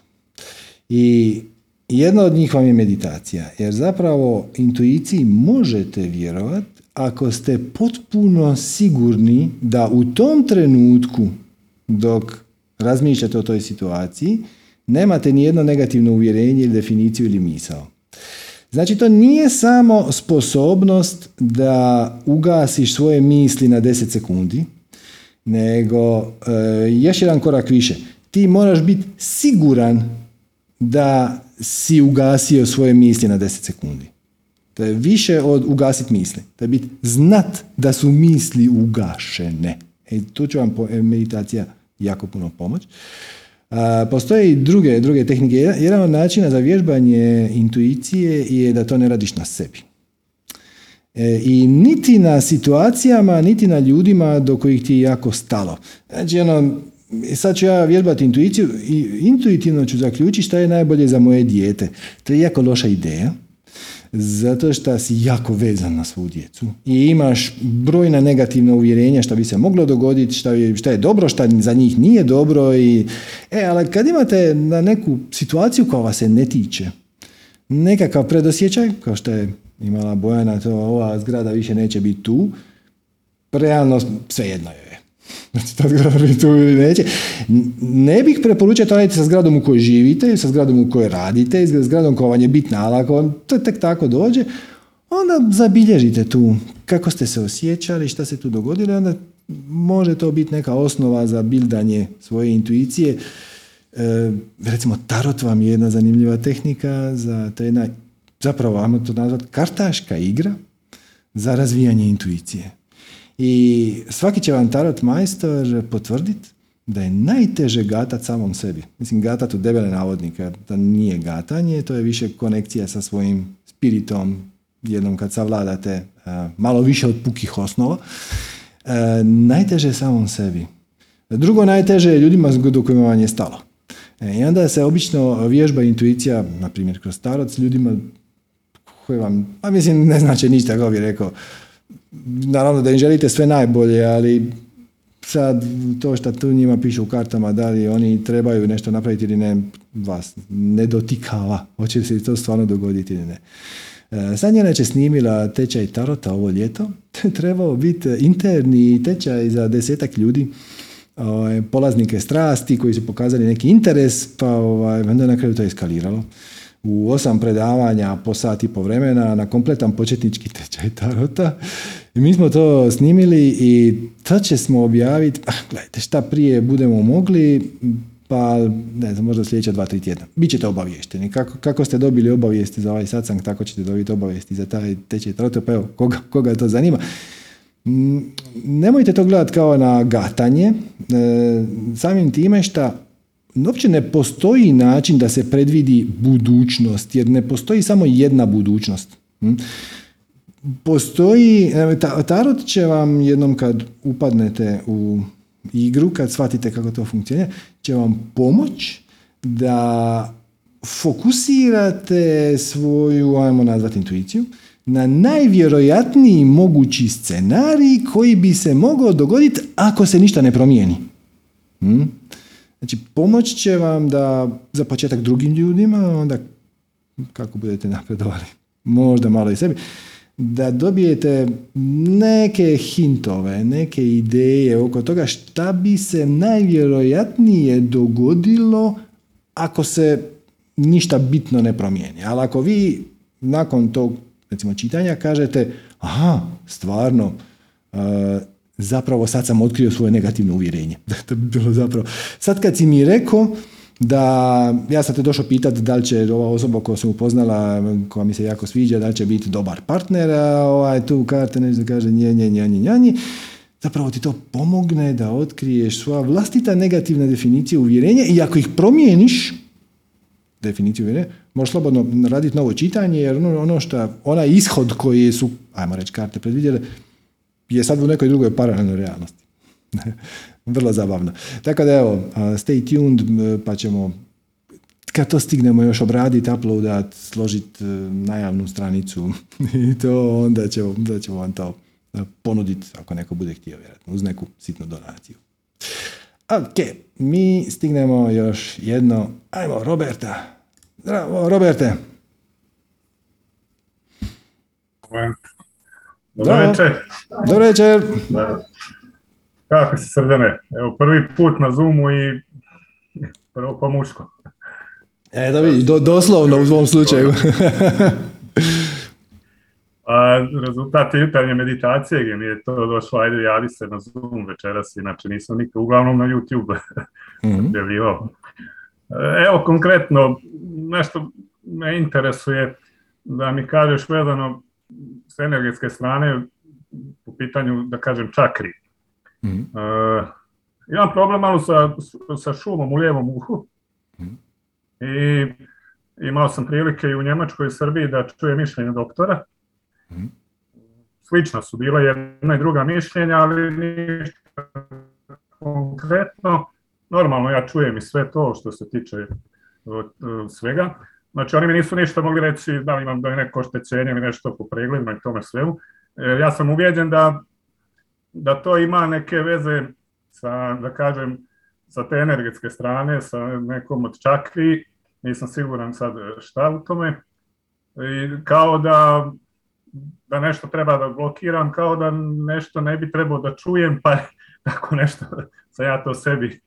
I jedna od njih vam je meditacija, jer zapravo intuiciji možete vjerovati ako ste potpuno sigurni da u tom trenutku dok razmišljate o toj situaciji nemate ni jedno negativno uvjerenje ili definiciju ili misao. Znači to nije samo sposobnost da ugasiš svoje misli na 10 sekundi, nego e, još jedan korak više. Ti moraš biti siguran da si ugasio svoje misli na 10 sekundi. To je više od ugasit misli. To je biti znat da su misli ugašene. E, tu će vam meditacija jako puno Postoje i druge, druge tehnike. Jedan od načina za vježbanje intuicije je da to ne radiš na sebi. E, I niti na situacijama, niti na ljudima do kojih ti je jako stalo. Znači, ono, sad ću ja vjerbati intuiciju i intuitivno ću zaključiti šta je najbolje za moje dijete. To je jako loša ideja zato što si jako vezan na svu djecu i imaš brojna negativna uvjerenja što bi se moglo dogoditi, šta je, šta je dobro, šta za njih nije dobro. I, e, ali kad imate na neku situaciju koja vas se ne tiče, nekakav predosjećaj, kao što je imala Bojana, to ova zgrada više neće biti tu, realno svejedno je Znači, ta zgrada tu ili neće. Ne bih preporučio to raditi sa zgradom u kojoj živite, sa zgradom u kojoj radite, sa zgradom koja vam je bitna, ali ako vam to tek tako dođe, onda zabilježite tu kako ste se osjećali, šta se tu dogodilo, onda može to biti neka osnova za bildanje svoje intuicije. E, recimo, tarot vam je jedna zanimljiva tehnika, za, to je jedna, zapravo, ajmo to nazvati, kartaška igra za razvijanje intuicije. I svaki će vam tarot majstor potvrditi da je najteže gatat samom sebi. Mislim, gatat u debele navodnike, da nije gatanje, to je više konekcija sa svojim spiritom, jednom kad savladate uh, malo više od pukih osnova. Uh, najteže je samom sebi. Drugo najteže je ljudima do kojima vam je stalo. E, I onda se obično vježba intuicija, na primjer kroz tarot, ljudima koji vam, a mislim, ne znači ništa, kako bih rekao, naravno da im želite sve najbolje, ali sad to što tu njima piše u kartama, da li oni trebaju nešto napraviti ili ne, vas ne dotikava. Hoće se to stvarno dogoditi ili ne. E, sad je neće snimila tečaj Tarota ovo ljeto. Trebao biti interni tečaj za desetak ljudi, ovaj, polaznike strasti koji su pokazali neki interes, pa ovaj, onda na kraju to eskaliralo u osam predavanja po sat i po vremena na kompletan početnički tečaj tarota. I mi smo to snimili i to će smo objaviti, ah, gledajte, šta prije budemo mogli, pa ne znam, možda sljedeća dva, tri tjedna. Bićete obaviješteni. Kako, kako ste dobili obavijesti za ovaj satsang, tako ćete dobiti obavijesti za taj tečaj tarota, pa evo, koga, koga to zanima. Mm, nemojte to gledati kao na gatanje, e, samim time što uopće ne postoji način da se predvidi budućnost, jer ne postoji samo jedna budućnost. Hm? Postoji, tarot će vam jednom kad upadnete u igru, kad shvatite kako to funkcionira, će vam pomoć da fokusirate svoju, ajmo nazvati intuiciju, na najvjerojatniji mogući scenarij koji bi se mogao dogoditi ako se ništa ne promijeni. Hm? Znači, pomoć će vam da za početak drugim ljudima, onda kako budete napredovali, možda malo i sebi, da dobijete neke hintove, neke ideje oko toga šta bi se najvjerojatnije dogodilo ako se ništa bitno ne promijeni. Ali ako vi nakon tog recimo čitanja kažete aha, stvarno, zapravo sad sam otkrio svoje negativno uvjerenje. to bi bilo zapravo. Sad kad si mi rekao da ja sam te došao pitati da li će ova osoba koja se upoznala, koja mi se jako sviđa, da li će biti dobar partner, a ovaj, tu karte nešto kaže nje, nje, nje, nje, nje, zapravo ti to pomogne da otkriješ svoja vlastita negativna definicija uvjerenja i ako ih promijeniš, definiciju uvjerenja, možeš slobodno raditi novo čitanje, jer ono, ono što, onaj ishod koji su, ajmo reći, karte predvidjele, je sad u nekoj drugoj paralelnoj realnosti. Vrlo zabavno. Tako da evo, stay tuned, pa ćemo kad to stignemo još obraditi, uploadat, složiti e, najavnu stranicu i to onda ćemo, da ćemo vam to e, ponuditi ako neko bude htio vjerojatno uz neku sitnu donaciju. Ok, mi stignemo još jedno. Ajmo, Roberta. Zdravo, Roberte. Dobro večer. Dobro večer. Kako si srdane? Evo prvi put na Zoomu i prvo po muško. E da vidi, do, doslovno u svom slučaju. A, rezultat jutarnje meditacije gdje mi je to došlo, ajde javi se na Zoom večeras, inače nisam nikad, uglavnom na YouTube mm Evo konkretno, nešto me interesuje da mi kažeš vezano s energetske strane po pitanju, da kažem, čakri. Mm Uh, imam problem malo sa, sa šumom u lijevom uhu mm i imao sam prilike i u Njemačkoj i Srbiji da čuje mišljenje doktora. mm slična su bila jedna i druga mišljenja, ali ništa konkretno. Normalno ja čujem i sve to što se tiče svega. Znači oni mi nisu ništa mogli reći da li imam da neko oštećenje ili nešto po pregledima i tome svemu. E, ja sam uvjeđen da, da to ima neke veze sa, da kažem, sa te energetske strane, sa nekom od čakri, nisam siguran sad šta u tome. I kao da, da nešto treba da blokiram, kao da nešto ne bi trebao da čujem, pa tako nešto sam ja to sebi,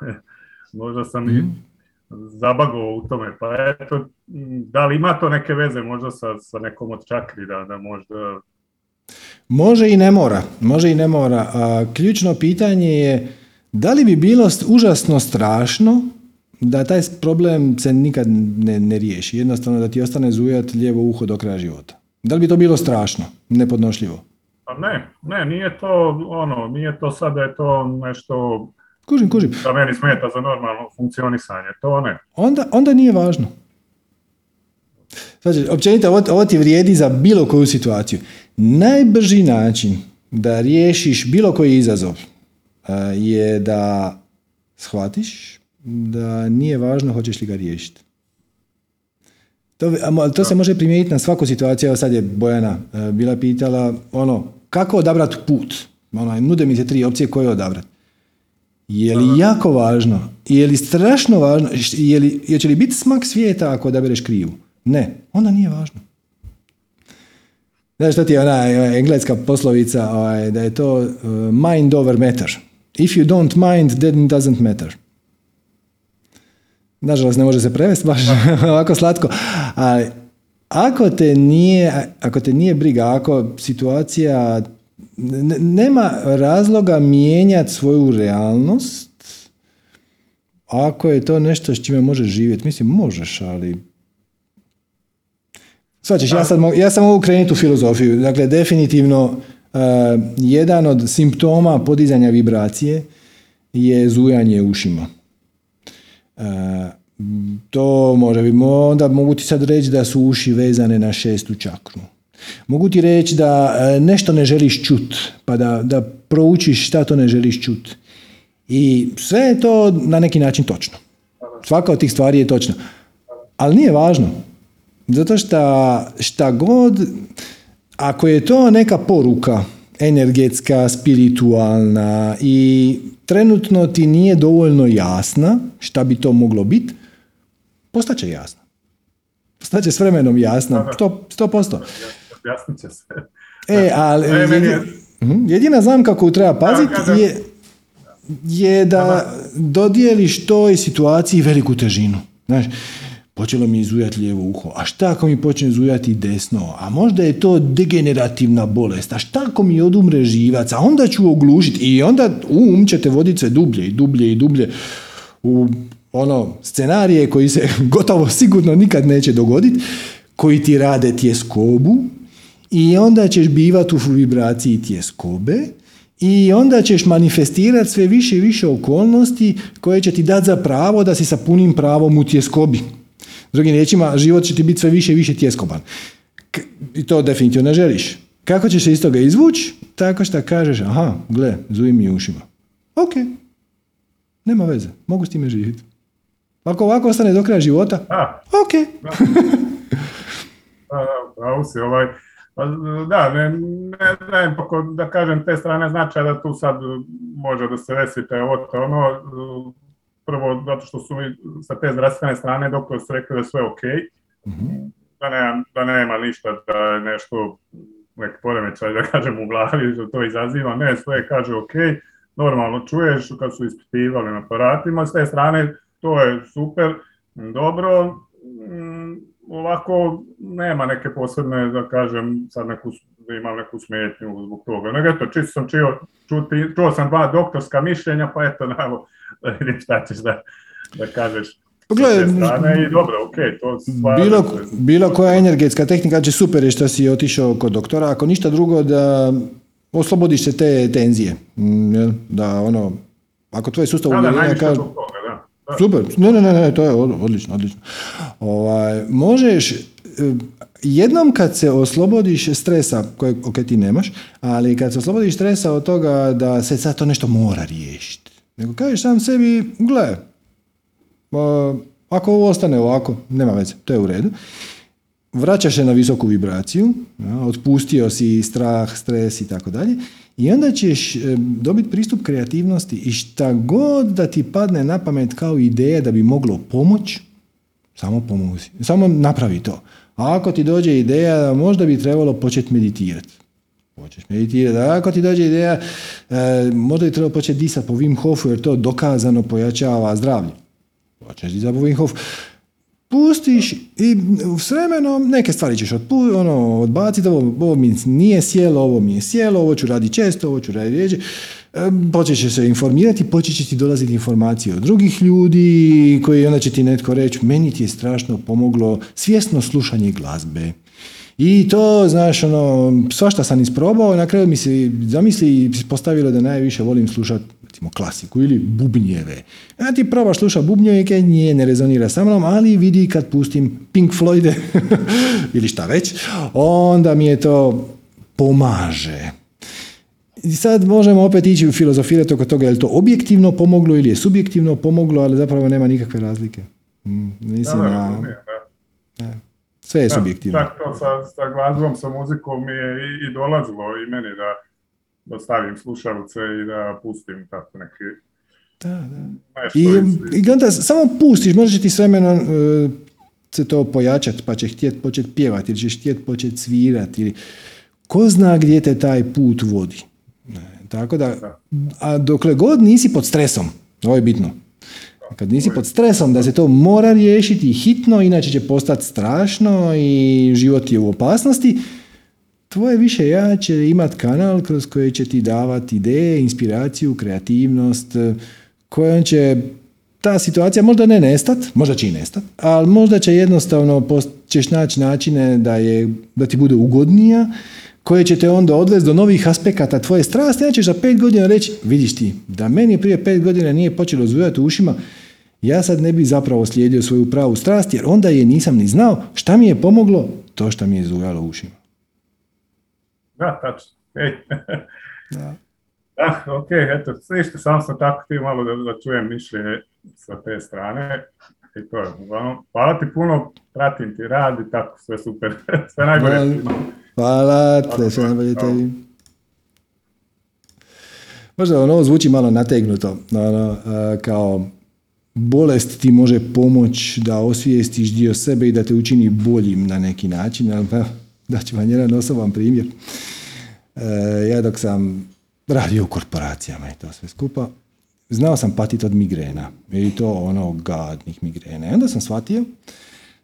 možda sam i mhm. zabagovao u tome, pa eto, da li ima to neke veze možda sa, sa nekom od čakri, da, da možda... Može i ne mora, može i ne mora. A, ključno pitanje je da li bi bilo užasno strašno da taj problem se nikad ne, ne riješi, jednostavno da ti ostane zujat lijevo uho do kraja života. Da li bi to bilo strašno, nepodnošljivo? Pa ne, ne, nije to ono, nije to sad da je to nešto Kužim, kužim. Da meni smeta za normalno funkcionisanje, to ne. Onda, onda nije važno. Znači, općenito, ovo, ovo ti vrijedi za bilo koju situaciju. Najbrži način da riješiš bilo koji izazov je da shvatiš da nije važno hoćeš li ga riješiti. To, to se može primijeniti na svaku situaciju. Evo sad je Bojana bila pitala ono, kako odabrati put? Ono, nude mi se tri opcije koje odabrati. Je li jako važno? Je li strašno važno? Je li, će li biti smak svijeta ako odabereš krivu? Ne, onda nije važno. Znaš što ti je ona engleska poslovica ovaj, da je to uh, mind over matter. If you don't mind, then it doesn't matter. Nažalost, ne može se prevesti baš ovako slatko. Ali ako te nije, ako te nije briga, ako situacija nema razloga mijenjati svoju realnost ako je to nešto s čime možeš živjeti. Mislim, možeš, ali... Svačeš, ja, sad, ja sam mogu krenuti u filozofiju. Dakle, definitivno uh, jedan od simptoma podizanja vibracije je zujanje ušima. Uh, to može bi, onda mogu ti sad reći da su uši vezane na šestu čakru. Mogu ti reći da e, nešto ne želiš čut, pa da, da proučiš šta to ne želiš čut. I sve je to na neki način točno. Svaka od tih stvari je točna. Ali nije važno. Zato što šta god, ako je to neka poruka energetska, spiritualna i trenutno ti nije dovoljno jasna šta bi to moglo biti, postaće jasno. Postaće s vremenom jasna, sto posto. Objasnit će se. E, ali mhm, jedina zamka koju treba paziti je, je da dodijeliš toj situaciji veliku težinu. Znaš, počelo mi izujati lijevo uho, a šta ako mi počne zujati desno, a možda je to degenerativna bolest, a šta ako mi odumre živac, a onda ću oglušiti i onda um će te voditi sve dublje i dublje i dublje u ono scenarije koji se gotovo sigurno nikad neće dogoditi, koji ti rade tjeskobu, i onda ćeš bivati u vibraciji tjeskobe i onda ćeš manifestirati sve više i više okolnosti koje će ti dati za pravo da si sa punim pravom u tjeskobi. Drugim riječima, život će ti biti sve više i više tjeskoban. I to definitivno ne želiš. Kako ćeš se iz toga izvući? Tako što kažeš, aha, gle, zuji mi ušima. Ok, nema veze, mogu s time živjeti. Ako ovako ostane do kraja života, ok. da, si, ovaj, pa, da, ne, ne, ne, da kažem te strane značaja da tu sad može da se desite ovo to ono, prvo zato što su sa te zdravstvene strane doktor su rekli da je sve ok, mm da, nema, da nema ništa da je nešto neki poremećaj da kažem u glavi što to izaziva, ne, sve kaže ok, normalno čuješ kad su ispitivali na aparatima, s te strane to je super, dobro, ovako nema neke posebne, da kažem, sad neku, da imam neku smetnju zbog toga. Nego eto, čisto sam čio, čuti, čuo sam dva doktorska mišljenja, pa eto, navo, da vidim šta ćeš da, da kažeš. Pogledaj, i dobro, okay, to bilo, bilo koja energetska tehnika će super je što si otišao kod doktora, ako ništa drugo da oslobodiš se te tenzije. Da ono, ako tvoj sustav uvjerenja kaže... Super, ne, ne, ne, to je odlično, odlično. Ovaj, možeš jednom kad se oslobodiš stresa, kojeg ok ti nemaš, ali kad se oslobodiš stresa od toga da se sad to nešto mora riješiti, nego kažeš sam sebi, gle, ako ovo ostane ovako, nema veze, to je u redu. Vraćaš se na visoku vibraciju, otpustio si strah, stres i tako dalje i onda ćeš dobiti pristup kreativnosti i šta god da ti padne na pamet kao ideja da bi moglo pomoć, samo pomozi. Samo napravi to. A ako ti dođe ideja, možda bi trebalo početi meditirati. Počeš meditirati. Ako ti dođe ideja, e, možda bi trebalo početi disati po Wim Hofu jer to dokazano pojačava zdravlje. Počeš disati po Wim Hofu pustiš i s vremenom neke stvari ćeš otpu, ono, odbaciti, ovo, ovo mi nije sjelo, ovo mi je sjelo, ovo ću raditi često, ovo ću raditi rijeđe. Počet će se informirati, počet će ti dolaziti informacije od drugih ljudi koji onda će ti netko reći meni ti je strašno pomoglo svjesno slušanje glazbe. I to, znaš, ono, svašta sam isprobao, na kraju mi se zamisli i postavilo da najviše volim slušati recimo klasiku ili bubnjeve. Ja ti probaš slušati bubnjeve, nije ne rezonira sa mnom, ali vidi kad pustim Pink Floyde ili šta već, onda mi je to pomaže. I sad možemo opet ići filozofirati oko toga je li to objektivno pomoglo ili je subjektivno pomoglo, ali zapravo nema nikakve razlike. Mm, mislim da, da, sve je subjektivno. Čak to sa, sa glazbom, sa muzikom je i, i dolazilo i meni da, da stavim slušalice i da pustim tako neki da, da. I, I onda samo pustiš, možda će ti s vremenom uh, se to pojačati, pa će htjeti početi pjevati, ili ćeš htjeti početi svirati, ili ko zna gdje te taj put vodi. Tako da, a dokle god nisi pod stresom, ovo je bitno, kad nisi pod stresom da se to mora riješiti hitno, inače će postati strašno i život je u opasnosti, tvoje više ja će imati kanal kroz koji će ti davati ideje, inspiraciju, kreativnost, kojom će ta situacija možda ne nestat, možda će i nestat, ali možda će jednostavno ćeš naći načine da, je, da ti bude ugodnija, koje će te onda odvesti do novih aspekata tvoje strasti, ja ćeš za pet godina reći, vidiš ti, da meni prije pet godina nije počelo zujati u ušima, ja sad ne bi zapravo slijedio svoju pravu strast, jer onda je nisam ni znao šta mi je pomoglo, to što mi je zujalo u ušima. Da, tačno. Ej. da. Da, ok, eto, ništa, sam sam tako ti malo da, da čujem mišljenje sa te strane. I to je, uglavnom, hvala ti puno, pratim ti rad i tako, sve super, sve najbolje. Hvala, te sve najbolje tebi. Možda ono zvuči malo nategnuto, ono, kao bolest ti može pomoć da osvijestiš dio sebe i da te učini boljim na neki način, ali da ću vam jedan osoban primjer. E, ja dok sam radio u korporacijama i to sve skupa, znao sam patiti od migrena. I to ono gadnih migrena. I onda sam shvatio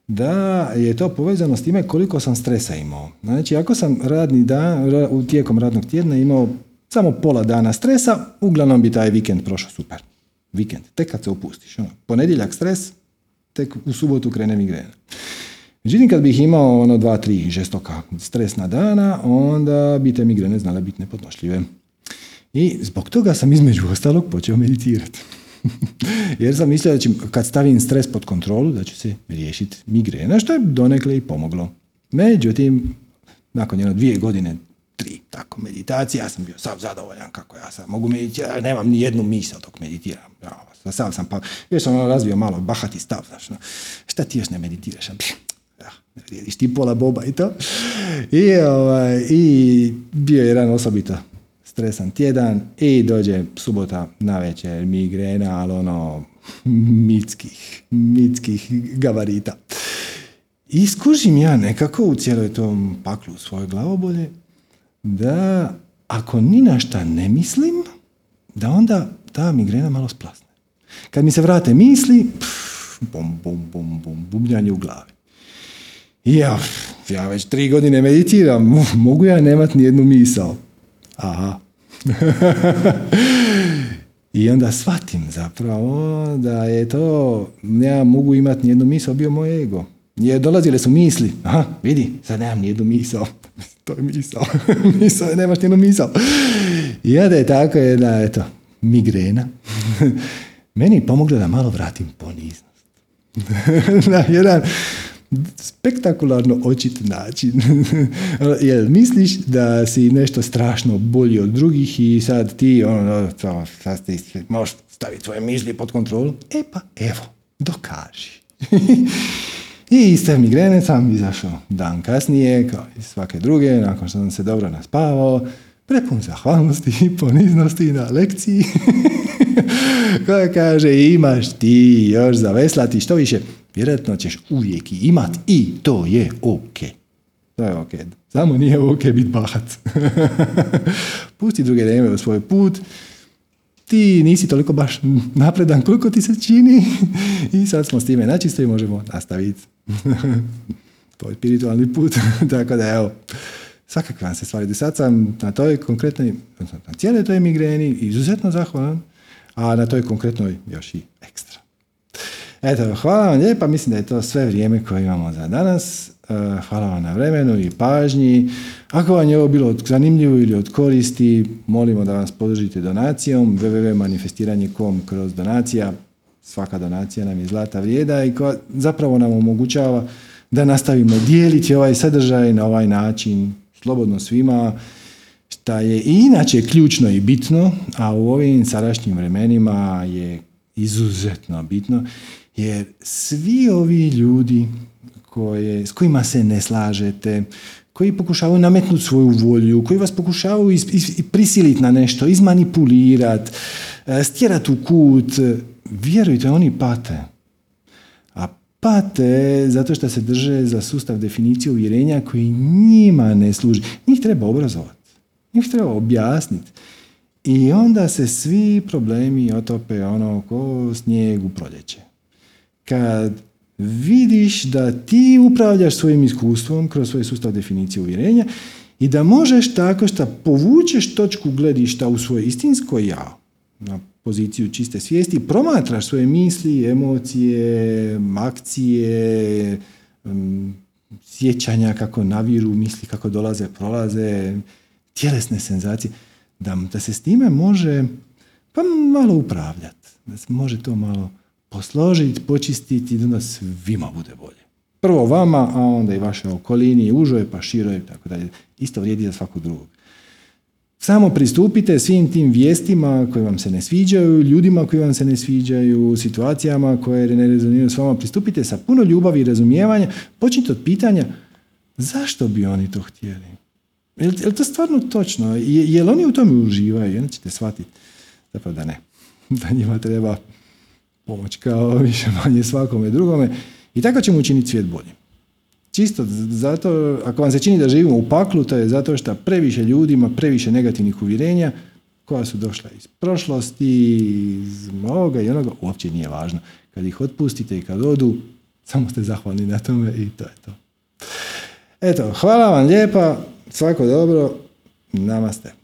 da je to povezano s time koliko sam stresa imao. Znači, ako sam radni dan, tijekom radnog tjedna imao samo pola dana stresa, uglavnom bi taj vikend prošao super. Vikend, tek kad se opustiš. Ono, ponedjeljak stres, tek u subotu krene migrena. Međutim, kad bih imao ono dva, tri žestoka stresna dana, onda bi te migrene znale biti nepodnošljive. I zbog toga sam između ostalog počeo meditirati. Jer sam mislio da će, kad stavim stres pod kontrolu, da će se riješiti migrena, što je donekle i pomoglo. Međutim, nakon jedno dvije godine, tri, tako, meditacije, ja sam bio sav zadovoljan kako ja sam mogu meditirati, nemam ni jednu misao dok meditiram. Ja, sam sam pa, još sam ono razvio malo bahati stav, znaš, no. šta ti još ne meditiraš? vrijediš ti pola boba i to. I, ovaj, I bio je jedan osobito stresan tjedan i dođe subota na večer migrena, ali ono mitskih, mitskih gabarita. I skužim ja nekako u cijeloj tom paklu svoje glavobolje da ako ni na šta ne mislim, da onda ta migrena malo splasne. Kad mi se vrate misli, pff, bum, bum, bum, bum, bubnjanje u glavi. Ja, ja već tri godine meditiram, mogu ja nemat ni jednu misao? Aha. I onda shvatim zapravo da je to, ja mogu imati ni jednu misao, bio moj ego. Je, dolazile su misli, aha, vidi, sad nemam ni jednu misao. to je misao. misao je, nemaš ni jednu misao. I onda je tako jedna, eto, migrena. Meni pomogla da malo vratim poniznost. na jedan spektakularno očit način. Jel misliš da si nešto strašno bolji od drugih i sad ti ono, sad ti možeš staviti svoje misli pod kontrolu? E pa evo, dokaži. I iz te migrene sam izašao dan kasnije, kao i svake druge, nakon što sam se dobro naspavao, prepun zahvalnosti i poniznosti na lekciji. koja kaže imaš ti još za veslati što više, vjerojatno ćeš uvijek imat i to je ok. To je ok. Samo nije ok biti bahac. Pusti druge da u svoj put. Ti nisi toliko baš napredan koliko ti se čini i sad smo s time načisto i možemo nastaviti tvoj spiritualni put. Tako da evo, svakakve vam se stvari. Sad sam na toj konkretnoj, na cijeloj toj migreni izuzetno zahvalan, a na toj konkretnoj još i ekstra. Eto, hvala vam lijepa, mislim da je to sve vrijeme koje imamo za danas. E, hvala vam na vremenu i pažnji. Ako vam je ovo bilo zanimljivo ili od koristi, molimo da vas podržite donacijom www.manifestiranje.com kroz donacija. Svaka donacija nam je zlata vrijeda i koja zapravo nam omogućava da nastavimo dijeliti ovaj sadržaj na ovaj način slobodno svima, šta je i inače ključno i bitno, a u ovim sadašnjim vremenima je izuzetno bitno, jer svi ovi ljudi koje, s kojima se ne slažete, koji pokušavaju nametnuti svoju volju, koji vas pokušavaju is, prisiliti na nešto, izmanipulirati, e, stjerati u kut, vjerujte, oni pate. A pate zato što se drže za sustav definicije uvjerenja koji njima ne služi. Njih treba obrazovati. Njih treba objasniti. I onda se svi problemi otope ono ko snijeg u proljeće. Kad vidiš da ti upravljaš svojim iskustvom kroz svoj sustav definicije uvjerenja i da možeš tako što povučeš točku gledišta u svoje istinsko ja, na poziciju čiste svijesti, promatraš svoje misli, emocije, akcije, sjećanja kako naviru, misli kako dolaze, prolaze, tjelesne senzacije, da, da se s time može pa malo upravljati, da se može to malo posložiti, počistiti da onda svima bude bolje. Prvo vama, a onda i vaše okolini, užoj, pa široj, tako dalje. Isto vrijedi za svakog drugog. Samo pristupite svim tim vijestima koji vam se ne sviđaju, ljudima koji vam se ne sviđaju, situacijama koje ne rezoniraju s vama. Pristupite sa puno ljubavi i razumijevanja. Počnite od pitanja zašto bi oni to htjeli? Je li to stvarno točno? Je li oni u tome uživaju? I onda ćete shvatiti zapravo da ne. Da njima treba pomoć kao više manje svakome drugome. I tako ćemo učiniti svijet bolji. Čisto zato, ako vam se čini da živimo u paklu, to je zato što previše ljudima, previše negativnih uvjerenja koja su došla iz prošlosti, iz ovoga i onoga, uopće nije važno. Kad ih otpustite i kad odu, samo ste zahvalni na tome i to je to. Eto, hvala vam lijepa, svako dobro, namaste.